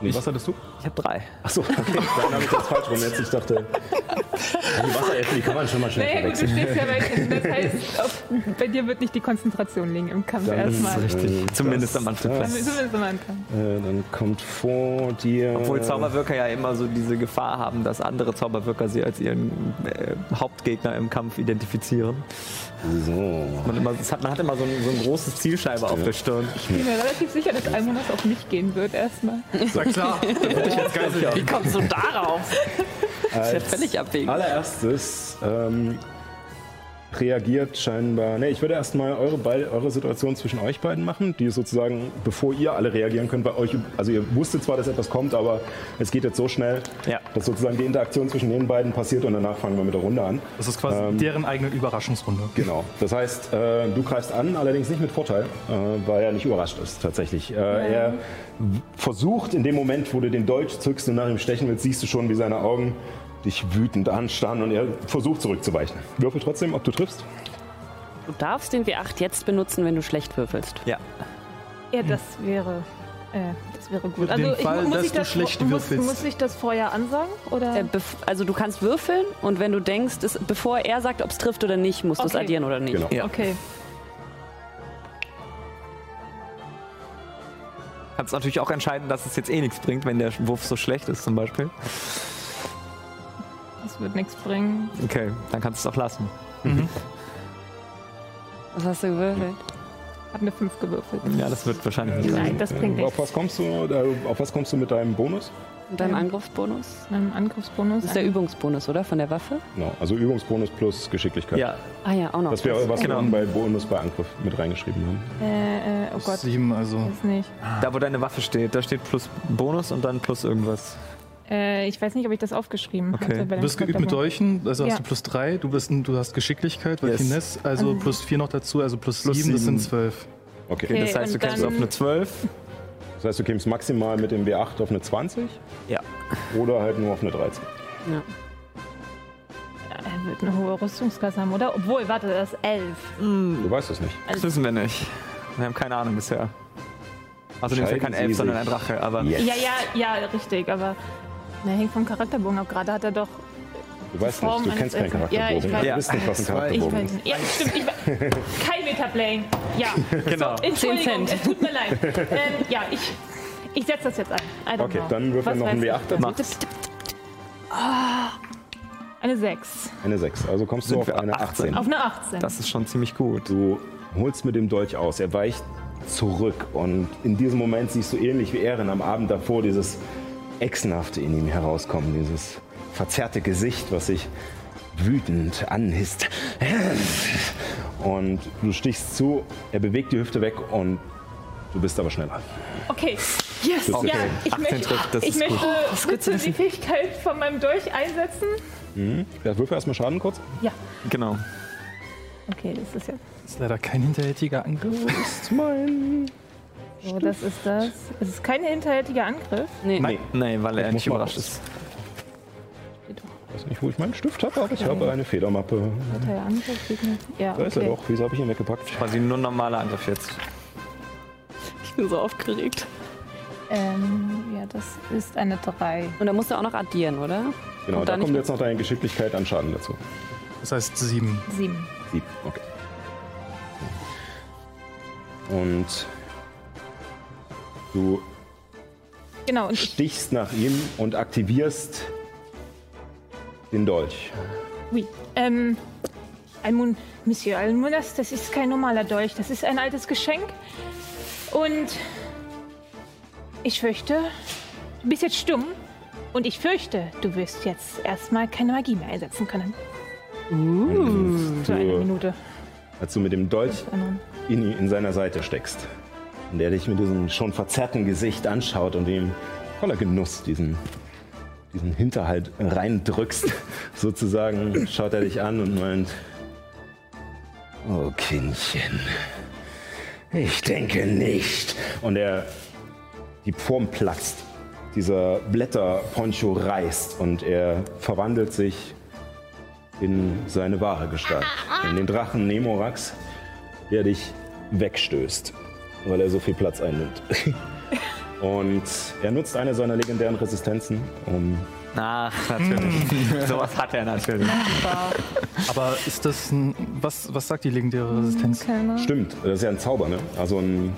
Nee, was hattest du? Ich habe drei. Achso, okay. Dann habe ich das falsch rum. Jetzt ich dachte. Die Wasserelfen, die kann man schon mal schnell Naja, gut, du verwechseln. stehst ja hinten. Das heißt, auf, bei dir wird nicht die Konzentration liegen im Kampf Dann erstmal. ist richtig. Zumindest am Anfang. Das, Zumindest am Anfang. äh, dann kommt vor dir. Obwohl Zauberwirker ja immer so diese Gefahr haben, dass andere Zauberwirker sie als ihren äh, Hauptgegner im Kampf identifizieren. So. Man, immer, hat, man hat immer so ein, so ein großes Zielscheibe auf der Stirn. Ich bin mir relativ sicher, dass Almonas auf mich gehen wird erstmal. Na klar, dann würde ich jetzt Geisel Wie kommst du darauf? Das ist ja völlig abwegig. allererstes ähm, reagiert scheinbar. Ne, ich würde erstmal eure, eure Situation zwischen euch beiden machen, die ist sozusagen, bevor ihr alle reagieren könnt, bei euch. Also ihr wusstet zwar, dass etwas kommt, aber es geht jetzt so schnell, Ja. dass sozusagen die Interaktion zwischen den beiden passiert und danach fangen wir mit der Runde an. Das ist quasi Ähm, deren eigene Überraschungsrunde. Genau. Das heißt, äh, du greifst an, allerdings nicht mit Vorteil, äh, weil er nicht überrascht ist tatsächlich. Äh, Er versucht in dem Moment, wo du den Dolch zückst und nach ihm stechen willst, siehst du schon, wie seine Augen dich wütend anstarren und er versucht zurückzuweichen. Würfel trotzdem, ob du triffst. Du darfst den W8 jetzt benutzen, wenn du schlecht würfelst. Ja. Ja, das wäre. Äh, das wäre gut. Für den Also, ich, Fall, muss, dass ich du das, schlecht muss, würfelst. muss ich das vorher ansagen? Oder? Äh, also du kannst würfeln und wenn du denkst, es, bevor er sagt, ob es trifft oder nicht, musst du es Okay. addieren oder nicht. Genau. Ja. okay. Kannst natürlich auch entscheiden, dass es jetzt eh nichts bringt, wenn der Wurf so schlecht ist zum Beispiel. Das wird nichts bringen. Okay, dann kannst du es auch lassen. Was hast du gewürfelt? Hab eine 5 gewürfelt. Ja, das wird wahrscheinlich nicht sein. Nein, das bringt Äh, auf, nichts. was kommst du, äh, auf was kommst du mit deinem Bonus? Und deinem Angriffsbonus? Mein Angriffsbonus. Das ist der Übungsbonus, oder? Von der Waffe? Genau, also Übungsbonus plus Geschicklichkeit. Ja, Ah ja, auch noch. Das wäre, was Genau. wir bei Bonus bei Angriff mit reingeschrieben haben. Äh, äh, oh Gott. Sieben, also. Weiß nicht. da wo deine Waffe steht, da steht plus Bonus und dann plus irgendwas. Äh, ich weiß nicht, ob ich das aufgeschrieben Okay. hatte. Du bist geübt mit. Dolchen, also Ja. hast du plus drei. Du, bist, du hast Geschicklichkeit, weil Yes. Finesse, also Also- plus vier noch dazu, also plus, Plus sieben, das sind sieben. zwölf. Okay. Okay. das heißt, du kämpfst auf eine 12. Das heißt, du kämst maximal mit dem W8 auf eine 20 Ja. oder halt nur auf eine 13. Ja. Er wird eine hohe Rüstungsklasse haben, oder? Obwohl, warte, das ist 11. Du weißt es nicht. Das wissen wir nicht. Wir haben keine Ahnung bisher. Außerdem ist er kein Elf, sondern ein. Drache. Aber Yes. Ja, ja, ja, richtig, aber. Na, hängt vom Charakterbogen ab. Gerade hat er doch. Du weißt Form nicht, du kennst keinen. Charakterbogen. Ja, ich weiß. Du weißt nicht, was ein Charakterbogen ist. nicht. Ja, stimmt. Ich weiß. Kein Metaplaying. Ja. genau. Entschuldigung, Cent. es tut mir leid. Ähm, ja, ich, ich setze das jetzt ein. Okay, know. dann würfel Was noch ein weiß ich? W8 dazu. Mach's. Eine 6. Eine 6. Also kommst du Sind auf wir eine 18? 18. Auf eine 18. Das ist schon ziemlich gut. Du holst mit dem Dolch aus. Er weicht zurück und in diesem Moment siehst du ähnlich wie Ehren am Abend davor dieses Echsenhafte in ihm herauskommen, dieses verzerrte Gesicht, was sich wütend anhisst. Und du stichst zu, er bewegt die Hüfte weg und du bist aber schneller. Okay. Yes. Okay. Ja, ich 18 möchte, trifft, das ich ist möchte gut. bitte die Fähigkeit von meinem Dolch einsetzen. Ja, würfel erstmal Schaden kurz. Ja. Genau. Okay, das ist ja. Das ist leider kein hinterhältiger Angriff. ist mein. So, das ist das. Es ist kein hinterhältiger Angriff. Nee. Nee, Nee, weil er nicht überrascht ist. weiß nicht, wo ich meinen Stift habe, aber ich habe eine Federmappe. Hat er Angriff gegen- Ja, Da ist er okay. doch. Wieso habe ich ihn weggepackt? Quasi nur normaler Angriff jetzt. Ich bin so aufgeregt. Ähm, ja, das ist eine 3. Und dann musst du auch noch addieren, oder? Genau, Und da dann kommt jetzt noch deine Geschicklichkeit an Schaden dazu. Das heißt sieben. 7. Sieben, okay. Und du Genau, stichst nach ihm und aktivierst den Dolch. oui. ähm, Almun, Monsieur Almunas, das ist kein normaler Dolch, das ist ein altes Geschenk. Und ich fürchte, du bist jetzt stumm. Und ich fürchte, du wirst jetzt erstmal keine Magie mehr einsetzen können. Für eine Minute. als du mit dem Dolch in, in seiner Seite steckst. Und der dich mit diesem schon verzerrten Gesicht anschaut und ihm voller Genuss diesen, diesen Hinterhalt reindrückst, sozusagen, schaut er dich an und meint, oh Kindchen, ich denke nicht. Und er, die Form platzt, dieser Blätterponcho reißt und er verwandelt sich in seine wahre Gestalt, in den Drachen Nemorax, der dich wegstößt, weil er so viel Platz einnimmt. Und er nutzt eine seiner legendären Resistenzen, um Ach, natürlich. Sowas hat er natürlich. Aber ist das ein. Was, was sagt die legendäre Resistenz? Stimmt, das ist ja ein Zauber, ne? Also ein.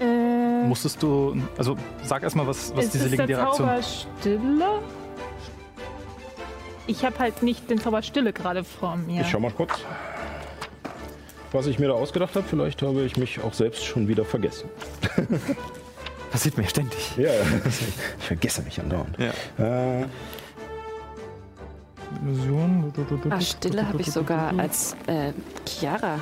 Äh, Musstest du. Also sag erstmal, was, was ist diese es der legendäre Aktion. Zauber Stille? Ich habe halt nicht den Zauber Stille gerade vor mir. Ich schau mal kurz, was ich mir da ausgedacht habe. Vielleicht habe ich mich auch selbst schon wieder vergessen. Passiert mir ständig. Ja, ich vergesse mich andauernd. Ja. Äh, Illusion. Ah, Stille habe ich sogar als äh, Chiara.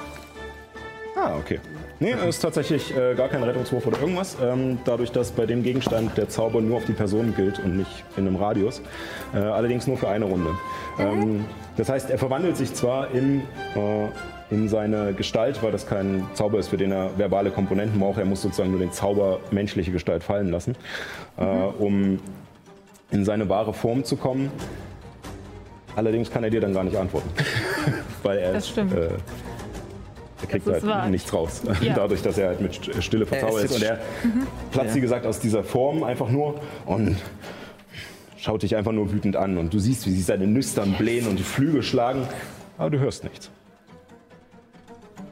Ah, okay. Nee, es ist tatsächlich äh, gar kein Rettungswurf oder irgendwas. Ähm, dadurch, dass bei dem Gegenstand der Zauber nur auf die Person gilt und nicht in einem Radius. Äh, allerdings nur für eine Runde. Ähm, das heißt, er verwandelt sich zwar in, äh, in seine Gestalt, weil das kein Zauber ist, für den er verbale Komponenten braucht. Er muss sozusagen nur den Zauber menschliche Gestalt fallen lassen, äh, um in seine wahre Form zu kommen. Allerdings kann er dir dann gar nicht antworten. weil er Das stimmt. Äh, er kriegt Das ist halt wahr. nichts raus. Ja. Dadurch, dass er halt mit St- Stille verzaubert ist ist. Und er platzt, wie gesagt, aus dieser Form einfach nur und schaut dich einfach nur wütend an. Und du siehst, wie sich seine Nüstern blähen und die Flügel schlagen, aber du hörst nichts.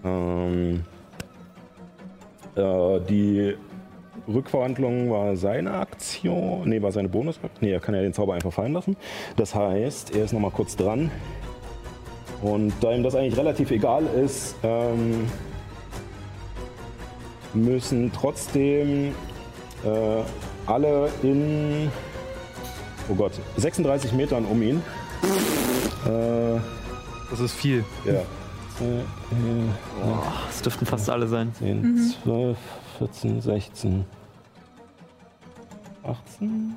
Ähm, äh, die Rückverwandlung war seine Aktion, nee, war seine Bonusaktion. Nee, er kann ja den Zauber einfach fallen lassen. Das heißt, er ist noch mal kurz dran. Und da ihm das eigentlich relativ egal ist, ähm, müssen trotzdem äh, alle in, oh Gott, 36 Metern um ihn. Äh, Das ist viel. ja. Das dürften fast alle sein. 10, 12, 14, 16, 18?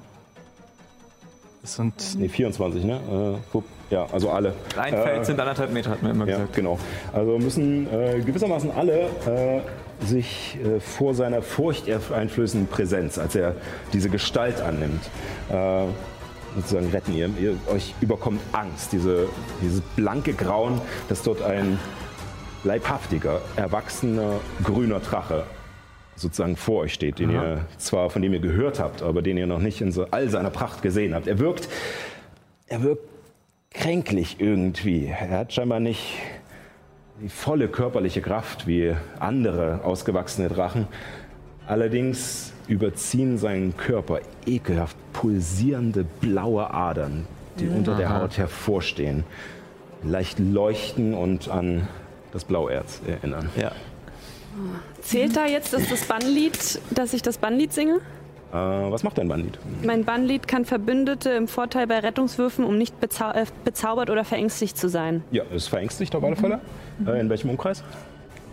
Das sind. Nee, 24, ne? Äh, ja, also alle. Ein Äh, Feld sind anderthalb Meter, hat man immer Ja, gesagt. genau. Also müssen äh, gewissermaßen alle äh, sich äh, vor seiner furchteinflößenden Präsenz, als er diese Gestalt annimmt, äh, sozusagen retten. Ihr, ihr, euch überkommt Angst, diese, dieses blanke Grauen, dass dort ein leibhaftiger, erwachsener, grüner Drache sozusagen vor euch steht, den ihr zwar von dem ihr gehört habt, aber den ihr noch nicht in so all seiner Pracht gesehen habt. Er wirkt, er wirkt kränklich irgendwie. Er hat scheinbar nicht die volle körperliche Kraft wie andere ausgewachsene Drachen. Allerdings überziehen seinen Körper ekelhaft pulsierende blaue Adern, die unter der Haut hervorstehen, leicht leuchten und an das Blauerz erinnern. Ja. Zählt da jetzt dass das Bannlied, dass ich das Bannlied singe? Äh, was macht dein Bandit? Mein Bannlied kann Verbündete im Vorteil bei Rettungswürfen, um nicht bezau äh, bezaubert oder verängstigt zu sein. Ja, es verängstigt auf alle Fälle. Äh, in welchem Umkreis?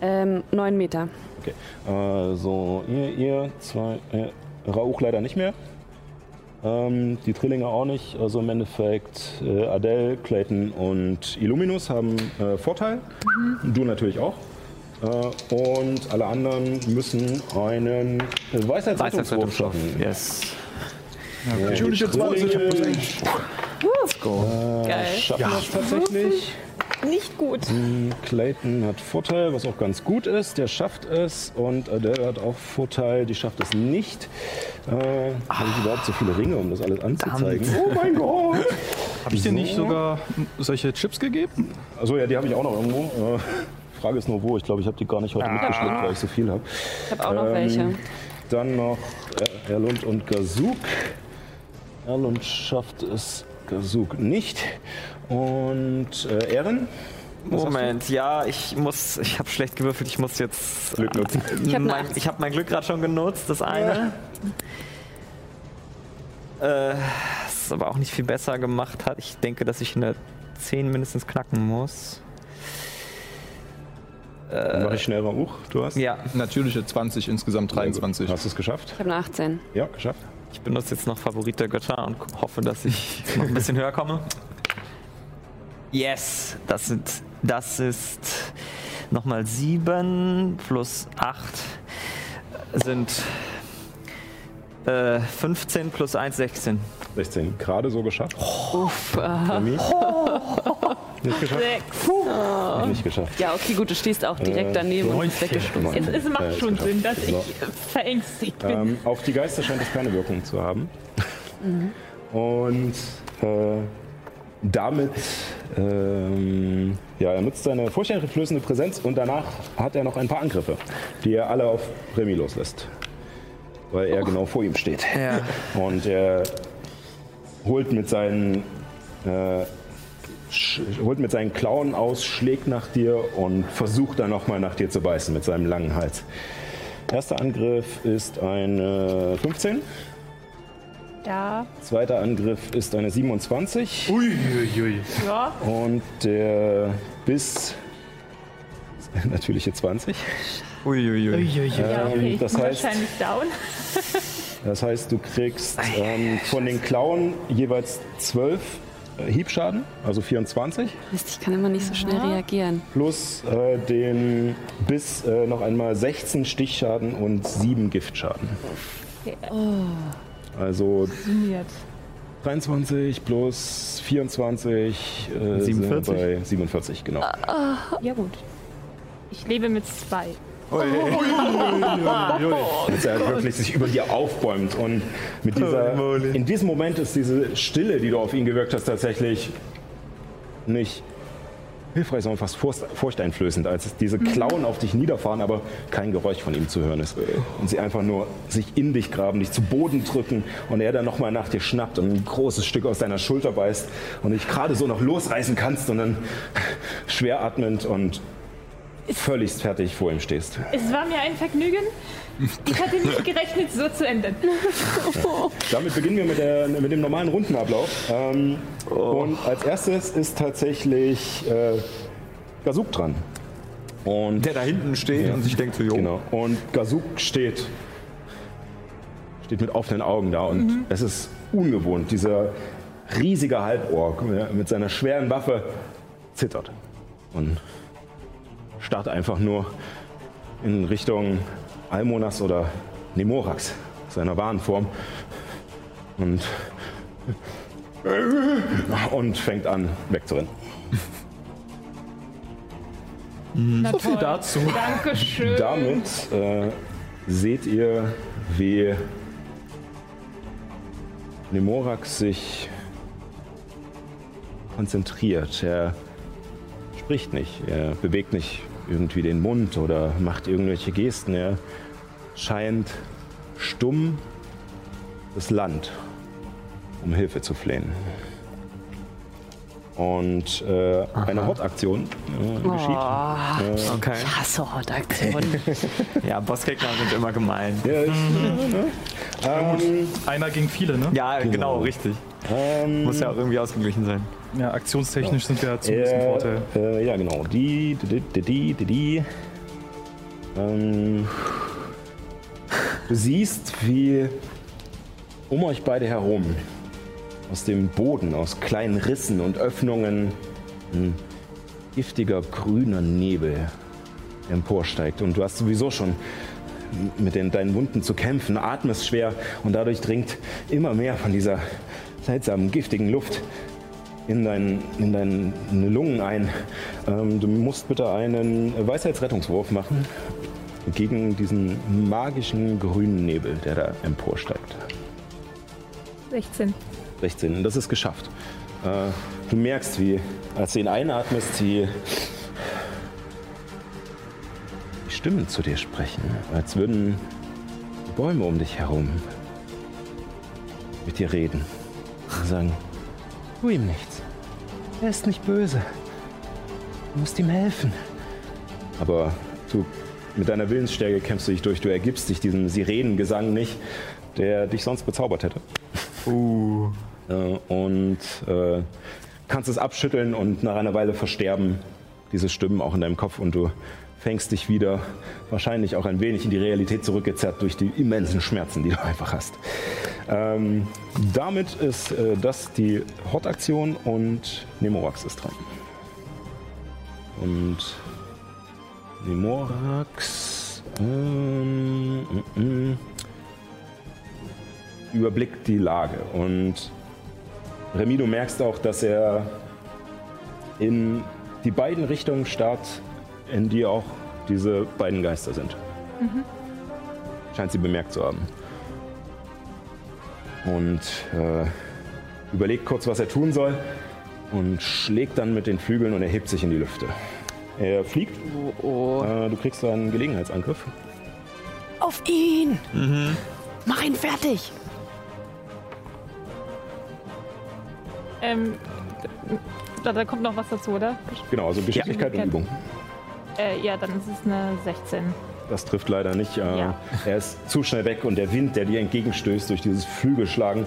Ähm, neun Meter. Okay. Äh, so, ihr, ihr, zwei, äh, Rauch leider nicht mehr. Ähm, die Trillinge auch nicht. Also im Endeffekt äh, Adele, Clayton und Illuminus haben äh, Vorteil. Du natürlich auch. Äh, und alle anderen müssen einen Weisheitsrettungswurf Weisheitsrettungswurf. schaffen. Yes. Ja, Natürliche die Trillinge 20. Geil. Schaffen das tatsächlich. Nicht gut. Clayton hat Vorteil, was auch ganz gut ist. Der schafft es und Adele hat auch Vorteil, die schafft es nicht. Äh, Habe ich überhaupt so viele Ringe, um das alles anzuzeigen? Oh mein Gott! Habe ich dir nicht sogar solche Chips gegeben? Also ja, die habe ich auch noch irgendwo. Äh, Frage ist nur wo. Ich glaube, ich habe die gar nicht heute mitgeschleppt, weil ich so viel habe. Ich habe auch noch welche. Dann noch äh, Erlund und Gazuk. Erlund schafft es, Gazuk nicht. Und äh, Ehren? Moment, ja, ich muss, ich habe schlecht gewürfelt, ich muss jetzt Glück nutzen. Ich habe mein, ich hab mein Glück gerade schon genutzt, das eine. Äh, das ist aber auch nicht viel besser gemacht hat. Ich denke, dass ich eine 10 mindestens knacken muss. Dann mache ich schneller hoch. Du hast? Ja, Natürliche 20, insgesamt 23. Hast du es geschafft? Ich habe eine 18. Ja, geschafft. Ich benutze jetzt noch Favorit der Götter und hoffe, dass ich noch ein bisschen höher komme. Yes, das sind, das ist nochmal 7 plus 8 sind äh, 15 plus 1, 16. 16. Gerade so geschafft. Uff. Äh, Remy? Nicht geschafft? Nicht geschafft. ja, okay, gut, du stehst auch direkt daneben und bist weggestoßen. Es, es macht schon. Sinn, dass ich So. äh, verängstigt bin. Ähm, auf die Geister scheint es keine Wirkung zu haben. Und äh, damit, ähm, ja, er nutzt seine furchteinflößende Präsenz und danach hat er noch ein paar Angriffe, die er alle auf Remy loslässt. Weil er genau vor ihm steht. Ja. Und er holt mit seinen, äh, holt mit seinen Klauen aus, schlägt nach dir und versucht dann nochmal nach dir zu beißen mit seinem langen Hals. Erster Angriff ist eine 15. Ja, Zweiter Angriff ist eine 27. Uiuiui. ja. Und der Biss ist eine natürliche 20. Uiuiui. Uiuiui. ja okay, ich das heißt- wahrscheinlich down. Das heißt, du kriegst ähm, von den Klauen jeweils 12 äh, Hiebschaden, also 24. Mist, ich kann immer nicht so schnell reagieren. Plus äh, den Biss äh, noch einmal 16 Stichschaden und 7 Giftschaden. Also Summiert. 23 plus 24 äh, 47? sind wir bei 47, genau. Ja gut. Ich lebe mit zwei. Als er halt wirklich sich über dir aufbäumt und mit dieser, in diesem Moment ist diese Stille, die du auf ihn gewirkt hast, tatsächlich nicht hilfreich, sondern fast furcht- furchteinflößend, als diese Klauen auf dich niederfahren, aber kein Geräusch von ihm zu hören ist. Und sie einfach nur sich in dich graben, dich zu Boden drücken und er dann nochmal nach dir schnappt und ein großes Stück aus deiner Schulter beißt und dich gerade so noch losreißen kannst und dann schwer atmend und völlig fertig vor ihm stehst. Es war mir ein Vergnügen. Ich hatte nicht gerechnet, so zu enden. Damit beginnen wir mit, der, mit dem normalen Rundenablauf. Ähm, Und als erstes ist tatsächlich äh, Gazuk dran. Und, Der da hinten steht und sich denkt so, jo. genau. und Gazuk steht, steht mit offenen Augen da und es ist ungewohnt. Dieser riesige Halborg ja, mit seiner schweren Waffe zittert und starrt einfach nur in Richtung Almonas oder Nemorax, seiner wahren Form. Und, und fängt an wegzurennen. Na So viel toll. dazu. Dankeschön. Damit äh, seht ihr, wie Nemorax sich konzentriert. Er spricht nicht, er bewegt nicht irgendwie den Mund oder macht irgendwelche Gesten. Er scheint stumm das Land um Hilfe zu flehen. Und äh, eine Hortaktion äh, geschieht. Okay. Ich hasse Hortaktionen. Ja, Bossgegner sind immer gemein. Ja, ich, ähm, Einer gegen viele, ne? Ja, genau, richtig. ähm, Muss ja auch irgendwie ausgeglichen sein. Ja, aktionstechnisch sind wir zumindest im Vorteil. Äh, ja, genau. Die, die, die, die, die, die. Ähm, du siehst, wie um euch beide herum aus dem Boden, aus kleinen Rissen und Öffnungen ein giftiger grüner Nebel emporsteigt. Und du hast sowieso schon mit den, deinen Wunden zu kämpfen, atmest schwer und dadurch dringt immer mehr von dieser seltsamen, giftigen Luft in, dein, in deine Lungen ein. Ähm, du musst bitte einen Weisheitsrettungswurf machen gegen diesen magischen grünen Nebel, der da emporsteigt. 16. 16. Das ist geschafft. Äh, du merkst, wie, als du ihn einatmest, die, die Stimmen zu dir sprechen, als würden Bäume um dich herum mit dir reden sagen, tu ihm nichts. Er ist nicht böse. Du musst ihm helfen. Aber du, mit deiner Willensstärke kämpfst du dich durch. Du ergibst dich diesem Sirenengesang nicht, der dich sonst bezaubert hätte. Uh. Äh, und äh, kannst es abschütteln und nach einer Weile versterben diese Stimmen auch in deinem Kopf und du fängst dich wieder wahrscheinlich auch ein wenig in die Realität zurückgezerrt durch die immensen Schmerzen, die du einfach hast. Ähm, damit ist äh, das die Hot-Aktion und Nemorax ist dran. Und Nemorax ähm, mm, mm, überblickt die Lage und Remy, du merkst auch, dass er in die beiden Richtungen starrt, in die auch diese beiden Geister sind. Scheint sie bemerkt zu haben. Und äh, überlegt kurz, was er tun soll und schlägt dann mit den Flügeln und erhebt sich in die Lüfte. Er fliegt. Äh, du kriegst einen Gelegenheitsangriff. Auf ihn! Mach ihn fertig! Ähm, da, da kommt noch was dazu, oder? Genau, also Geschicklichkeit und Übung. Äh, ja, dann ist es eine 16. Das trifft leider nicht. Äh, Ja. Er ist zu schnell weg und der Wind, der dir entgegenstößt durch dieses Flügelschlagen,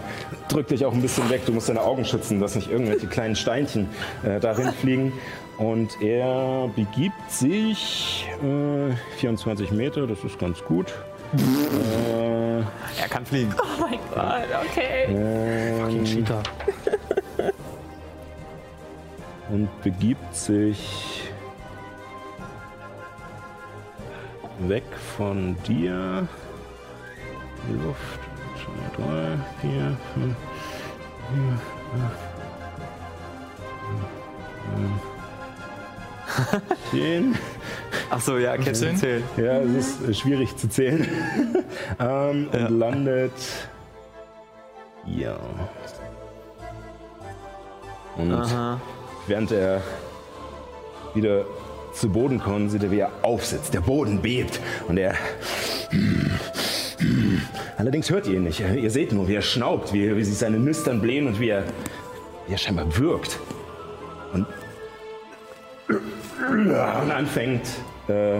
drückt dich auch ein bisschen weg. Du musst deine Augen schützen, dass nicht irgendwelche kleinen Steinchen äh, darin fliegen. Und er begibt sich äh, 24 Meter, das ist ganz gut. äh, Er kann fliegen. Oh mein Gott, okay. ähm, Cheater. und begibt sich weg von dir. Luft. Zwei, drei, vier, fünf, sieben, acht, neun, zehn. Ach so, ja, kennst du Zehn? zählen. Ja, es ist schwierig zu zählen. ähm, Ja. Und landet hier. Und Aha. während er wieder zu Boden kommt, sieht er, wie er aufsitzt. Der Boden bebt und er. Allerdings hört ihr ihn nicht. Ihr seht nur, wie er schnaubt, wie, wie sich seine Nüstern blähen und wie er, wie er scheinbar wirkt. Und, und anfängt, äh,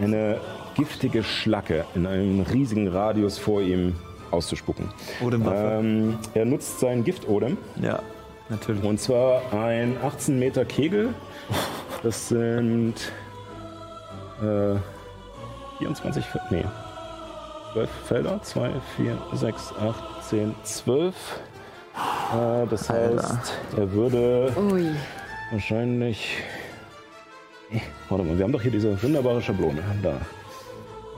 eine giftige Schlacke in einem riesigen Radius vor ihm auszuspucken. Odemwaffe. Ähm, er nutzt seinen Giftodem. Ja, natürlich. Und zwar ein 18 Meter Kegel. Das sind äh, 24, Fe- nee, 12 Felder. 2, 4, 6, 8, 10, 12. Äh, das heißt, er würde Ui. wahrscheinlich. Warte mal, wir haben doch hier diese wunderbare Schablone. Da.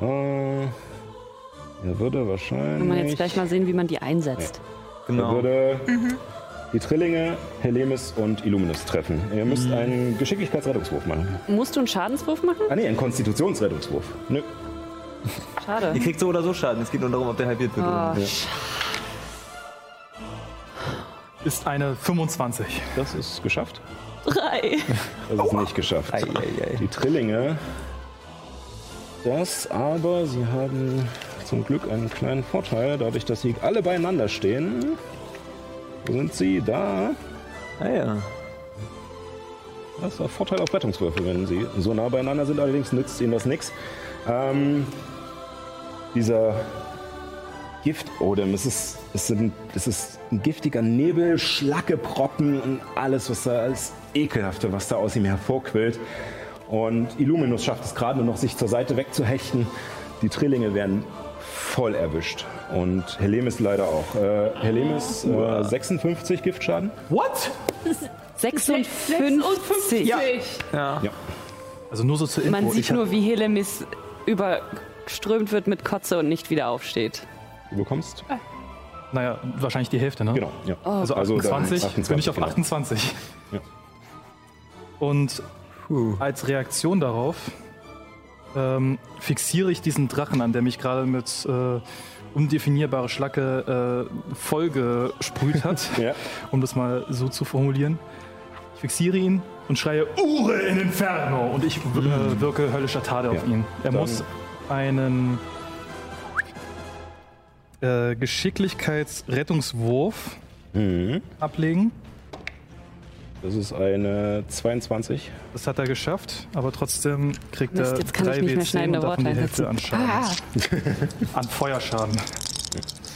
Äh, er würde wahrscheinlich. Kann man jetzt gleich mal sehen, wie man die einsetzt. Er Genau. würde die Trillinge, Helemis und Illuminus treffen. Ihr müsst Mhm. einen Geschicklichkeitsrettungswurf machen. Musst du einen Schadenswurf machen? Ah nee, einen Konstitutionsrettungswurf. Nö. Schade. Ihr kriegt so oder so Schaden. Es geht nur darum, ob der halbiert wird. oder Oh, nicht. Ist eine 25. Das ist geschafft. drei. Das ist nicht geschafft. Ei, ei, ei. Die Trillinge. Das aber, sie haben zum Glück einen kleinen Vorteil, dadurch, dass sie alle beieinander stehen. Wo sind sie? Da. Ah ja. Das ist ein Vorteil auf Rettungswürfe, wenn sie so nah beieinander sind. Allerdings nützt ihnen das nichts. Ähm, dieser Giftodem, es ist, es, sind, es ist ein giftiger Nebel, Schlackebrocken und alles, was da als ekelhafte, was da aus ihm hervorquillt. Und Illuminus schafft es gerade noch, sich zur Seite wegzuhechten. Die Trillinge werden voll erwischt. Und Helemis leider auch. Äh, Helemis äh, 56 Giftschaden. What? 56. Ja. Ich. Ja. Ja. Also nur so zur Info. Man sieht nur, wie Helemis über geströmt wird mit Kotze und nicht wieder aufsteht. Du bekommst? Naja, wahrscheinlich die Hälfte, ne? Genau, ja. Also Also dann 28, bin ich auf genau. 28. Ja. Und als Reaktion darauf ähm, fixiere ich diesen Drachen an, der mich gerade mit äh, undefinierbare Schlacke äh, vollgesprüht hat, Ja. um das mal so zu formulieren. Ich fixiere ihn und schreie Ure in Inferno und ich äh, wirke höllischer Tade auf Ja. ihn. Er Dann- muss einen äh, Geschicklichkeitsrettungswurf Mhm. ablegen. Das ist eine 22. Das hat er geschafft, aber trotzdem kriegt Mist, er jetzt kann ich 3 nicht mehr W10 schneidende und davon die Hälfte an. Schaden. An Feuerschaden.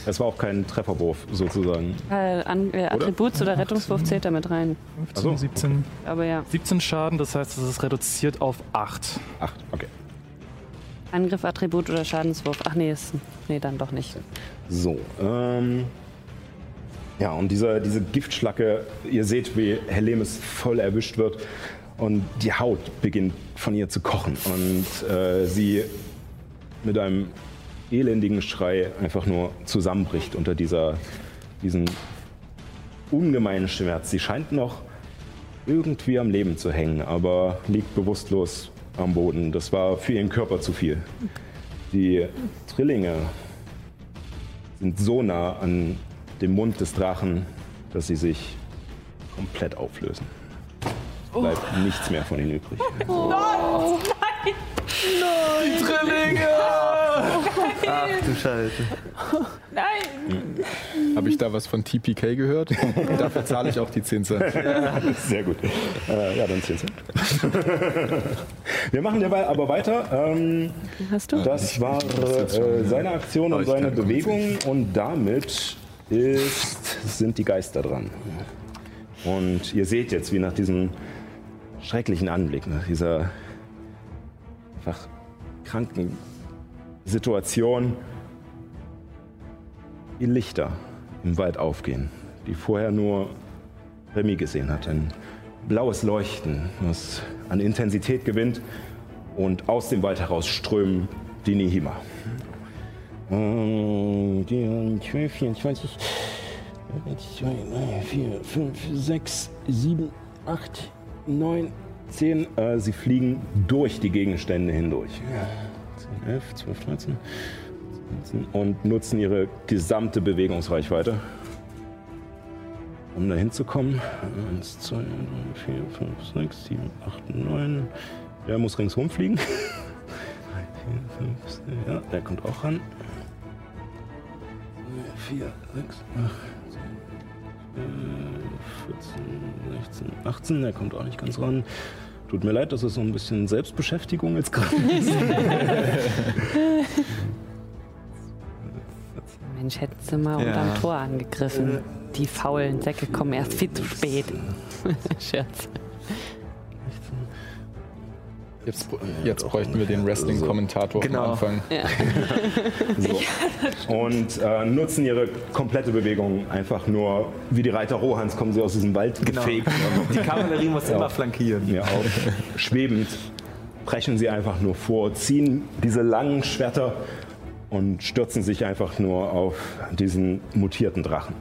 Es war auch kein Trefferwurf sozusagen. Äh, an, äh, Attributs- oder Rettungswurf zählt da mit rein. 15, Ach so, 17, Aber ja, 17 Schaden, das heißt, es ist reduziert auf 8. Acht, okay. Angriff, Attribut oder Schadenswurf. Ach nee, ist, nee, dann doch nicht. So, ähm. Ja, und diese, diese Giftschlacke, ihr seht, wie Helemis voll erwischt wird und die Haut beginnt von ihr zu kochen und äh, sie mit einem elendigen Schrei einfach nur zusammenbricht unter dieser, diesem ungemeinen Schmerz. Sie scheint noch irgendwie am Leben zu hängen, aber liegt bewusstlos am Boden. Das war für ihren Körper zu viel. Die Trillinge sind so nah an dem Mund des Drachen, dass sie sich komplett auflösen. Es bleibt nichts mehr von ihnen übrig. Ach du Scheiße. Nein! Habe ich da was von TPK gehört? Dafür zahle ich auch die 10 Cent. Sehr gut. Äh, ja, dann zählt's. Wir machen dabei aber weiter. Ähm, Hast du? das war äh, seine Aktion und seine Bewegung und damit ist, sind die Geister dran. Und ihr seht jetzt, wie nach diesem schrecklichen Anblick, nach dieser einfach kranken Situation, die Lichter im Wald aufgehen, die vorher nur Remy gesehen hat. Ein blaues Leuchten, das an Intensität gewinnt und aus dem Wald heraus strömen die Nihima. Ähm, die 12, 24, 2, 3, 4, 5, 6, 7, 8, 9, 10. Äh, sie fliegen durch die Gegenstände hindurch. 10, 11, 12, 13 14 und nutzen ihre gesamte Bewegungsreichweite, um da hinzukommen. 1, 2, 3, 4, 5, 6, 7, 8, 9. Der muss ringsherum fliegen. 3, 4, 5, 6, ja, der kommt auch ran. 4, 6, 8, 14, 16, 18, der kommt auch nicht ganz ran. Tut mir leid, das ist so ein bisschen Selbstbeschäftigung jetzt gerade. Mensch, hätten sie mal unterm Tor angegriffen. Die faulen Säcke kommen erst viel zu spät. Scherz. Jetzt, jetzt bräuchten wir den Wrestling-Kommentator Genau. am Anfang. Ja. So. Und äh, nutzen ihre komplette Bewegung einfach nur, wie die Reiter Rohans kommen sie aus diesem Wald gefegt. Die Kavallerie muss immer flankieren. Ja, auf, schwebend brechen sie einfach nur vor, ziehen diese langen Schwerter und stürzen sich einfach nur auf diesen mutierten Drachen.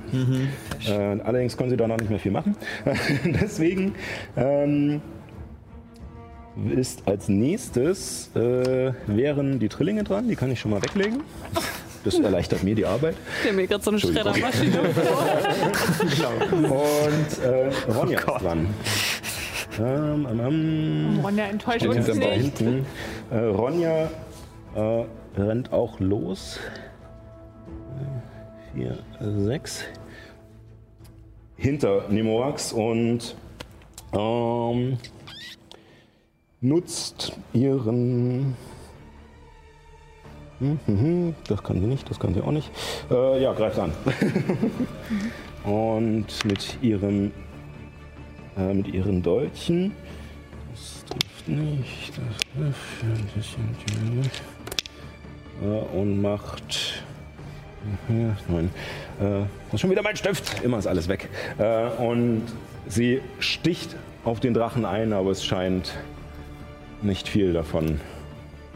Äh, allerdings können sie da noch nicht mehr viel machen. Deswegen ähm, ist als nächstes äh, wären die Trillinge dran, die kann ich schon mal weglegen. Das erleichtert mir die Arbeit. Ich mir gerade so eine Schreddermaschine Und äh, Ronja ist dran. Ähm, ähm, ähm. Ronja enttäuscht uns nicht. hinten. Äh, Ronja äh, rennt auch los. Vier, sechs. Hinter Nemoax und ähm, nutzt ihren. Hm, hm, hm, Das kann sie nicht, das kann sie auch nicht. Äh, ja, greift an. und mit ihrem äh, mit ihren Dolchen. Das trifft nicht. Das trifft nicht. Äh, und macht. Nein. Äh, das ist schon wieder mein Stift. Immer ist alles weg. Äh, und sie sticht auf den Drachen ein, aber es scheint nicht viel davon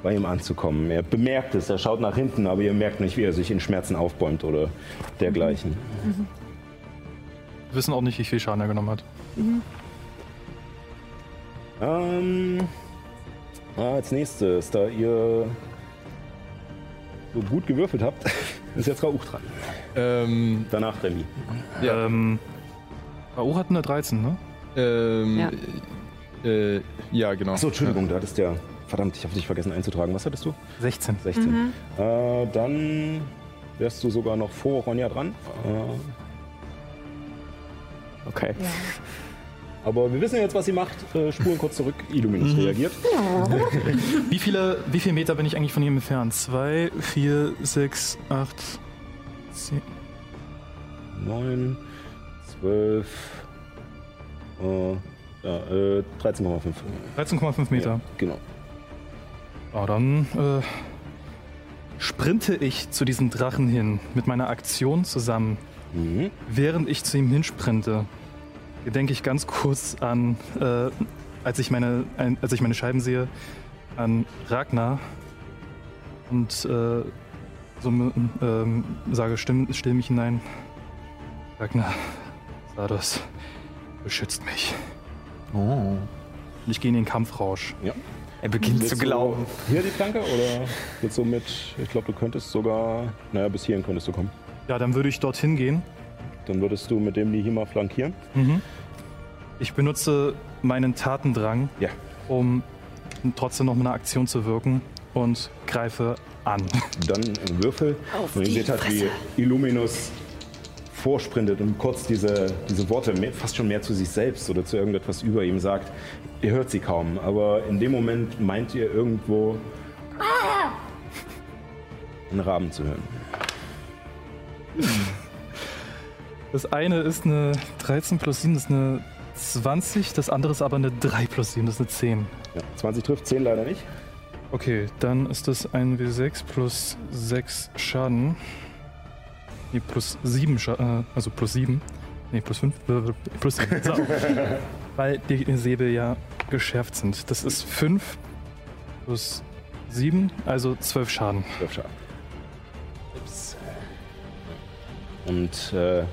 bei ihm anzukommen. Er bemerkt es, er schaut nach hinten, aber ihr merkt nicht, wie er sich in Schmerzen aufbäumt oder dergleichen. Wir wissen auch nicht, wie viel Schaden er genommen hat. Ähm, ah, als nächstes, da ihr so gut gewürfelt habt, ist jetzt Rauch dran. Ähm, Danach Remy. Ja. Ähm, Rauch hat eine 13, ne? ähm, äh, ja, genau. Achso, Entschuldigung, du hattest ja. Verdammt, ich habe dich vergessen einzutragen. Was hattest du? 16. 16. Äh, dann wärst du sogar noch vor Ronja dran. Äh, Okay. aber wir wissen jetzt, was sie macht. Äh, spuren kurz zurück. Illuminus reagiert. Wie viele, wie viele Meter bin ich eigentlich von ihm entfernt? 2, 4, 6, 8, 10. 9, 12, äh, ja, äh, 13,5. 13,5 Meter. Ja, genau. Ja, dann äh, sprinte ich zu diesem Drachen hin mit meiner Aktion zusammen. Mhm. Während ich zu ihm hinsprinte, gedenke ich ganz kurz an, äh, als, ich meine, ein, als ich meine Scheiben sehe, an Ragnar und äh, so ähm, sage still, still mich hinein. Ragnar, Sardos, beschützt mich. Oh. Und ich gehe in den Kampfrausch. Er beginnt Willst zu glauben. Hier die Flanke oder willst du mit, ich glaube, du könntest sogar, naja, bis hierhin könntest du kommen. Ja, dann würde ich dorthin gehen. Dann würdest du mit dem die hier mal flankieren. Mhm. Ich benutze meinen Tatendrang, Ja. um trotzdem noch eine Aktion zu wirken und greife an. Dann im Würfel. Auf und ihr die seht halt, wie. Illuminus vorsprintet und kurz diese, diese Worte mehr, fast schon mehr zu sich selbst oder zu irgendetwas über ihm sagt. Ihr hört sie kaum, aber in dem Moment meint ihr irgendwo einen Raben zu hören. Das eine ist eine 13 plus 7, das ist eine 20, das andere ist aber eine 3 plus 7, das ist eine 10. Ja, 20 trifft, 10 leider nicht. Okay, dann ist das ein W6 plus 6 Schaden. Nee, plus 7 Schaden, äh, also plus 7. Nee, plus 5, plus 7. So. Weil die Säbel ja geschärft sind. Das ist 5 plus 7, also 12 Schaden. 12 Schaden. Ups. Und äh,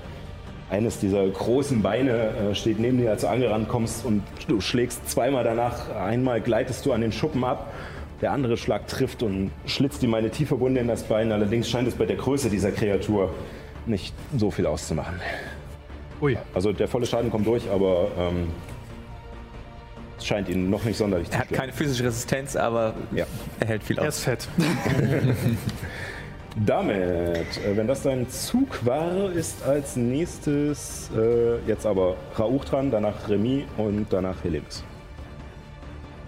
eines dieser großen Beine äh, steht neben dir, als du angerannt kommst und du schlägst zweimal danach. Einmal gleitest du an den Schuppen ab, der andere Schlag trifft und schlitzt ihm eine tiefe Wunde in das Bein. Allerdings scheint es bei der Größe dieser Kreatur nicht so viel auszumachen. Ui, Also der volle Schaden kommt durch, aber ähm, es scheint ihn noch nicht sonderlich Er zu hat stören. keine physische Resistenz, aber Ja. er hält viel er aus. ist fett. Damit, äh, wenn das dein Zug war, ist als nächstes äh, jetzt aber Rauch dran, danach Remy und danach Helemis.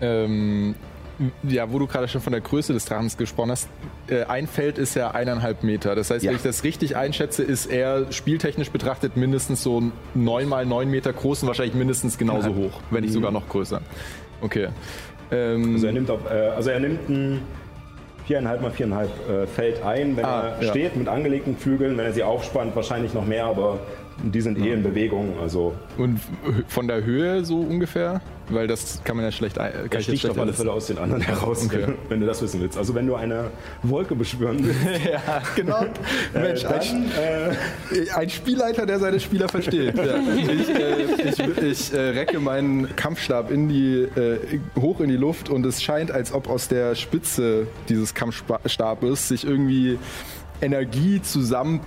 Ähm, ja, wo du gerade schon von der Größe des Drachens gesprochen hast, äh, ein Feld ist ja eineinhalb Meter. Das heißt, Ja. wenn ich das richtig einschätze, ist er spieltechnisch betrachtet mindestens so neun mal neun Meter groß und wahrscheinlich mindestens genauso hoch, wenn nicht sogar noch größer. Okay. Ähm, Also er nimmt, auf, äh, also er nimmt ein viereinhalb mal viereinhalb äh, Feld ein, wenn Ah, er ja. steht mit angelegten Flügeln, wenn er sie aufspannt, wahrscheinlich noch mehr, aber die sind eh in Bewegung, also und von der Höhe so ungefähr? Weil das kann man ja schlecht ein- kann er ich schlecht auf alle. Fälle aus den anderen heraus, Okay. wenn, du das wissen willst. Also wenn du eine Wolke beschwören willst, Ja, genau. Mensch, ein, dann äh, ein Spielleiter, der seine Spieler versteht. Ja. Ich, äh, ich, ich äh, recke meinen Kampfstab in die, äh, hoch in die Luft und es scheint, als ob aus der Spitze dieses Kampfstabes sich irgendwie Energie zusammen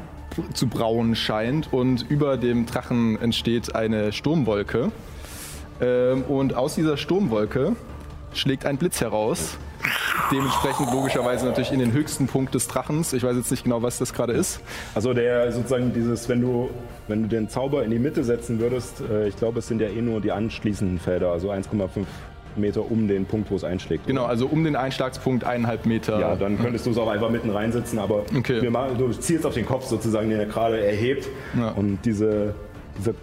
zu brauen scheint und über dem Drachen entsteht eine Sturmwolke. Ähm, und aus dieser Sturmwolke schlägt ein Blitz heraus. Dementsprechend logischerweise natürlich in den höchsten Punkt des Drachens. Ich weiß jetzt nicht genau, was das gerade ist. Also der sozusagen dieses, wenn du, wenn du den Zauber in die Mitte setzen würdest, äh, ich glaube, es sind ja eh nur die anschließenden Felder, also 1,5 Meter um den Punkt, wo es einschlägt. Genau, also um den Einschlagspunkt eineinhalb Meter. Ja, dann könntest du es auch einfach mitten reinsetzen, aber Okay. wir machen, du zielst auf den Kopf sozusagen, den er gerade erhebt. Ja. Und diese, dieser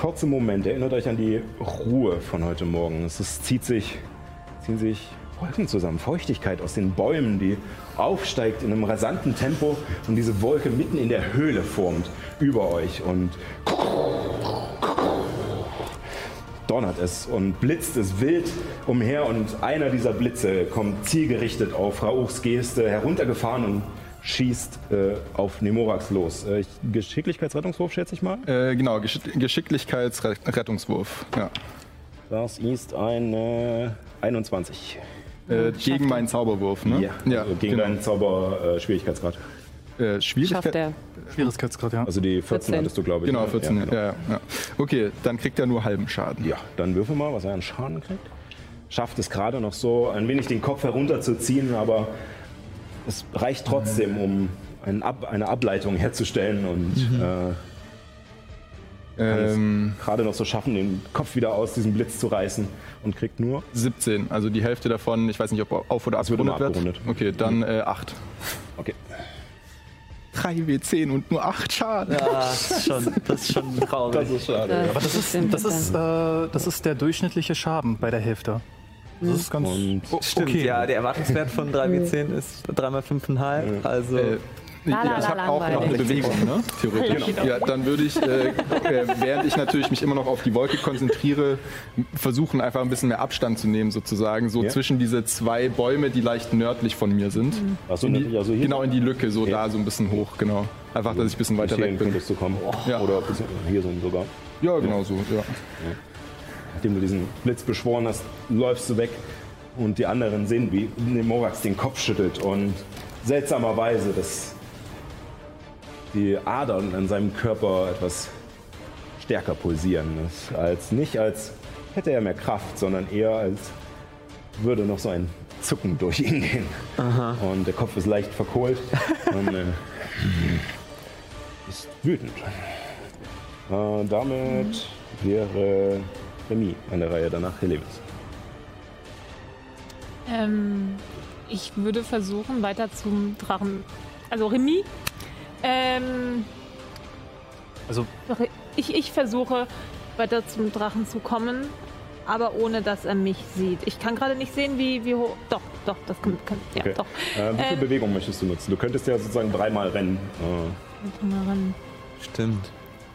kurze Moment erinnert euch an die Ruhe von heute Morgen. Es ist, zieht sich, ziehen sich Wolken zusammen, Feuchtigkeit aus den Bäumen, die aufsteigt in einem rasanten Tempo und diese Wolke mitten in der Höhle formt über euch. Und donnert es und blitzt es wild umher und einer dieser Blitze kommt zielgerichtet auf Rauchs Geste heruntergefahren und schießt äh, auf Nemorax los. Äh, ich- Geschicklichkeitsrettungswurf schätze ich mal. Äh, genau, Geschick Geschicklichkeitsrettungswurf. Ja. Das ist eine 21. Äh, gegen meinen Zauberwurf, ne? also gegen genau. deinen Zauber-Schwierigkeitsgrad. äh, Schafft Schwierigkeit. er. Schwierigkeitsgrad, ja. also die 14, 14. hattest du, glaube ich. Genau, ne? 14. Ja, Ja, genau. ja, ja. Okay, dann kriegt er nur halben Schaden. Ja, dann würfel mal, was er an Schaden kriegt. Schafft es gerade noch so, ein wenig den Kopf herunterzuziehen, aber es reicht trotzdem, um ein Ab eine Ableitung herzustellen und äh, kann Ähm, gerade noch so schaffen, den Kopf wieder aus diesem Blitz zu reißen und kriegt nur. 17, also die Hälfte davon, ich weiß nicht, ob auf oder abgerundet wird. abgerundet. Okay, dann äh, 8. Okay. 3 W10 und nur 8 Schaden. Ja, das ist schon, das ist schon traurig. ist schade. Aber das ist, das, ist, äh, das ist der durchschnittliche Schaden bei der Hälfte. Das ist ganz Und Stimmt, okay. ja, der Erwartungswert von 3W10 ist 3x5,5. Also, Äh, la, ich habe auch noch eine. Bewegung, ne? Theoretisch. Ja, dann würde ich, äh, äh, während ich natürlich mich immer noch auf die Wolke konzentriere, versuchen einfach ein bisschen mehr Abstand zu nehmen, sozusagen, so Ja. zwischen diese zwei Bäume, die leicht nördlich von mir sind. Achso, In die, natürlich, also hier. genau in die Lücke, so Ja. da so ein bisschen hoch, genau. Einfach, dass ich ein bisschen Bis weiter weg bin. du kommen. Ja. Oder bis hier sind sogar. Ja, genau so, ja. Nachdem du diesen Blitz beschworen hast, läufst du weg und die anderen sehen, wie Nemorax den Kopf schüttelt und seltsamerweise, dass die Adern an seinem Körper etwas stärker pulsieren. Als nicht als hätte er mehr Kraft, sondern eher als würde noch so ein Zucken durch ihn gehen. Und der Kopf ist leicht verkohlt und äh, ist wütend. Äh, damit wäre Remy an der Reihe, danach Helemis. Ähm, ich würde versuchen, weiter zum Drachen. Also Remy. Ähm, Also ich, ich versuche, weiter zum Drachen zu kommen, aber ohne dass er mich sieht. Ich kann gerade nicht sehen, wie, wie hoch. Doch, doch, das kann. kann ja, Okay. doch. Äh, wie viel Ähm. Bewegung möchtest du nutzen? Du könntest ja sozusagen dreimal rennen. Äh, Mal ran. stimmt.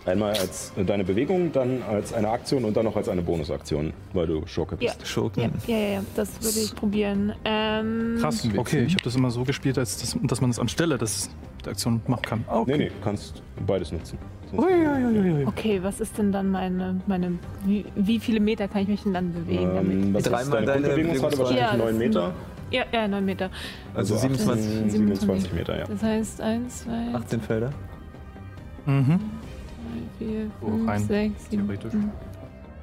Einmal als äh, deine Bewegung, dann als eine Aktion und dann noch als eine Bonusaktion, weil du Schurke bist. Ja. Schurken. Ja, ja, ja, das würde ich probieren. Ähm, krass. Okay, ich habe das immer so gespielt, als das, dass man das anstelle des, der Aktion machen kann. Nee, nee, du kannst beides nutzen. Sonst- Okay, was ist denn dann meine, meine wie, wie viele Meter kann ich mich denn dann bewegen? Ähm, damit? was ist Dreimal deine? Bewegungsrate. Wahrscheinlich Ja, 9 das Meter. Ja, ja, 9 Meter. Also 27, 18, 27 Meter, ja. Das heißt 1, 2, 18 Felder. Mhm. 4, So 5, rein 6, 7. theoretisch.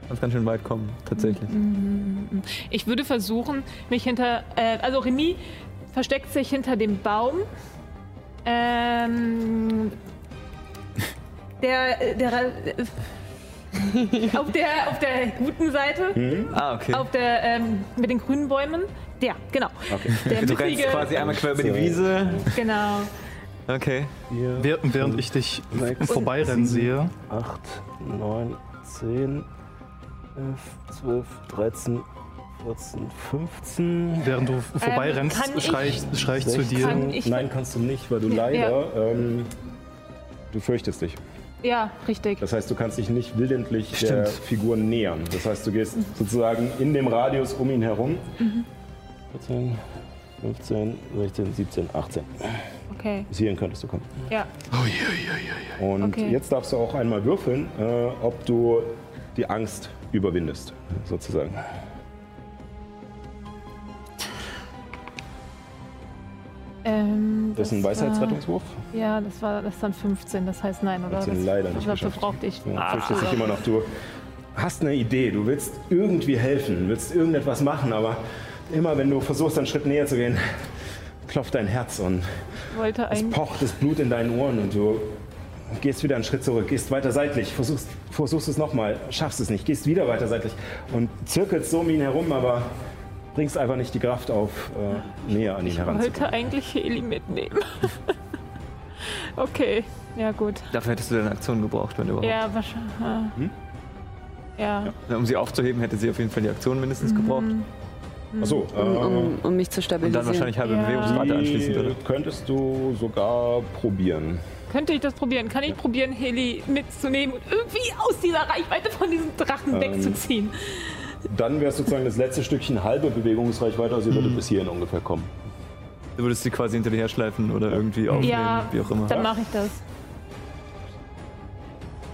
Kannst ganz schön weit kommen, tatsächlich. Ich würde versuchen, mich hinter. Äh, also Remy versteckt sich hinter dem Baum. Ähm, der. der auf, der, auf der guten Seite, Ah, okay. auf der ähm, mit den grünen Bäumen. Der, genau. Okay. Der Du rennst quasi einmal quer über die Wiese. genau. Okay. Während, während ich dich Sechs, vorbeirennen sehe, 8, 9, 10, 11, 12, 13, 14, 15. während du vorbeirennst, kann ich- schrei ich, schrei ich zu 16. dir. Kann ich- Nein, kannst du nicht, weil du Ja. leider. Ähm, du fürchtest dich. Ja, richtig. Das heißt, du kannst dich nicht willentlich der Stimmt. Figur nähern. Das heißt, du gehst sozusagen in dem Radius um ihn herum. 14, 15, 16, 17, 18. Okay. Bis hierhin könntest du kommen. Ja. Und Okay. jetzt darfst du auch einmal würfeln, äh, ob du die Angst überwindest, sozusagen. Ähm, Das ist ein war- Weisheitsrettungswurf. Ja, das war das ist dann 15, das heißt nein, oder? Hast du das, leider nicht dafür geschafft. brauchte ich. Du fürchtest dich immer noch. Du hast eine Idee, du willst irgendwie helfen, willst irgendetwas machen, aber immer wenn du versuchst, einen Schritt näher zu gehen, klopft dein Herz und wollte es pocht das Blut in deinen Ohren und du gehst wieder einen Schritt zurück, gehst weiter seitlich, versuchst, versuchst es nochmal, schaffst es nicht, gehst wieder weiter seitlich und zirkelst so um ihn herum, aber bringst einfach nicht die Kraft auf, äh, näher an ihn Ich heranzukommen. wollte eigentlich Heli mitnehmen. okay, ja gut. Dafür hättest du deine Aktion gebraucht, wenn überhaupt. Ja, wahrscheinlich. Hm? Ja. Um sie aufzuheben, hätte sie auf jeden Fall die Aktion mindestens gebraucht. Achso, um, um, um mich zu Und stabilisieren. dann wahrscheinlich halbe Ja. Bewegungsrate anschließen würde. die könntest du sogar probieren. Könnte ich das probieren? Kann ich probieren, Heli mitzunehmen und irgendwie aus dieser Reichweite von diesem Drachen Ähm, wegzuziehen? Dann wäre sozusagen das letzte Stückchen halbe Bewegungsreichweite, also sie würde bis hierhin ungefähr kommen. Du würdest sie quasi hinter dir herschleifen oder irgendwie aufnehmen, Ja, wie auch immer. dann mache ich das.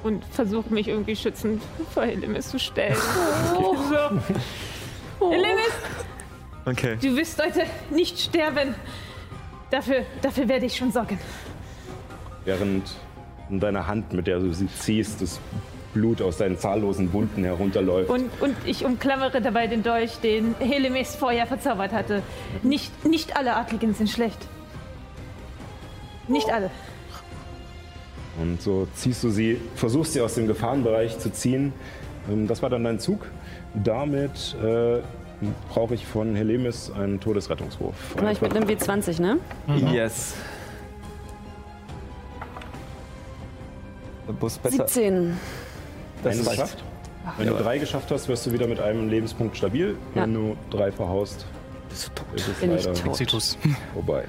Und versuche mich irgendwie schützend vor Helimis zu stellen. So. Helimis, Okay. du wirst heute nicht sterben. Dafür, dafür werde ich schon sorgen. Während in deiner Hand, mit der du sie ziehst, das Blut aus deinen zahllosen Wunden herunterläuft. Und, und ich umklammere dabei den Dolch, den Helimis vorher verzaubert hatte. Nicht, nicht alle Adligen sind schlecht. Nicht alle. Und so ziehst du sie, versuchst sie aus dem Gefahrenbereich zu ziehen. Ähm, Das war dann dein Zug. Damit äh, brauche ich von Helemis einen Todesrettungswurf. Mach ich mit einem W20, ne? Yes. Der Bus besser. 17. Das reicht. geschafft. Wenn du drei geschafft hast, wirst du wieder mit einem Lebenspunkt stabil. Wenn du drei verhaust, ist es Bin ich tot. Vorbei.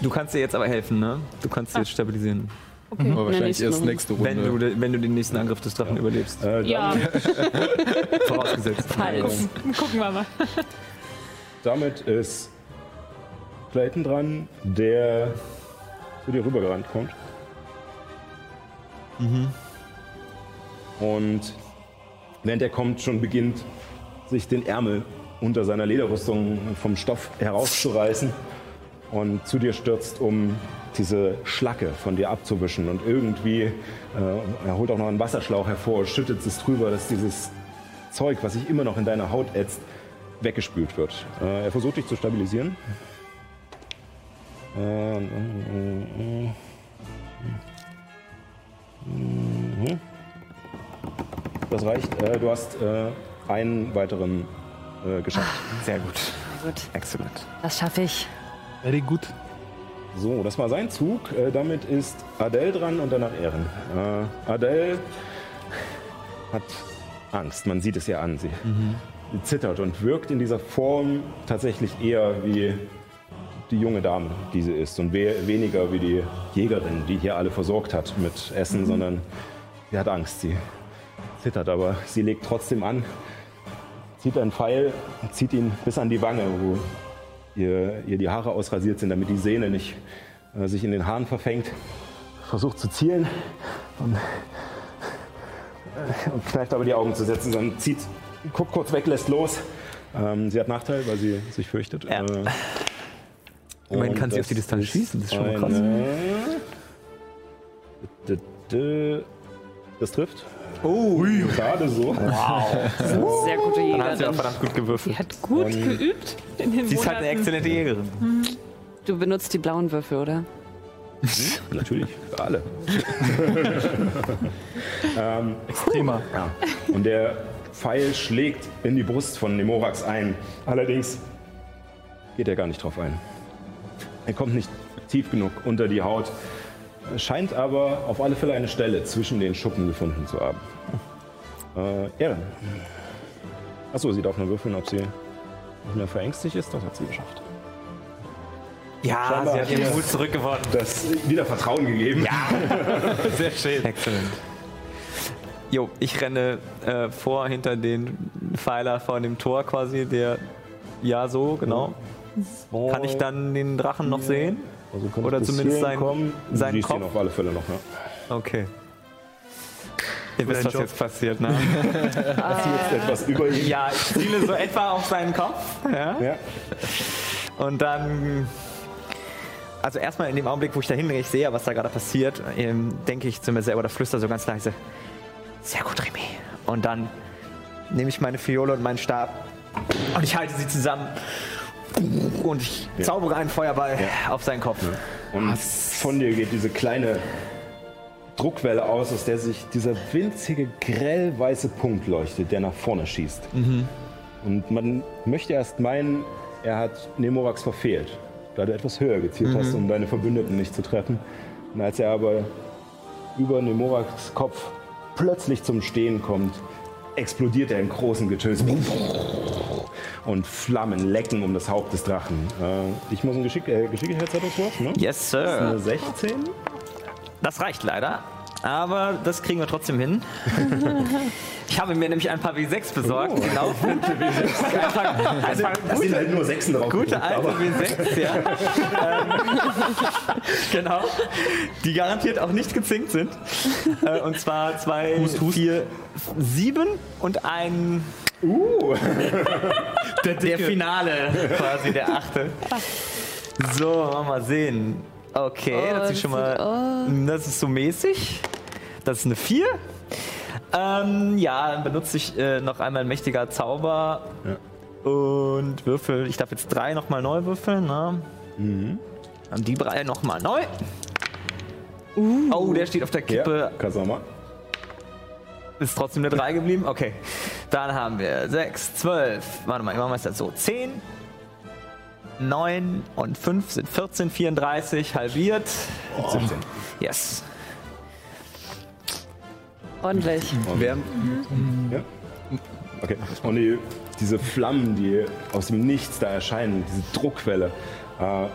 Du kannst dir jetzt aber helfen, ne? Du kannst sie jetzt stabilisieren. Aber wahrscheinlich erst Runde. nächste Runde. Wenn du, wenn du den nächsten Angriff des Drachen überlebst. Äh, Ja, Vorausgesetzt. Falls. gucken wir mal. Damit ist Clayton dran, der zu dir rübergerannt kommt. Und während er kommt, schon beginnt, sich den Ärmel unter seiner Lederrüstung vom Stoff herauszureißen und zu dir stürzt, um diese Schlacke von dir abzuwischen. Und irgendwie, äh, er holt auch noch einen Wasserschlauch hervor, schüttet es drüber, dass dieses Zeug, was sich immer noch in deiner Haut ätzt, weggespült wird. Äh, er versucht dich zu stabilisieren. Äh, mhm. Das reicht. Äh, du hast äh, einen weiteren geschafft. Sehr gut. Gut, Excellent. das schaffe ich. Very good. So, das war sein Zug. Äh, damit ist Adele dran und danach Ehren. Äh, Adele hat Angst. Man sieht es ihr an. Sie, sie zittert und wirkt in dieser Form tatsächlich eher wie die junge Dame, die sie ist. Und we weniger wie die Jägerin, die hier alle versorgt hat mit Essen, sondern sie hat Angst. Sie zittert, aber sie legt trotzdem an, zieht einen Pfeil und zieht ihn bis an die Wange, wo ihr, ihr die Haare ausrasiert sind, damit die Sehne nicht äh, sich in den Haaren verfängt. Versucht zu zielen und, äh, und kneift aber die Augen zu setzen, sondern zieht, guckt kurz weg, lässt los. Ähm, sie hat Nachteil, weil sie sich fürchtet. Ja. Äh, Immerhin kann sie auf die Distanz ist schießen, das ist schon mal krass. Das trifft. Oh, Gerade so. Sehr gute dann hat sie auch Jägerin. verdammt gut Sie gewürfelt. hat gut geübt in den Sie ist halt eine exzellente Jägerin. Du benutzt die blauen Würfel, oder? Natürlich, für alle. ähm, Extremer. Ja. Und der Pfeil schlägt in die Brust von Nemorax ein. Allerdings geht er gar nicht drauf ein. Er kommt nicht tief genug unter die Haut, scheint aber auf alle Fälle eine Stelle zwischen den Schuppen gefunden zu haben. Äh, Ehren. Achso, sie darf nur würfeln, ob sie nicht mehr verängstigt ist. Das hat sie geschafft. Ja, Scheinbar sie hat ihren ihr- Mut zurückgewonnen. Das wieder Vertrauen gegeben. Sehr schön. Exzellent. Jo, ich renne äh, vor hinter den Pfeiler vor dem Tor quasi, der ja so, genau. Kann ich dann den Drachen noch sehen? Also Oder zumindest seinen siehst ihn Kopf? auf alle Fälle noch, ja. Okay. Ihr wisst, was Job. jetzt passiert, ne? Jetzt etwas über ihn. ja, ich ziele so etwa auf seinen Kopf. Ja? Ja. Und dann, also erstmal in dem Augenblick, wo ich da hingehe, ich sehe, was da gerade passiert, ähm, denke ich zu mir selber oder flüster so ganz leise, sehr gut, Remy. Und dann nehme ich meine Fiole und meinen Stab und ich halte sie zusammen und ich zaubere einen Feuerball auf seinen Kopf. Und von dir geht diese kleine Druckwelle aus, aus der sich dieser winzige grellweiße Punkt leuchtet, der nach vorne schießt. Und man möchte erst meinen, er hat Nemorax verfehlt, da du etwas höher gezielt hast, um deine Verbündeten nicht zu treffen. Und als er aber über Nemorax Kopf plötzlich zum Stehen kommt, explodiert er im großen Getöse. und Flammen lecken um das Haupt des Drachen. Äh, ich muss einen Geschick äh, Geschicklichkeitsrettungswurf, ne? Yes, Das ist Sir. eine 16. Das reicht leider. Aber das kriegen wir trotzdem hin. Ich habe mir nämlich ein paar W6 besorgt. Genau. Einfach, also Da sind halt nur Sechsen drauf. Gute gedruckt, alte aber- W6, ja. ähm, genau. Die garantiert auch nicht gezinkt sind. Äh, und zwar zwei, vier, sieben und ein. Uh, Der Der. Finale, quasi der achte. So, wollen wir mal sehen. Okay, Oh, das das ist schon sieht- mal. Das ist so mäßig. Das ist eine 4. Ähm, ja, dann benutze ich äh, noch einmal ein mächtiger Zauber. Und würfel. Ich darf jetzt drei nochmal neu würfeln. Ne? Mhm. Und die drei nochmal neu. Oh, der steht auf der Kippe. ja, Kasama. Ist trotzdem eine 3 geblieben? Okay. Dann haben wir 6, 12. Warte mal, machen wir es jetzt so. 10, 9 und 5 sind 14, 34, halbiert. 17. Yes. Ordentlich. Während, Ja? Okay. Und die, diese Flammen, die aus dem Nichts da erscheinen, diese Druckwelle, äh,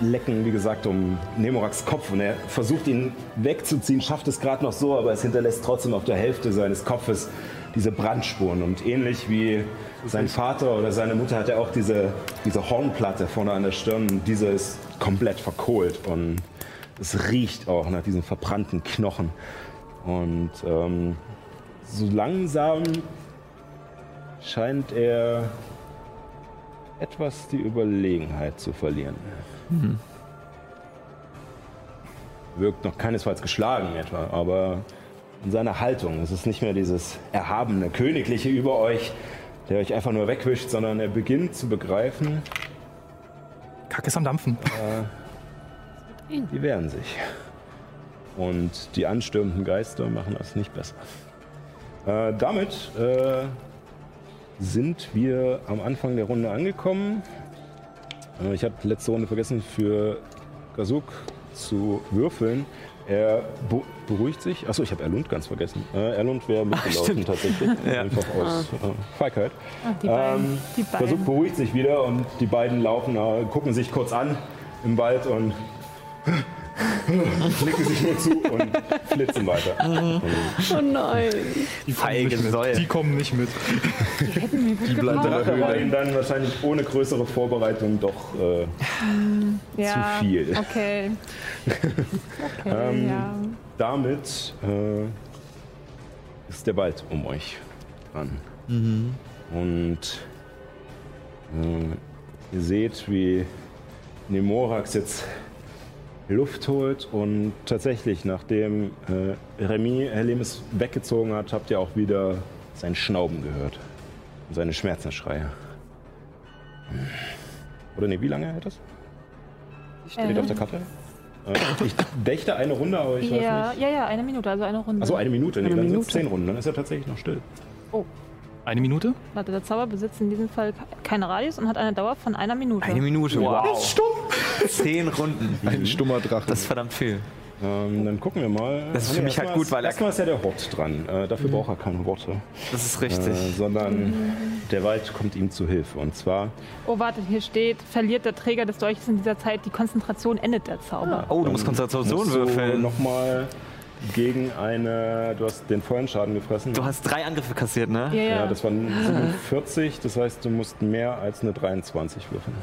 lecken, wie gesagt, um Nemoraks Kopf. Und er versucht ihn wegzuziehen, schafft es gerade noch so, aber es hinterlässt trotzdem auf der Hälfte seines Kopfes diese Brandspuren. Und ähnlich wie sein Vater oder seine Mutter hat er auch diese, diese Hornplatte vorne an der Stirn. Und diese ist komplett verkohlt. Und es riecht auch nach diesen verbrannten Knochen. Und ähm, so langsam scheint er etwas die Überlegenheit zu verlieren. Wirkt noch keinesfalls geschlagen etwa, aber in seiner Haltung. Es ist nicht mehr dieses erhabene, königliche über euch, der euch einfach nur wegwischt, sondern er beginnt zu begreifen, Kacke ist am Dampfen. die wehren sich. Und die anstürmenden Geister machen das nicht besser. Äh, damit äh, sind wir am Anfang der Runde angekommen. Äh, ich habe letzte Runde vergessen, für Gazuk zu würfeln. Er be beruhigt sich. Achso, ich habe Erlund ganz vergessen. Äh, Erlund wäre mitgelaufen tatsächlich. Einfach aus äh, Feigheit. Ach, die beiden. Ähm, die Versuch beiden. beruhigt sich wieder und die beiden laufen, äh, gucken sich kurz an im Wald und nicken sich nur zu und flitzen weiter. Oh nein. Die Feige kommen nicht Säue. mit. Die kommen nicht mit. Die hätten mir gut die war Höhle. ihnen dann wahrscheinlich ohne größere Vorbereitung doch äh, Ja, zu viel. Okay. Okay, Ähm, ja. damit äh, ist der Wald um euch dran. Und äh, ihr seht, wie Nemorax jetzt Luft holt und tatsächlich, nachdem äh, Remy Helemis weggezogen hat, habt ihr auch wieder sein Schnauben gehört. Und seine Schmerzensschreie. Oder nee, wie lange hält das? Steht Äh. auf der Karte? Äh, ich dächte eine Runde, aber ich Ja, weiß nicht. ja, ja, eine Minute, also eine Runde. Achso, eine Minute. Nee, Eine dann sind es zehn Runden. Dann ist er tatsächlich noch still. Eine Minute? Warte, der Zauber besitzt in diesem Fall keinen Radius und hat eine Dauer von einer Minute. Eine Minute. Wow. Zehn Runden. Ein stummer Drache. Das ist verdammt viel. Ähm, dann gucken wir mal. Das ist Ah, für nee, mich halt gut, weil er- Erstmal ist ja der Hort dran. Äh, dafür braucht er keine Worte. Das ist Äh, richtig. sondern der Wald kommt ihm zu Hilfe. Und zwar, Oh, warte, hier steht, verliert der Träger des Dolches in dieser Zeit die Konzentration, endet der Zauber. Oh, du musst Konzentration musst würfeln. du nochmal gegen eine. Du hast den vollen Schaden gefressen. Du hast drei Angriffe kassiert, ne? Ja, ja, ja. das waren 47. Das heißt, du musst mehr als eine 23 würfeln.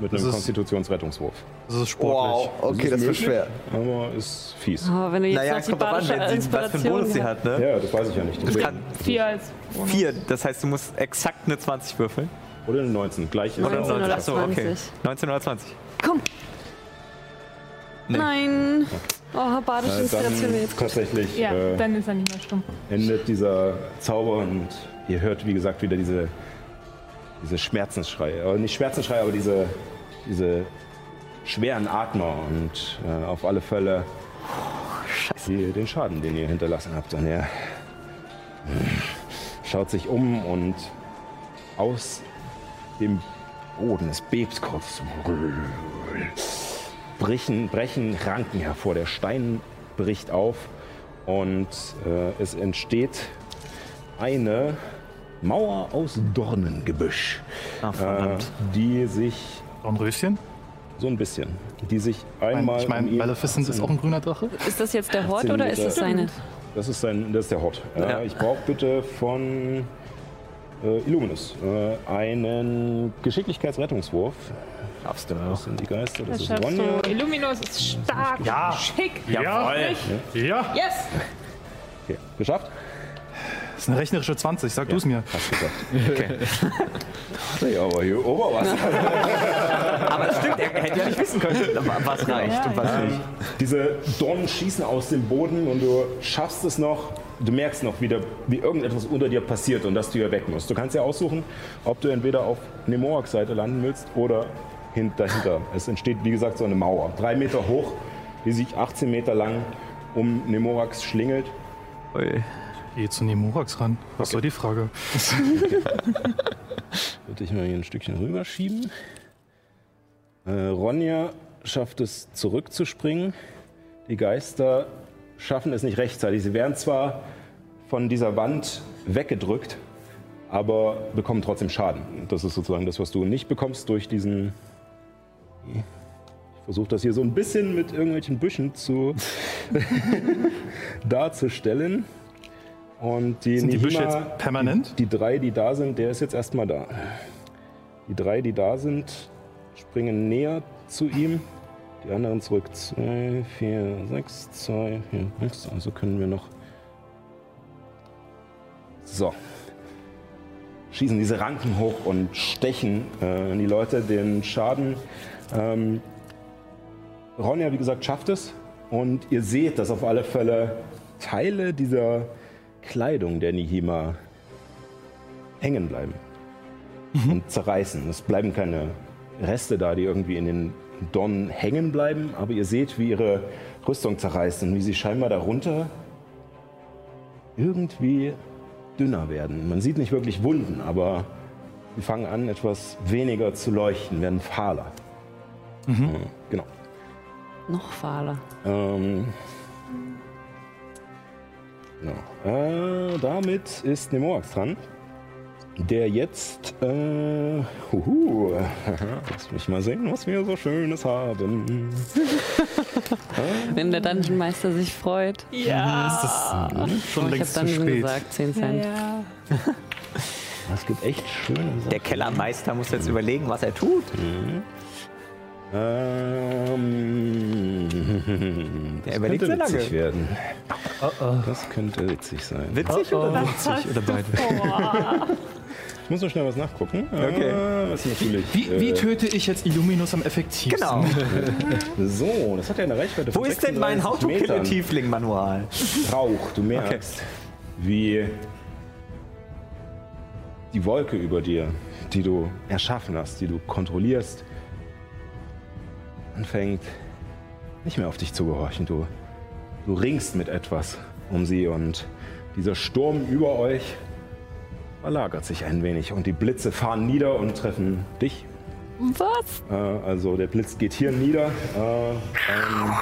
Mit einem Das ist- Konstitutionsrettungswurf. Das ist sportlich. okay, das wird schwer. Aber ist fies. Aber wenn du jetzt Naja, noch es die kommt an, sie, was für einen Bonus sie hat, ne? Ja, das weiß ich ja nicht. Das kann Vier als Bonus. vier, das heißt, du musst exakt eine 20 würfeln. Oder eine 19. Gleich ist Oder er auch. 19 oder Achso, okay. 20. 19 oder 20. Komm. Nee. Nein. Oh, badische Äh, Inspiration jetzt. tatsächlich Ja, äh, dann ist er nicht mehr stumm. endet dieser Zauber und ihr hört, wie gesagt, wieder diese, diese Schmerzensschreie. Aber nicht Schmerzensschreie, aber diese, diese schweren Atmer und äh, auf alle Fälle die, den Schaden, den ihr hinterlassen habt. Und er äh, schaut sich um und aus dem Boden, es bebt kurz, brechen, brechen Ranken hervor. Der Stein bricht auf und äh, es entsteht eine Mauer aus Dornengebüsch, Ah, äh, verdammt. die sich Dornröschen? so ein bisschen, die sich einmal. ich meine, um Maleficent ist auch ein grüner Drache. Ist das jetzt der Hort 18 oder ist das seine? Das ist, sein, das ist der Hot. Ja, Ja. Ich brauche bitte von äh, Illuminus äh, einen Geschicklichkeitsrettungswurf. Schaffst du Das sind die Geister, das Das ist Ronja. du. Illuminus ist stark. Ja. Schick. Jawohl. Ja. Yes. Okay. Geschafft? Das ist eine rechnerische 20, sag du es mir. Hast geschafft. Okay. ja, aber hier Oberwasser. Aber es stimmt, er hätte ja nicht wissen können, was reicht und was nicht. Diese Dornen schießen aus dem Boden und du schaffst es noch. Du merkst noch wieder, wie irgendetwas unter dir passiert und dass du hier weg musst. Du kannst ja aussuchen, ob du entweder auf Nemoaks Seite landen willst oder dahinter. Es entsteht, wie gesagt, so eine Mauer. Drei Meter hoch, die sich 18 Meter lang um Nemoax schlingelt. Ui. Geh zu Nemorax ran. Was soll die Frage? Würde ich mal hier ein Stückchen rüberschieben. Äh, Ronja schafft es zurückzuspringen. Die Geister schaffen es nicht rechtzeitig. Sie werden zwar von dieser Wand weggedrückt, aber bekommen trotzdem Schaden. Das ist sozusagen das, was du nicht bekommst durch diesen. Ich versuche das hier so ein bisschen mit irgendwelchen Büschen zu darzustellen. Und die Sind die Büsche jetzt permanent? die drei, die da sind, der ist jetzt erstmal da. Die drei, die da sind, springen näher zu ihm. Die anderen zurück. Zwei, vier, sechs, zwei, vier, sechs. Also können wir noch. So. Schießen diese Ranken hoch und stechen äh, die Leute den Schaden. Ähm, Ronja, wie gesagt, schafft es. Und ihr seht, dass auf alle Fälle Teile dieser Kleidung der Nihima hängen bleiben und zerreißen. Es bleiben keine Reste da, die irgendwie in den Dornen hängen bleiben, aber ihr seht, wie ihre Rüstung zerreißt und wie sie scheinbar darunter irgendwie dünner werden. Man sieht nicht wirklich Wunden, aber sie fangen an, etwas weniger zu leuchten, werden fahler. Äh, Genau. Noch fahler. Ähm, genau. Äh, damit ist Nemoax dran. Der jetzt, äh, huhu, lass mich mal sehen, was wir so Schönes haben. Wenn der Dungeon Meister sich freut. Ja. Schon Oh, ich habe längst zu spät. gesagt, 10 Cent. Ja. Es gibt echt schöne Sachen. Der Kellermeister muss jetzt überlegen, was er tut. Ähm, das Er überlegt könnte witzig lange. werden. Das könnte witzig sein. Witzig oder Was hast oder beide? Ich muss noch schnell was nachgucken. Okay. Ah, was natürlich. Wie, wie äh, töte ich jetzt Illuminus am effektivsten? Genau. so, das hat ja eine Reichweite Wo von ist denn mein 36 Metern. How-to-Kill-Tiefling-Manual? Rauch. Du merkst, wie die Wolke über dir, die du erschaffen hast, die du kontrollierst, anfängt nicht mehr auf dich zu gehorchen. Du, du ringst mit etwas um sie und dieser Sturm über euch verlagert sich ein wenig und die Blitze fahren nieder und treffen dich. Was? Äh, also der Blitz geht hier nieder. Äh, ein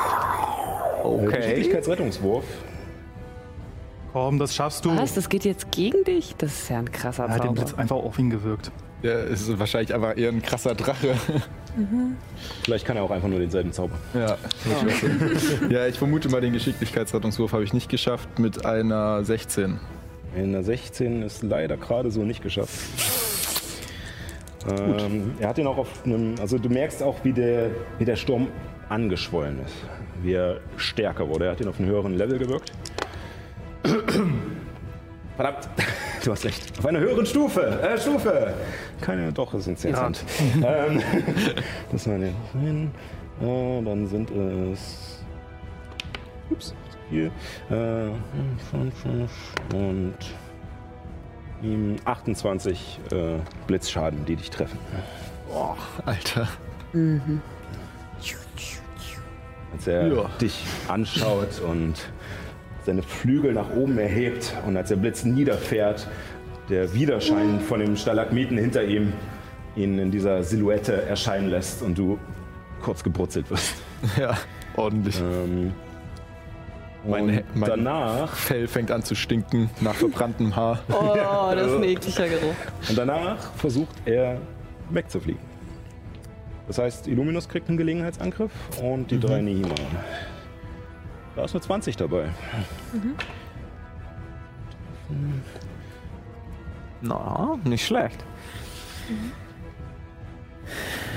Okay. Geschicklichkeitsrettungswurf. Komm, das schaffst du. Was? Das geht jetzt gegen dich? Das ist ja ein krasser Er hat den. Blitz einfach auf ihn gewirkt. Der ist wahrscheinlich einfach eher ein krasser Drache. Vielleicht kann er auch einfach nur denselben Zauber. Ja, ich ja, ich vermute mal, den Geschicklichkeitsrettungswurf habe ich nicht geschafft mit einer 16. In der 16 ist leider gerade so nicht geschafft. Ähm, er hat ihn auch auf einem, also du merkst auch, wie der, wie der Sturm angeschwollen ist, wie er stärker wurde. Er hat ihn auf einen höheren Level gewirkt. Verdammt, du hast recht. Auf einer höheren Stufe, äh, Stufe. Keine, doch, es sind 10 Cent. Ähm, das war nicht hin. Äh, dann sind es, ups, hier, äh, fünf, fünf und ihm 28 äh, Blitzschaden, die dich treffen. Boah, Alter. Als er Ja. dich anschaut und seine Flügel nach oben erhebt und als der Blitz niederfährt, der Widerschein von dem Stalagmiten hinter ihm ihn in dieser Silhouette erscheinen lässt und du kurz gebrutzelt wirst. Ja, ordentlich. Ähm, Mein, mein danach, Fell fängt an zu stinken nach verbranntem Haar. Oh, das ist ein ekliger Geruch. und danach versucht er wegzufliegen. Das heißt, Illuminus kriegt einen Gelegenheitsangriff und die drei Nihima. Da ist eine 20 dabei. Na, nicht schlecht.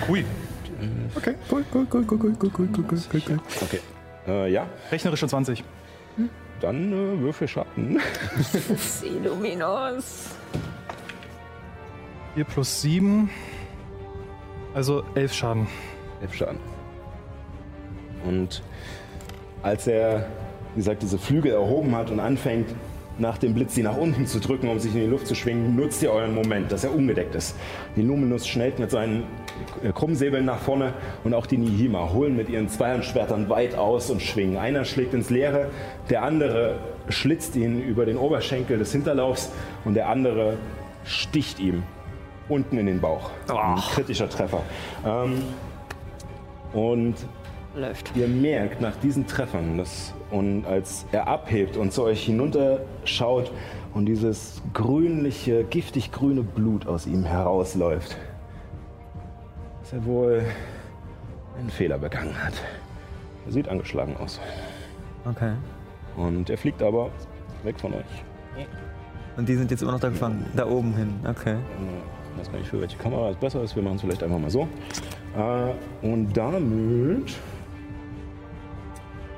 Hui. Okay, cool, cool, cool, cool, cool, cool, cool, cool, cool, cool. Okay. Äh, ja, Rechnerische 20. dann äh, Würfel Schatten. Illuminus. 4 plus 7. Also 11 Schaden. Elf Schaden. Und als er, wie gesagt, diese Flügel erhoben hat und anfängt, nach dem Blitz sie nach unten zu drücken, um sich in die Luft zu schwingen, nutzt ihr euren Moment, dass er ungedeckt ist. Die Luminus schnellt mit seinen Krummsäbeln nach vorne und auch die Nihima holen mit ihren Zweihandschwertern weit aus und schwingen. Einer schlägt ins Leere, der andere schlitzt ihn über den Oberschenkel des Hinterlaufs und der andere sticht ihm unten in den Bauch. Ein kritischer Treffer. Ähm, und Läuft. Ihr merkt nach diesen Treffern, dass, und als er abhebt und zu euch hinunterschaut und dieses grünliche, giftig grüne Blut aus ihm herausläuft, dass er wohl einen Fehler begangen hat. Er sieht angeschlagen aus. Okay. Und er fliegt aber weg von euch. Und die sind jetzt immer noch da gefangen. Da oben hin. Okay. Ich weiß gar nicht, für welche Kamera es besser ist. Wir machen es vielleicht einfach mal so. Äh, und damit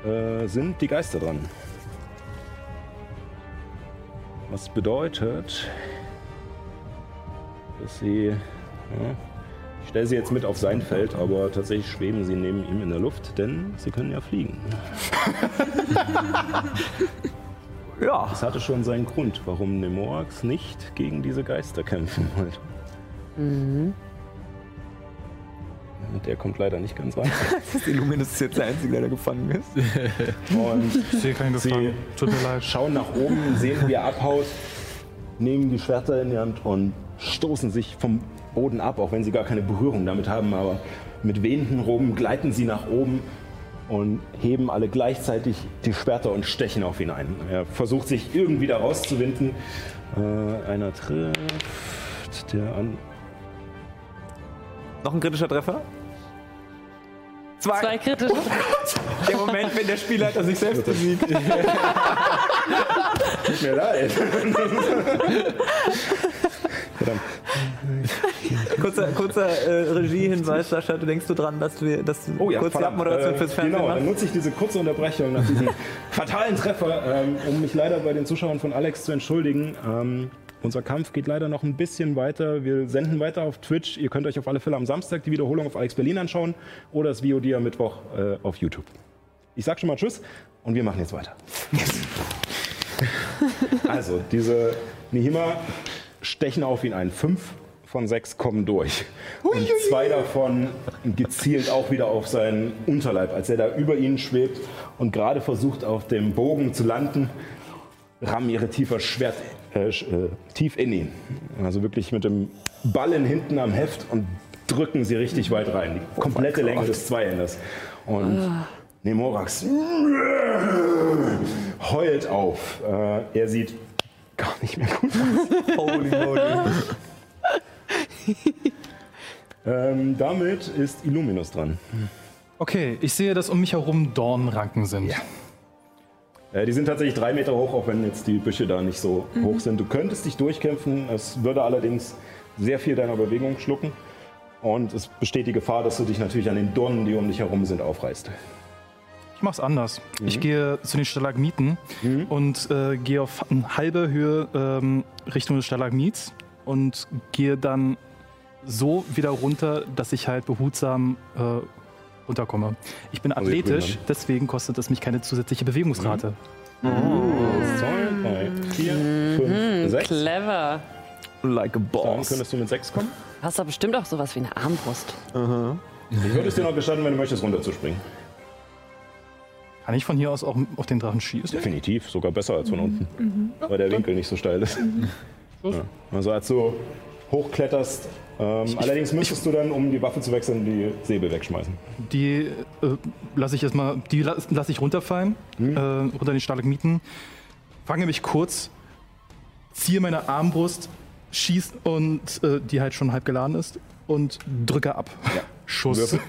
äh, sind die Geister dran. Was bedeutet, dass sie. Ja, ich stelle sie jetzt mit auf sein Feld, aber tatsächlich schweben sie neben ihm in der Luft, denn sie können ja fliegen. Ja. Das hatte schon seinen Grund, warum Nemorax nicht gegen diese Geister kämpfen wollte. Und der kommt leider nicht ganz weit. Das Illuminus ist jetzt der Einzige, der da gefangen ist. Und Ich sehe keinen Sie- Gefangen. Tut mir leid. schauen nach oben, sehen, wie er abhaut, nehmen die Schwerter in die Hand und stoßen sich vom Boden ab, auch wenn sie gar keine Berührung damit haben. Aber mit wehenden Roben gleiten sie nach oben und heben alle gleichzeitig die Schwerter und stechen auf ihn ein. Er versucht sich irgendwie da rauszuwinden. Äh, einer trifft, der an. Noch ein kritischer Treffer? Zwei. Zwei kritische. Der Moment, wenn der Spielleiter sich selbst besiegt. Tut mir leid. Verdammt. Kurzer, kurzer äh, Regiehinweis, Sascha. Du denkst du dran, dass wir dass du Oh ja, kurz die. Abmoderation Äh, fürs Fernsehen Genau, dann nutze ich diese kurze Unterbrechung nach diesem fatalen Treffer, ähm, um mich leider bei den Zuschauern von Alex zu entschuldigen. Ähm, unser Kampf geht leider noch ein bisschen weiter. Wir senden weiter auf Twitch. Ihr könnt euch auf alle Fälle am Samstag die Wiederholung auf Alex Berlin anschauen oder das VOD am Mittwoch äh, auf YouTube. Ich sag schon mal Tschüss und wir machen jetzt weiter. also, diese Nihima stechen auf ihn ein. Fünf von sechs kommen durch. Und zwei davon gezielt auch wieder auf seinen Unterleib, als er da über ihnen schwebt und gerade versucht, auf dem Bogen zu landen, rammen ihre tiefer Schwert äh, äh, tief in ihn. Also wirklich mit dem Ballen hinten am Heft und drücken sie richtig weit rein. Die komplette Länge des Zweihänders. Und Nemorax heult auf. Äh, er sieht gar nicht mehr gut aus. Holy moly. Ähm, damit ist Illuminus dran. Okay, ich sehe, dass um mich herum Dornranken sind. Äh, die sind tatsächlich drei Meter hoch, auch wenn jetzt die Büsche da nicht so hoch sind. Du könntest dich durchkämpfen, es würde allerdings sehr viel deiner Bewegung schlucken. Und es besteht die Gefahr, dass du dich natürlich an den Dornen, die um dich herum sind, aufreißt. Ich mach's anders. Ich gehe zu den Stalagmiten und äh, gehe auf eine halbe Höhe ähm, Richtung des Stalagmits und gehe dann so wieder runter, dass ich halt behutsam äh, runterkomme. Ich bin Also athletisch, dann- deswegen kostet das mich keine zusätzliche Bewegungsrate. Zwei, drei, vier, fünf, sechs. Clever. Like a Dann boss. könntest du mit sechs kommen. Hast doch bestimmt auch sowas wie eine Armbrust. Ich würde es dir noch gestatten, wenn du möchtest, runterzuspringen. Kann ich von hier aus auch auf den Drachen schießen? Definitiv, sogar besser als von unten. Weil der Winkel nicht so steil ist. Ja. Also als du hochkletterst. Ähm, allerdings müsstest du dann, um die Waffe zu wechseln, die Säbel wegschmeißen. Die äh, lasse ich erstmal, die la- lasse ich runterfallen, Mhm. äh, runter in die Stalagmiten, fange mich kurz, ziehe meine Armbrust, schieß und äh, die halt schon halb geladen ist und drücke ab. Ja. Schuss. Würfel.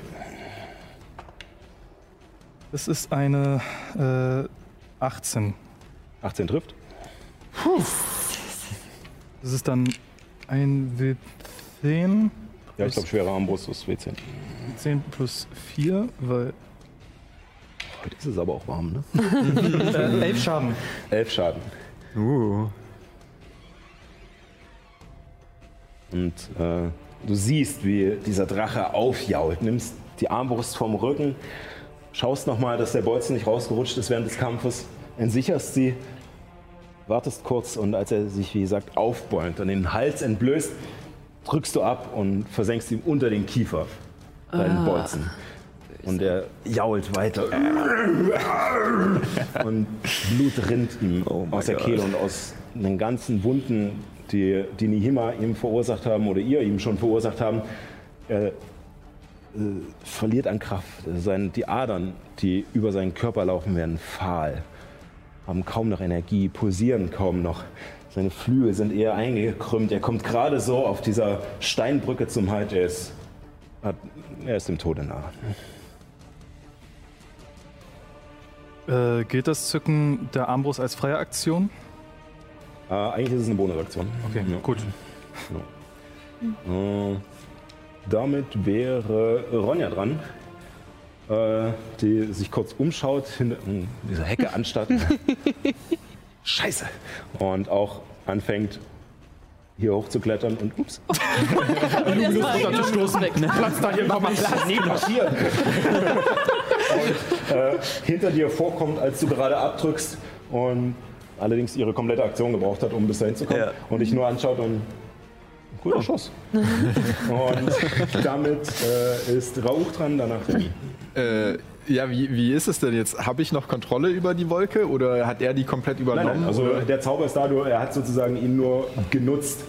Das ist eine äh, 18. 18 trifft. Das ist dann ein W10. Ja, ich glaube, schwere Armbrust ist W10. 10 plus 4, weil. Heute ist es aber auch warm, ne? Äh, 11 Schaden. 11 Schaden. Uh. Und äh, du siehst, wie dieser Drache aufjault. Nimmst die Armbrust vom Rücken, schaust nochmal, dass der Bolzen nicht rausgerutscht ist während des Kampfes, entsicherst sie, wartest kurz und als er sich, wie gesagt, aufbäumt und den Hals entblößt, drückst du ab und versenkst ihm unter den Kiefer deinen Bolzen. Und er jault weiter. Und Blut rinnt ihm aus der Kehle und aus den ganzen Wunden, die, die Nihima ihm verursacht haben oder ihr ihm schon verursacht haben. Er äh, verliert an Kraft. Sein, die Adern, die über seinen Körper laufen, werden fahl, haben kaum noch Energie, pulsieren kaum noch. Seine Flügel sind eher eingekrümmt. Er kommt gerade so auf dieser Steinbrücke zum Halt. Er ist, er ist dem Tode nahe. Äh, gilt das Zücken der Armbrust als freie Aktion? Äh, eigentlich ist es eine Bonusaktion. Okay, Ja. gut. Äh, damit wäre Ronja dran, die sich kurz umschaut, hinter mh, dieser Hecke anstarrt. Scheiße! Und auch anfängt, hier hochzuklettern und ups. Runterzustoßen. Platz da hier nochmal. nie passiert. und äh, hinter dir vorkommt, als du gerade abdrückst und allerdings ihre komplette Aktion gebraucht hat, um bis dahin zu kommen Ja. und dich nur anschaut und guter Schuss. und damit äh, ist Rauch dran, danach Remy. Äh, ja, wie, wie ist es denn jetzt? Habe ich noch Kontrolle über die Wolke oder hat er die komplett Nein, übernommen? nein, also oder? der Zauber ist da, er hat sozusagen ihn nur genutzt.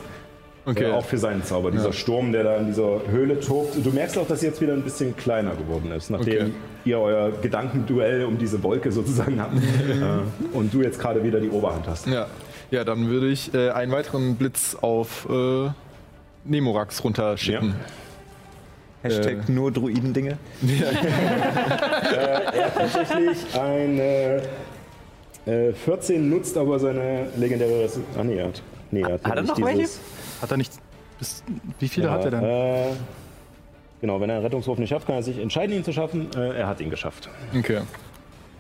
okay. Äh, auch für seinen Zauber. Dieser Sturm, der da in dieser Höhle tobt. Du merkst auch, dass sie jetzt wieder ein bisschen kleiner geworden ist, nachdem Okay. ihr euer Gedankenduell um diese Wolke sozusagen habt. äh, und du jetzt gerade wieder die Oberhand hast. ja. ja, dann würde ich äh, einen weiteren Blitz auf äh, Nemorax runterschicken. Hashtag nur Druidendinge. Er hat tatsächlich eine äh, 14 nutzt aber seine legendäre Resi Ah, nee, er hat, nee, er hat, Hat er nicht noch welche? dieses, Hat er nicht. Bis, wie viele ja, hat er denn? Äh, genau, wenn er einen Rettungswurf nicht schafft, kann er sich entscheiden, ihn zu schaffen. Äh, er hat ihn geschafft. Okay.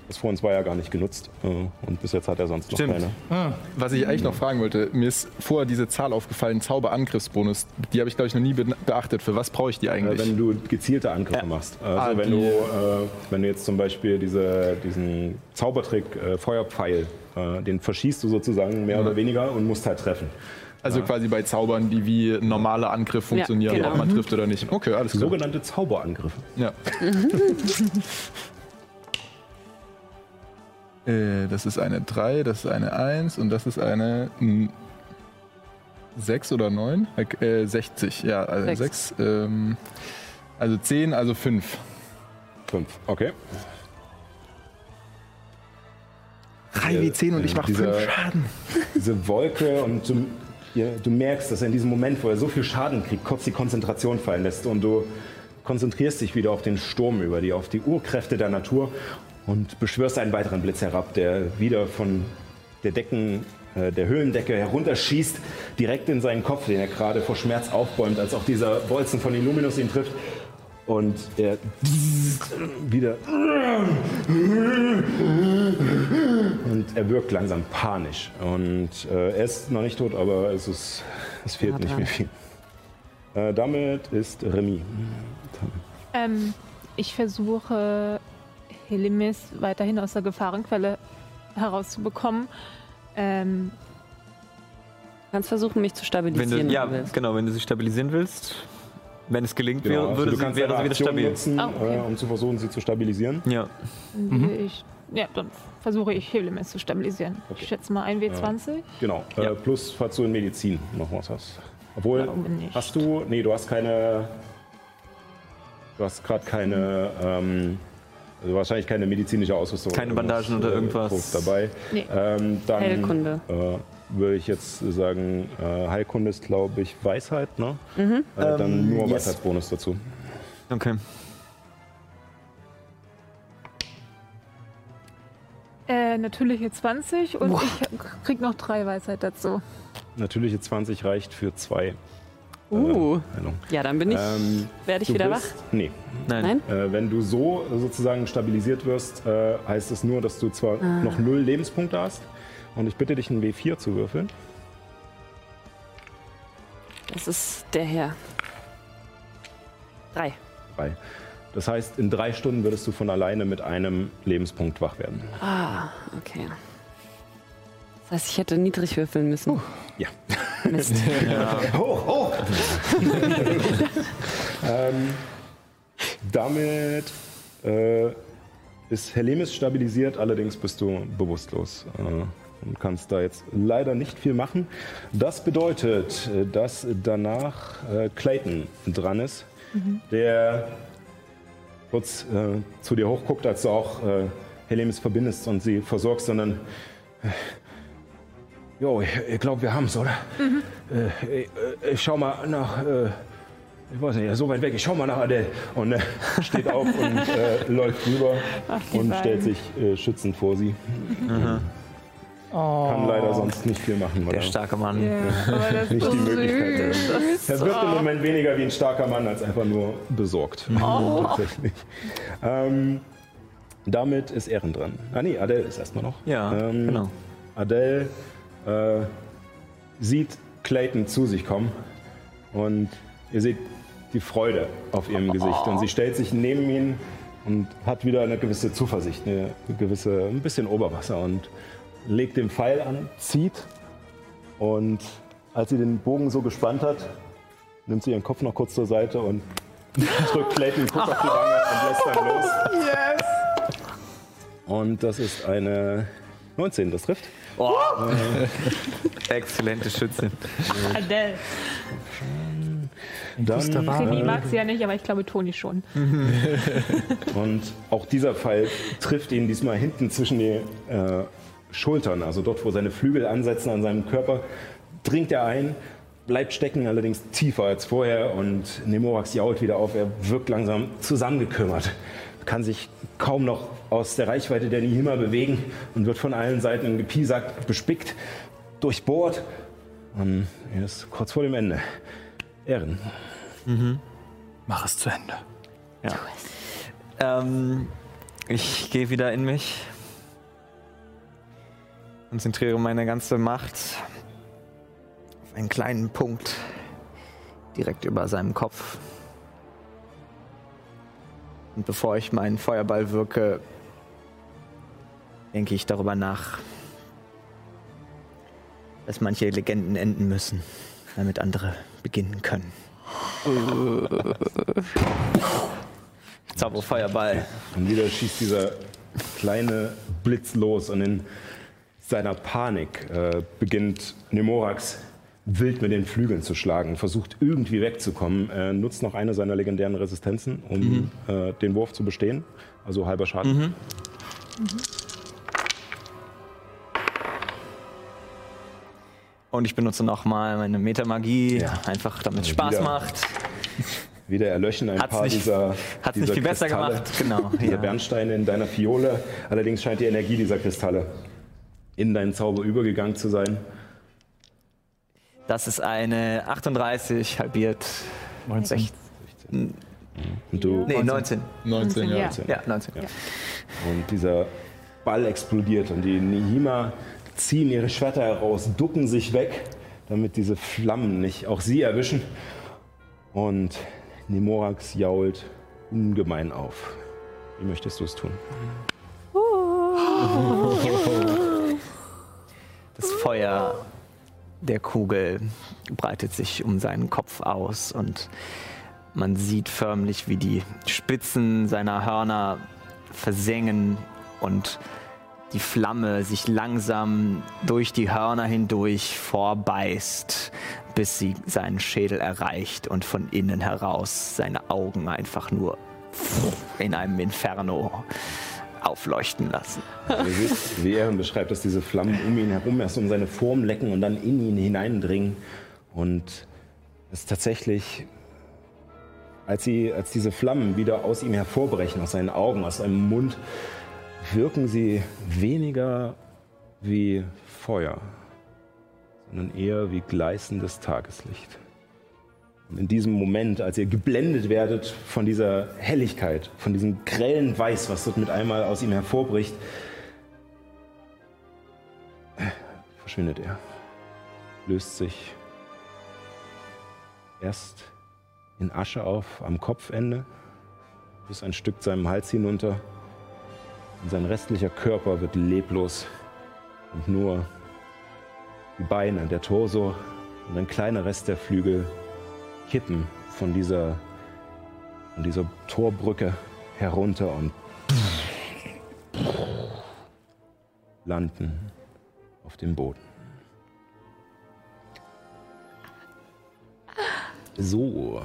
Das vor uns war ja gar nicht genutzt. Äh, und bis jetzt hat er sonst noch Stimmt. keine. Was ich eigentlich noch fragen wollte, mir ist vorher diese Zahl aufgefallen, Zauberangriffsbonus. Die habe ich, glaube ich, noch nie be beachtet. Für was brauche ich die Äh, eigentlich? wenn du gezielte Angriffe machst. Also Ah, wenn, die- du, äh, wenn du jetzt zum Beispiel diese, diesen Zaubertrick äh, Feuerpfeil, äh, den verschießt du sozusagen mehr oder weniger und musst halt treffen. also quasi bei Zaubern, die wie ein normaler Angriff funktionieren, genau. ob man trifft oder nicht. Okay, alles klar. Sogenannte Zauberangriffe. Ja. äh, das ist eine 3, das ist eine 1 und das ist eine mm, 6 oder 9? Äh, 60, ja, also Sechs. 6. ähm, also 10, also 5. Fünf. Okay. 3 wie 10 und ich mache Dieser- 5 Schaden. Diese Wolke und du, ja, du merkst, dass er in diesem Moment, wo er so viel Schaden kriegt, kurz die Konzentration fallen lässt und du konzentrierst dich wieder auf den Sturm über dir, auf die Urkräfte der Natur und beschwörst einen weiteren Blitz herab, der wieder von der Decken, äh, der Höhlendecke herunterschießt, direkt in seinen Kopf, den er gerade vor Schmerz aufbäumt, als auch dieser Bolzen von Illuminus ihn trifft. Und er wieder und er wirkt langsam panisch. Und äh, er ist noch nicht tot, aber es, ist, es fehlt nicht mehr viel. Äh, damit ist Remy. Ähm, ich versuche, Helimis weiterhin aus der Gefahrenquelle herauszubekommen. Ähm, kannst versuchen, mich zu Wenn stabilisieren. du, ja, wenn du willst. genau, wenn du sie stabilisieren willst. Wenn es gelingt, Genau, wäre, also würde du sie, wäre sie wieder Aktion stabil. nutzen, Ah, okay. äh, um zu versuchen, sie zu stabilisieren. Ja. dann würde ich, ja, dann versuche ich Helimis zu stabilisieren. Ich schätze mal 1 W20. Genau. Äh, Ja. plus, falls du in Medizin noch was hast. Obwohl, hast du, nee, du hast keine, du hast gerade keine, ähm, also wahrscheinlich keine medizinische Ausrüstung. Keine Bandagen oder äh, irgendwas. dabei. Nee. Ähm, dann Heilkunde. Äh, würde ich jetzt sagen, äh, Heilkunde ist, glaube ich, Weisheit, ne? Äh, dann Ähm, nur yes. Weisheitsbonus dazu. Okay. Äh, natürliche 20 und ich krieg noch drei Weisheit dazu. Natürliche 20 reicht für zwei. Uh, Äh, Heilung. ja, dann bin ich, Ähm, werde ich wieder bist, Nee. Nein. Nein? Äh, wenn du so sozusagen stabilisiert wirst, äh, heißt es nur, dass du zwar Ah. noch null Lebenspunkte hast. Und ich bitte dich, einen W4 zu würfeln. Das ist der Herr. Drei. Drei. Das heißt, in drei Stunden würdest du von alleine mit einem Lebenspunkt wach werden. Ah, okay. Das heißt, ich hätte niedrig würfeln müssen. Ja. Mist. Hoch, hoch! ähm, damit äh, ist Helemis stabilisiert, allerdings bist du bewusstlos äh, und kannst da jetzt leider nicht viel machen. Das bedeutet, äh, dass danach äh, Clayton dran ist, der kurz äh, zu dir hochguckt, als du auch äh, Helemis verbindest und sie versorgst, sondern Jo, ich, ich glaube, wir haben es, oder? Äh, ich, äh, ich schau mal nach, äh, ich weiß nicht, so weit weg, ich schau mal nach Adele. Und äh, steht auf und äh, läuft rüber die und beiden. stellt sich äh, schützend vor sie. Kann leider sonst nicht viel machen, weil Der er starke Mann. aber das nicht die Möglichkeit. Das Er wirkt im so. Moment weniger wie ein starker Mann als einfach nur besorgt. Tatsächlich. Ähm, damit ist Ehren dran. Ah nee, Adele ist erstmal noch. Ja, Ähm, genau. Adele äh, sieht Clayton zu sich kommen und ihr seht die Freude auf ihrem Gesicht. Und sie stellt sich neben ihn und hat wieder eine gewisse Zuversicht, eine gewisse, ein bisschen Oberwasser und legt den Pfeil an, zieht. Und als sie den Bogen so gespannt hat, nimmt sie ihren Kopf noch kurz zur Seite und drückt Clayton kurz auf die Wange und lässt dann los. Und das ist eine 19, das trifft. Oh. Exzellente Schützin. Adele. Dann, mag sie ja nicht, aber ich glaube Toni schon. Und auch dieser Pfeil trifft ihn diesmal hinten zwischen die äh, Schultern, also dort, wo seine Flügel ansetzen an seinem Körper, dringt er ein, bleibt stecken, allerdings tiefer als vorher und Nemorax jault wieder auf. Er wirkt langsam zusammengekümmert, kann sich kaum noch aus der Reichweite der Nihima bewegen und wird von allen Seiten Gepiesackt bespickt, durchbohrt. Und er ist kurz vor dem Ende. Ehren. Mach es zu Ende. Ja. Ähm, ich gehe wieder in mich. Konzentriere meine ganze Macht auf einen kleinen Punkt direkt über seinem Kopf. Und bevor ich meinen Feuerball wirke, denke ich darüber nach, dass manche Legenden enden müssen, damit andere beginnen können. Ich zaubere Feuerball. Und wieder schießt dieser kleine Blitz los und in seiner Panik äh, beginnt Nemorax wild mit den Flügeln zu schlagen, versucht irgendwie wegzukommen, äh, nutzt noch eine seiner legendären Resistenzen, um äh, den Wurf zu bestehen, also halber Schaden. Und ich benutze nochmal meine Metamagie, Ja. einfach damit es Also Spaß wieder- macht. Wieder erlöschen ein Hat's paar nicht- dieser, Hat's dieser nicht viel besser gemacht, genau. Dieser Ja. Bernsteine in deiner Fiole. Allerdings scheint die Energie dieser Kristalle in deinen Zauber übergegangen zu sein. Das ist eine 38 halbiert. 19. Und du Nee, 19. 19, ja. Ja. Ja, 19. Und dieser Ball explodiert und die Nihima ziehen ihre Schwerter heraus, ducken sich weg, damit diese Flammen nicht auch sie erwischen. Und Nemorax jault ungemein auf. Wie möchtest du es tun? Das Feuer der Kugel breitet sich um seinen Kopf aus und man sieht förmlich, wie die Spitzen seiner Hörner versengen und die Flamme sich langsam durch die Hörner hindurch vorbeißt, bis sie seinen Schädel erreicht und von innen heraus seine Augen einfach nur in einem Inferno aufleuchten lassen. Wie, wie er beschreibt, dass diese Flammen um ihn herum erst um seine Form lecken und dann in ihn hineindringen. Und es tatsächlich, als, sie, als diese Flammen wieder aus ihm hervorbrechen, aus seinen Augen, aus seinem Mund, wirken sie weniger wie Feuer, sondern eher wie gleißendes Tageslicht. In diesem Moment, als ihr geblendet werdet von dieser Helligkeit, von diesem grellen Weiß, was dort mit einmal aus ihm hervorbricht, verschwindet er, löst sich erst in Asche auf am Kopfende, bis ein Stück seinem Hals hinunter. Und sein restlicher Körper wird leblos und nur die Beine, der Torso und ein kleiner Rest der Flügel kippen von dieser, von dieser Torbrücke herunter und landen auf dem Boden. So.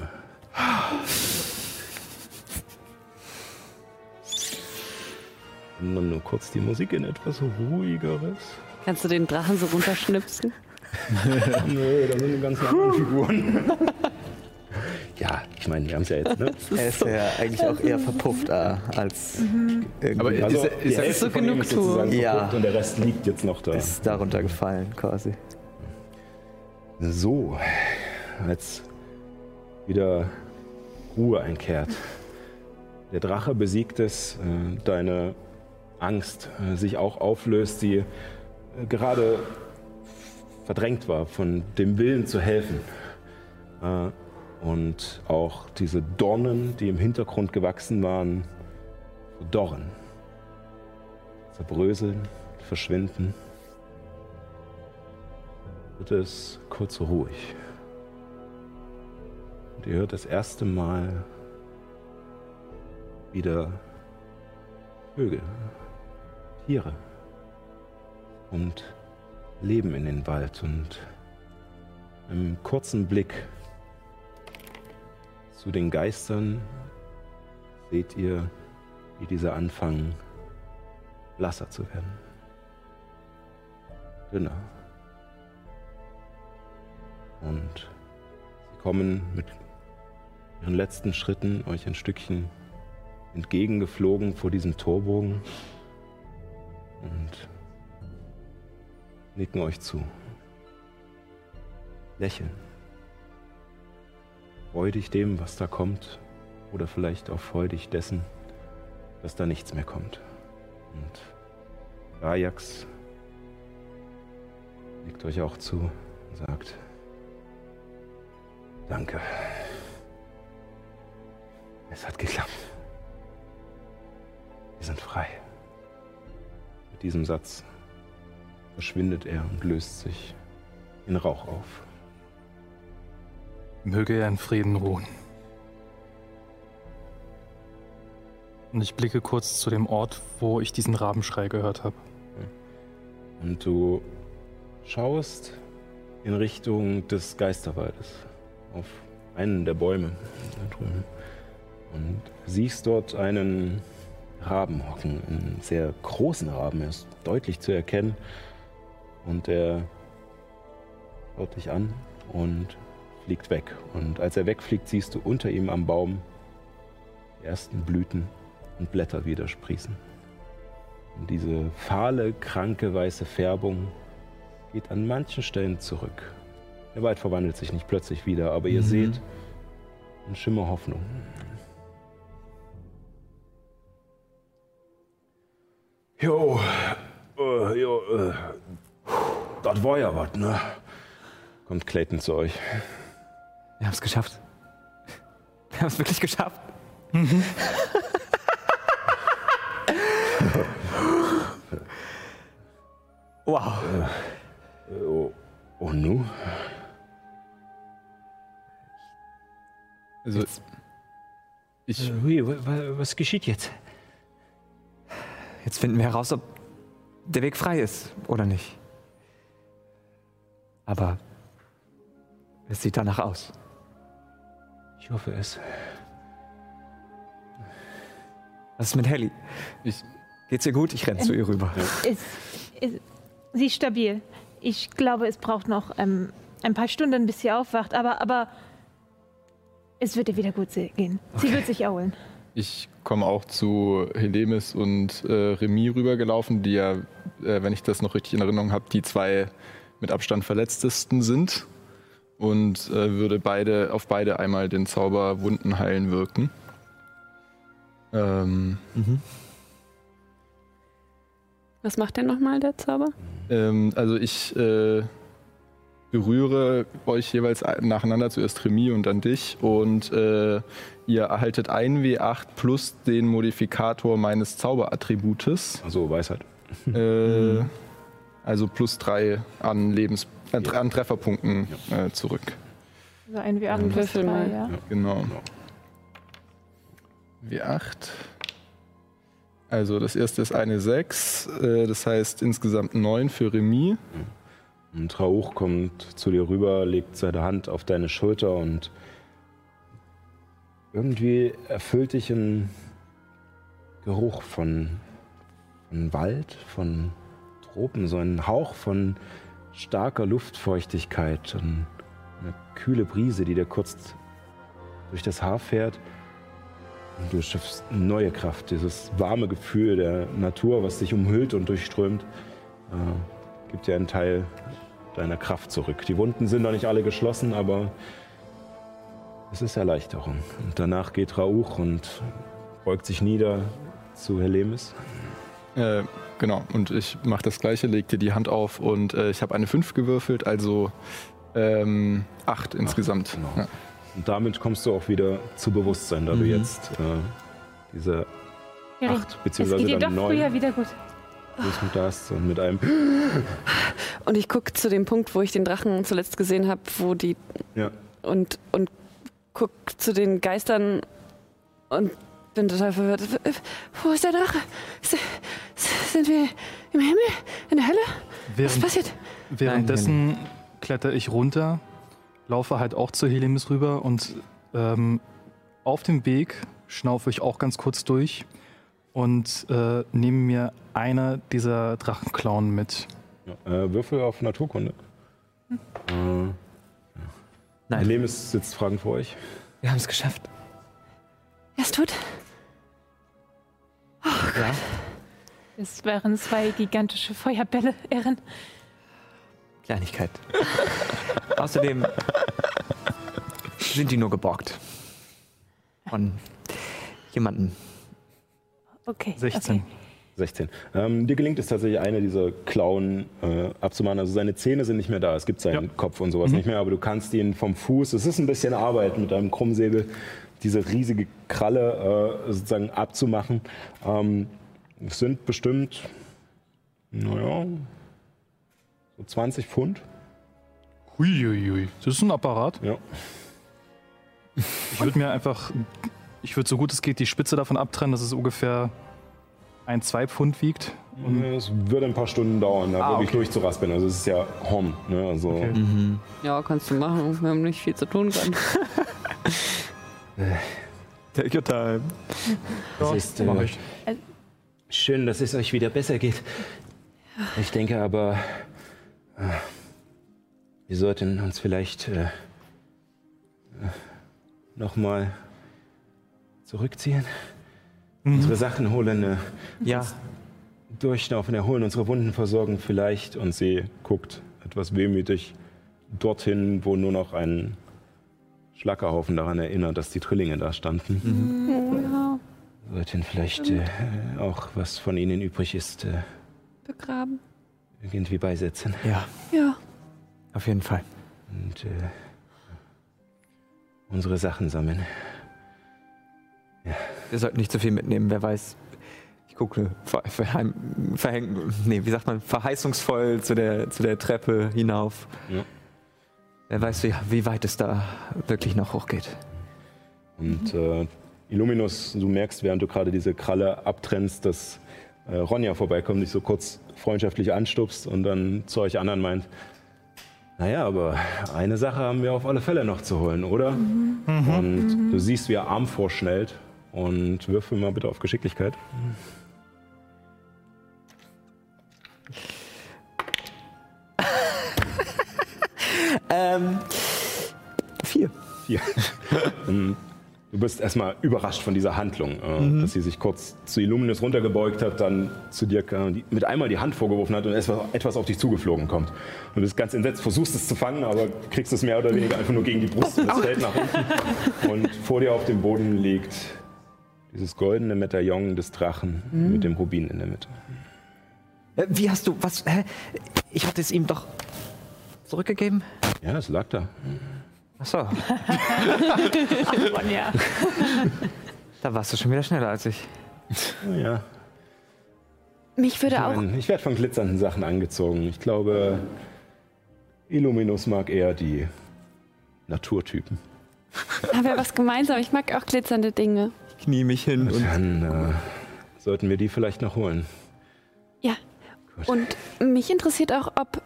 Dann nur kurz die Musik in etwas ruhigeres. Kannst du den Drachen so runterschnipsen? Nö, da sind die ganzen anderen Figuren. ja, ich meine, wir haben es ja jetzt, ne? Er ist ja eigentlich auch eher verpufft äh, als irgendwie Aber Also, ist, die ist, Hälfte so ihm ist sozusagen Ja. Und der Rest liegt jetzt noch da. ist darunter gefallen quasi. So, als wieder Ruhe einkehrt. Der Drache besiegt es, äh, deine Angst äh, sich auch auflöst, die äh, gerade verdrängt war von dem Willen zu helfen. Äh, Und auch diese Dornen, die im Hintergrund gewachsen waren, verdorren, zerbröseln, verschwinden wird es kurz ruhig. Und ihr hört das erste Mal wieder Vögel, Tiere und Leben in den Wald und einem kurzen Blick zu den Geistern seht ihr, wie diese anfangen, blasser zu werden. Dünner. Und sie kommen mit ihren letzten Schritten euch ein Stückchen entgegengeflogen vor diesem Torbogen und nicken euch zu. Lächeln. Freudig dem, was da kommt, oder vielleicht auch freudig dessen, dass da nichts mehr kommt. Und Ajax nickt euch auch zu und sagt, Danke. Es hat geklappt. Wir sind frei. Mit diesem Satz verschwindet er und löst sich in Rauch auf. Möge er in Frieden ruhen. Und ich blicke kurz zu dem Ort, wo ich diesen Rabenschrei gehört habe. Und du schaust in Richtung des Geisterwaldes auf einen der Bäume da drüben und siehst dort einen Raben hocken, einen sehr großen Raben, er ist deutlich zu erkennen und er schaut dich an und fliegt weg. Und als er wegfliegt, siehst du unter ihm am Baum die ersten Blüten und Blätter wieder sprießen. Und diese fahle, kranke, weiße Färbung geht an manchen Stellen zurück. Der Wald verwandelt sich nicht plötzlich wieder, aber ihr seht einen Schimmer Hoffnung. Jo, äh, jo, äh, das war ja was, ne? Kommt Clayton zu euch. Wir haben es geschafft. Wir haben es wirklich geschafft. wow. Äh, oh, oh nu? also ich, Hui, wa- wa- was geschieht jetzt? Jetzt finden wir heraus, ob der Weg frei ist, oder nicht? Aber es sieht danach aus. Ich hoffe es. Was ist mit Helly? Ich, Geht's ihr gut? Ich renn zu ihr rüber. Ist, ist, sie ist stabil. Ich glaube, es braucht noch ähm, ein paar Stunden, bis sie aufwacht, aber, aber es wird ihr wieder gut gehen. Sie wird sich erholen. ich komme auch zu Helemis und äh, Remy rübergelaufen, die ja, äh, wenn ich das noch richtig in Erinnerung habe, die zwei mit Abstand verletztesten sind. Und äh, würde beide auf beide einmal den Zauber Wunden heilen wirken. Ähm, Was macht denn nochmal der Zauber? Ähm, also ich äh, berühre euch jeweils nacheinander, zuerst Remy und dann dich. Und äh, ihr erhaltet ein W8 plus den Modifikator meines Zauberattributes. Also Weisheit. Äh, also plus drei an, Lebens äh, an Trefferpunkten äh, zurück. Also ein W8 plus Würfel drei, mal. ja. Genau. W8. Also das erste ist eine 6, äh, das heißt insgesamt 9 für Remy. Und Rauch kommt zu dir rüber, legt seine Hand auf deine Schulter und irgendwie erfüllt dich ein Geruch von, von Wald, von Tropen, so ein Hauch von starker Luftfeuchtigkeit und eine kühle Brise, die dir kurz durch das Haar fährt. Und du schaffst neue Kraft, dieses warme Gefühl der Natur, was dich umhüllt und durchströmt, äh, gibt dir einen Teil deiner Kraft zurück. Die Wunden sind noch nicht alle geschlossen, aber es ist Erleichterung. Und danach geht Rauch und beugt sich nieder zu Helemis. Äh, genau, und ich mache das gleiche, leg dir die Hand auf und äh, ich habe eine 5 gewürfelt, also ähm, 8 insgesamt. genau. Ja. Und damit kommst du auch wieder zu Bewusstsein, da du jetzt äh, diese Ja, acht es beziehungsweise geht dann doch neun früher wieder gut. Fuß da hast und mit einem Und ich gucke zu dem Punkt, wo ich den Drachen zuletzt gesehen habe, wo die ja, und, und guck zu den Geistern und bin total verwirrt. Wo ist der Drache? Sind wir im Himmel? In der Hölle? Was Während, passiert? währenddessen kletter ich runter, laufe halt auch zu Helemis rüber und ähm, auf dem Weg schnaufe ich auch ganz kurz durch und äh, nehme mir einer dieser Drachenklauen mit. ja. Äh, Würfel auf Naturkunde. Äh, Nein. Helemis sitzt fragend vor euch. Wir haben es geschafft. Es tut. Ja. Es wären zwei gigantische Feuerbälle, Erin. Kleinigkeit. Außerdem sind die nur geborgt. Von jemandem. Okay. 16. Okay. 16. Ähm, dir gelingt es tatsächlich, eine dieser Klauen äh, abzumachen. Also seine Zähne sind nicht mehr da. Es gibt seinen Ja. Kopf und sowas nicht mehr, aber du kannst ihn vom Fuß, es ist ein bisschen Arbeit mit einem Krummsäbel, diese riesige Kralle äh, sozusagen abzumachen. Ähm, es sind bestimmt, naja, so 20 Pfund. Huiuiui, das ist ein Apparat. Ja. Ich würde mir einfach, ich würde so gut es geht die Spitze davon abtrennen, dass es ungefähr ein, zwei Pfund wiegt. Es würde ein paar Stunden dauern, da Ah, wirklich okay. durchzuraspeln. Also es ist ja Horn. Ne? Also, Okay. Ja, kannst du machen. Wir haben nicht viel zu tun gerade. Take your time. Das ist, äh. Schön, dass es euch wieder besser geht. Ich denke aber, äh, wir sollten uns vielleicht äh, nochmal zurückziehen, unsere Sachen holen, äh, Ja, durchschnaufen, erholen, unsere Wunden versorgen vielleicht. Und sie guckt etwas wehmütig dorthin, wo nur noch ein Schlackerhaufen daran erinnert, dass die Trillinge da standen. Ja, Wir sollten vielleicht äh, auch, was von ihnen übrig ist, äh, begraben. irgendwie beisetzen. ja, Ja. auf jeden Fall. und äh, unsere Sachen sammeln. Wir sollten nicht zu viel mitnehmen, wer weiß. Ich gucke ver verheim verhäng nee, wie sagt man, verheißungsvoll zu der, zu der Treppe hinauf. Ja. Wer weiß, wie, wie weit es da wirklich noch hochgeht. Und äh, Illuminus, du merkst, während du gerade diese Kralle abtrennst, dass äh, Ronja vorbeikommt, dich so kurz freundschaftlich anstupst und dann zu euch anderen meint, naja, aber eine Sache haben wir auf alle Fälle noch zu holen, oder? Und du siehst, wie er Arm vorschnellt und würfel mal bitte auf Geschicklichkeit. Ähm, vier. Vier. Ähm, Du bist erstmal überrascht von dieser Handlung, äh, dass sie sich kurz zu Illuminus runtergebeugt hat, dann zu dir äh, mit einmal die Hand vorgeworfen hat und etwas, etwas auf dich zugeflogen kommt. Du bist ganz entsetzt, versuchst es zu fangen, aber kriegst es mehr oder weniger einfach nur gegen die Brust und es fällt nach unten. Und vor dir auf dem Boden liegt dieses goldene Medaillon des Drachen mit dem Rubin in der Mitte. Äh, wie hast du, was, hä? Ich hatte es ihm doch zurückgegeben. Ja, es lag da. Achso, Ja. da warst du schon wieder schneller als ich. Ja, Mich würde ich, auch. mein, ich werde von glitzernden Sachen angezogen. Ich glaube, Illuminus mag eher die Naturtypen. Haben wir was gemeinsam? Ich mag auch glitzernde Dinge. Knie mich hin und Dann äh, sollten wir die vielleicht noch holen. Ja. Und mich interessiert auch, ob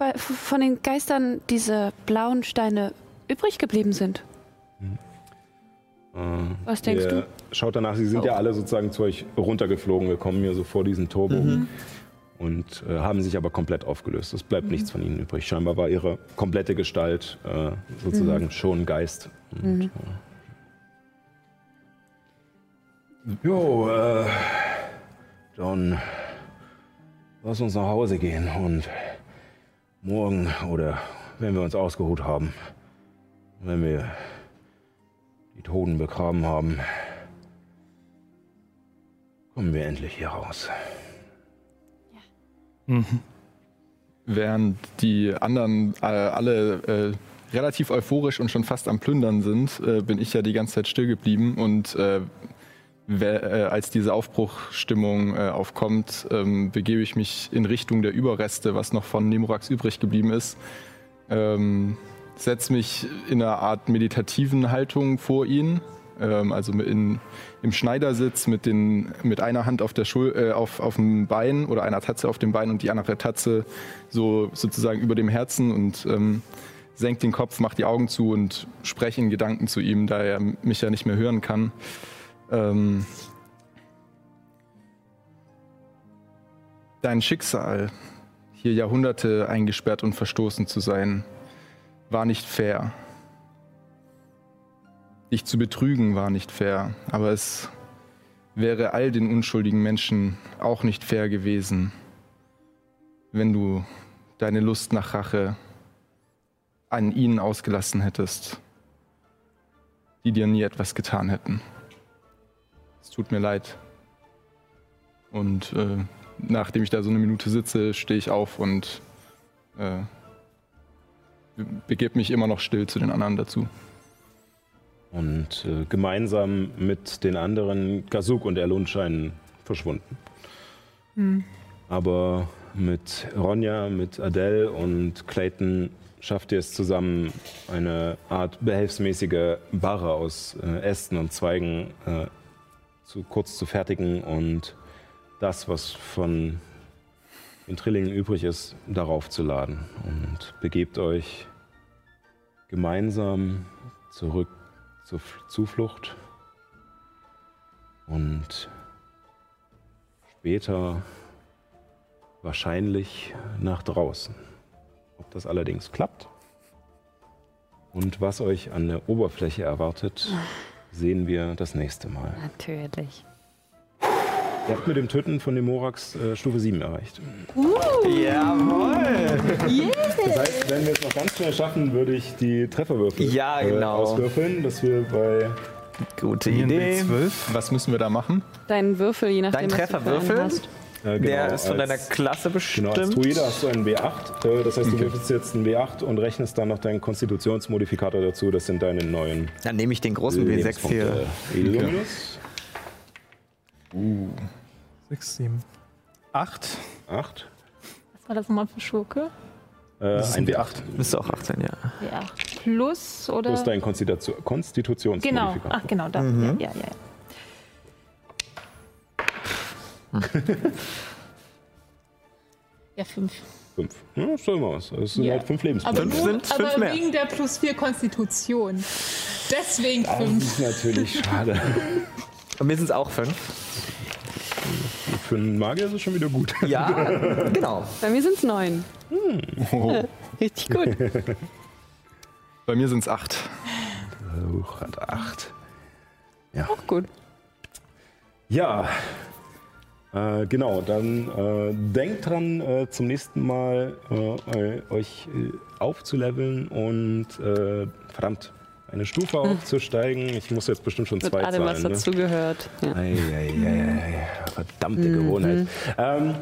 bei, von den Geistern diese blauen Steine übrig geblieben sind. Äh, Was denkst ihr Schaut danach, sie sind ja alle sozusagen zu euch runtergeflogen. Wir kommen hier so vor diesen Turbo und äh, haben sich aber komplett aufgelöst. Es bleibt nichts von ihnen übrig. Scheinbar war ihre komplette Gestalt äh, sozusagen schon Geist. Und, äh, jo, äh, John, lass uns nach Hause gehen und morgen oder wenn wir uns ausgeruht haben, wenn wir die Toten begraben haben, kommen wir endlich hier raus. Während die anderen äh, alle äh, relativ euphorisch und schon fast am Plündern sind, äh, bin ich ja die ganze Zeit still geblieben und äh, als diese Aufbruchstimmung äh, aufkommt, ähm, begebe ich mich in Richtung der Überreste, was noch von Nemorax übrig geblieben ist. Ähm, setze mich in einer Art meditativen Haltung vor ihn, ähm, also in, im Schneidersitz mit, den, mit einer Hand auf, der Schul äh, auf, auf dem Bein oder einer Tatze auf dem Bein und die andere Tatze so sozusagen über dem Herzen und ähm, senkt den Kopf, macht die Augen zu und spreche in Gedanken zu ihm, da er mich ja nicht mehr hören kann. Ähm, dein Schicksal, hier Jahrhunderte eingesperrt und verstoßen zu sein, war nicht fair. Dich zu betrügen war nicht fair, aber es wäre all den unschuldigen Menschen auch nicht fair gewesen, wenn du deine Lust nach Rache an ihnen ausgelassen hättest, die dir nie etwas getan hätten. Tut mir leid. Und äh, nachdem ich da so eine Minute sitze, stehe ich auf und äh, be- begebe mich immer noch still zu den anderen dazu. Und äh, gemeinsam mit den anderen, Gazuk und Erlund scheinen verschwunden. Aber mit Ronja, mit Adele und Clayton schafft ihr es zusammen, eine Art behelfsmäßige Barre aus äh, Ästen und Zweigen äh, zu, kurz zu fertigen und das, was von den Trillingen übrig ist, darauf zu laden. Und begebt euch gemeinsam zurück zur Zuflucht und später wahrscheinlich nach draußen. Ob das allerdings klappt und was euch an der Oberfläche erwartet, sehen wir das nächste Mal. Natürlich. Ihr habt mit dem Töten von dem Morax äh, Stufe 7 erreicht. Jawohl! Das heißt, wenn wir es noch ganz schnell schaffen, würde ich die Trefferwürfel Ja, äh, genau. auswürfeln, dass wir bei Gute Idee. B12. Was müssen wir da machen? Deinen Würfel, je nachdem, Dein was du Trefferwürfel? hast. Äh, Der genau, ist von deiner als- Klasse bestimmt. Genau, als Druide hast du einen W8. Äh, Das heißt, du würfelst jetzt einen W8 und rechnest dann noch deinen Konstitutionsmodifikator dazu. Das sind deine neuen Dann nehme ich den großen W6 hier. Illuminus. 6, 7, 8. 8. Was war das nochmal für Schurke? Äh, Das ist ein ein W8. Müsste auch 18, ja. Ja. Plus oder? Plus dein Konstitu genau. Konstitutionsmodifikator. Ach, genau, da. Mhm. Ja, ja, ja. Ja, fünf. Fünf. Ja, ist doch immer was. Das sind Ja. halt fünf Aber, Lebenspunkte. Fünf nur, sind fünf aber mehr. wegen der plus vier Konstitution. Deswegen Das fünf. ist natürlich schade. Und mir sind es auch fünf. Für einen Magier ist es schon wieder gut. Ja, genau. Bei mir sind es neun. Oh. Richtig gut. Bei mir sind es acht. Hoch hat acht. Auch gut. Ja, äh, genau, dann äh, denkt dran, äh, zum nächsten Mal äh, euch äh, aufzuleveln und äh, verdammt, eine Stufe aufzusteigen. Ich muss jetzt bestimmt schon Mit zwei allem, was zahlen. Ne? dazugehört. Ja. Ei, ei, verdammte Gewohnheit. Ähm,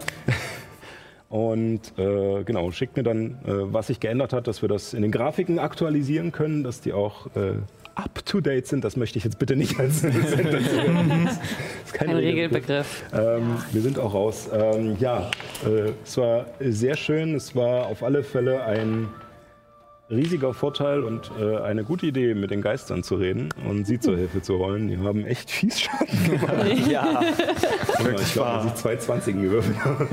und äh, genau, schickt mir dann, äh, was sich geändert hat, dass wir das in den Grafiken aktualisieren können, dass die auch äh, up to date sind. Das möchte ich jetzt bitte nicht als das ist kein Ein Regelbegriff. ähm, Wir sind auch raus. Ähm, ja, äh, es war sehr schön. Es war auf alle Fälle ein riesiger Vorteil und äh, eine gute Idee, mit den Geistern zu reden und sie zur Hilfe zu holen. Die haben echt fies Schaden gemacht. Ja, ich glaube, dass ich zwei 20 gewürfelt habe.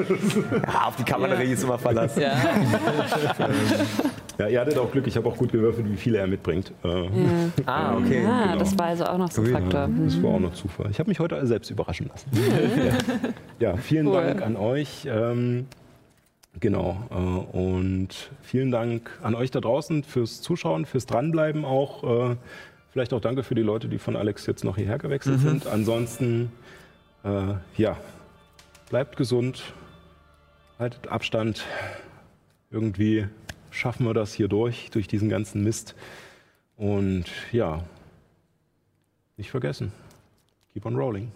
ja auf die Kavallerie ist immer verlassen. Ja. Ja, ihr hattet auch Glück. Ich habe auch gut gewürfelt, wie viele er mitbringt. Äh, Ah, okay. Ah, Genau. das war also auch noch so ein Faktor. Das war auch noch Zufall. Ich habe mich heute selbst überraschen lassen. Ja, ja vielen Cool. Dank an euch. Ähm, genau. Äh, und vielen Dank an euch da draußen fürs Zuschauen, fürs Dranbleiben auch. Äh, vielleicht auch danke für die Leute, die von Alex jetzt noch hierher gewechselt sind. Ansonsten, äh, ja, bleibt gesund, haltet Abstand. Irgendwie schaffen wir das hier durch, durch diesen ganzen Mist. Und ja, nicht vergessen. Keep on rolling.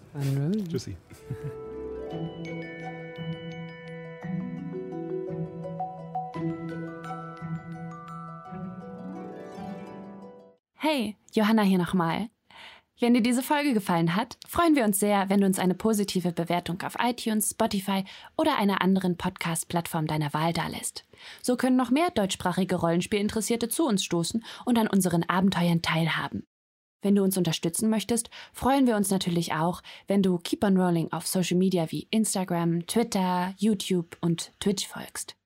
Tschüssi. Hey, Johanna hier nochmal. Wenn dir diese Folge gefallen hat, freuen wir uns sehr, wenn du uns eine positive Bewertung auf iTunes, Spotify oder einer anderen Podcast-Plattform deiner Wahl dalässt. So können noch mehr deutschsprachige Rollenspielinteressierte zu uns stoßen und an unseren Abenteuern teilhaben. Wenn du uns unterstützen möchtest, freuen wir uns natürlich auch, wenn du Keep on Rolling auf Social Media wie Instagram, Twitter, YouTube und Twitch folgst.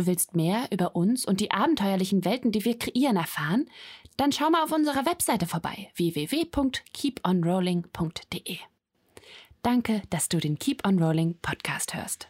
Du willst mehr über uns und die abenteuerlichen Welten, die wir kreieren, erfahren? Dann schau mal auf unserer Webseite vorbei www.keeponrolling.de. Danke, dass du den Keep on Rolling Podcast hörst.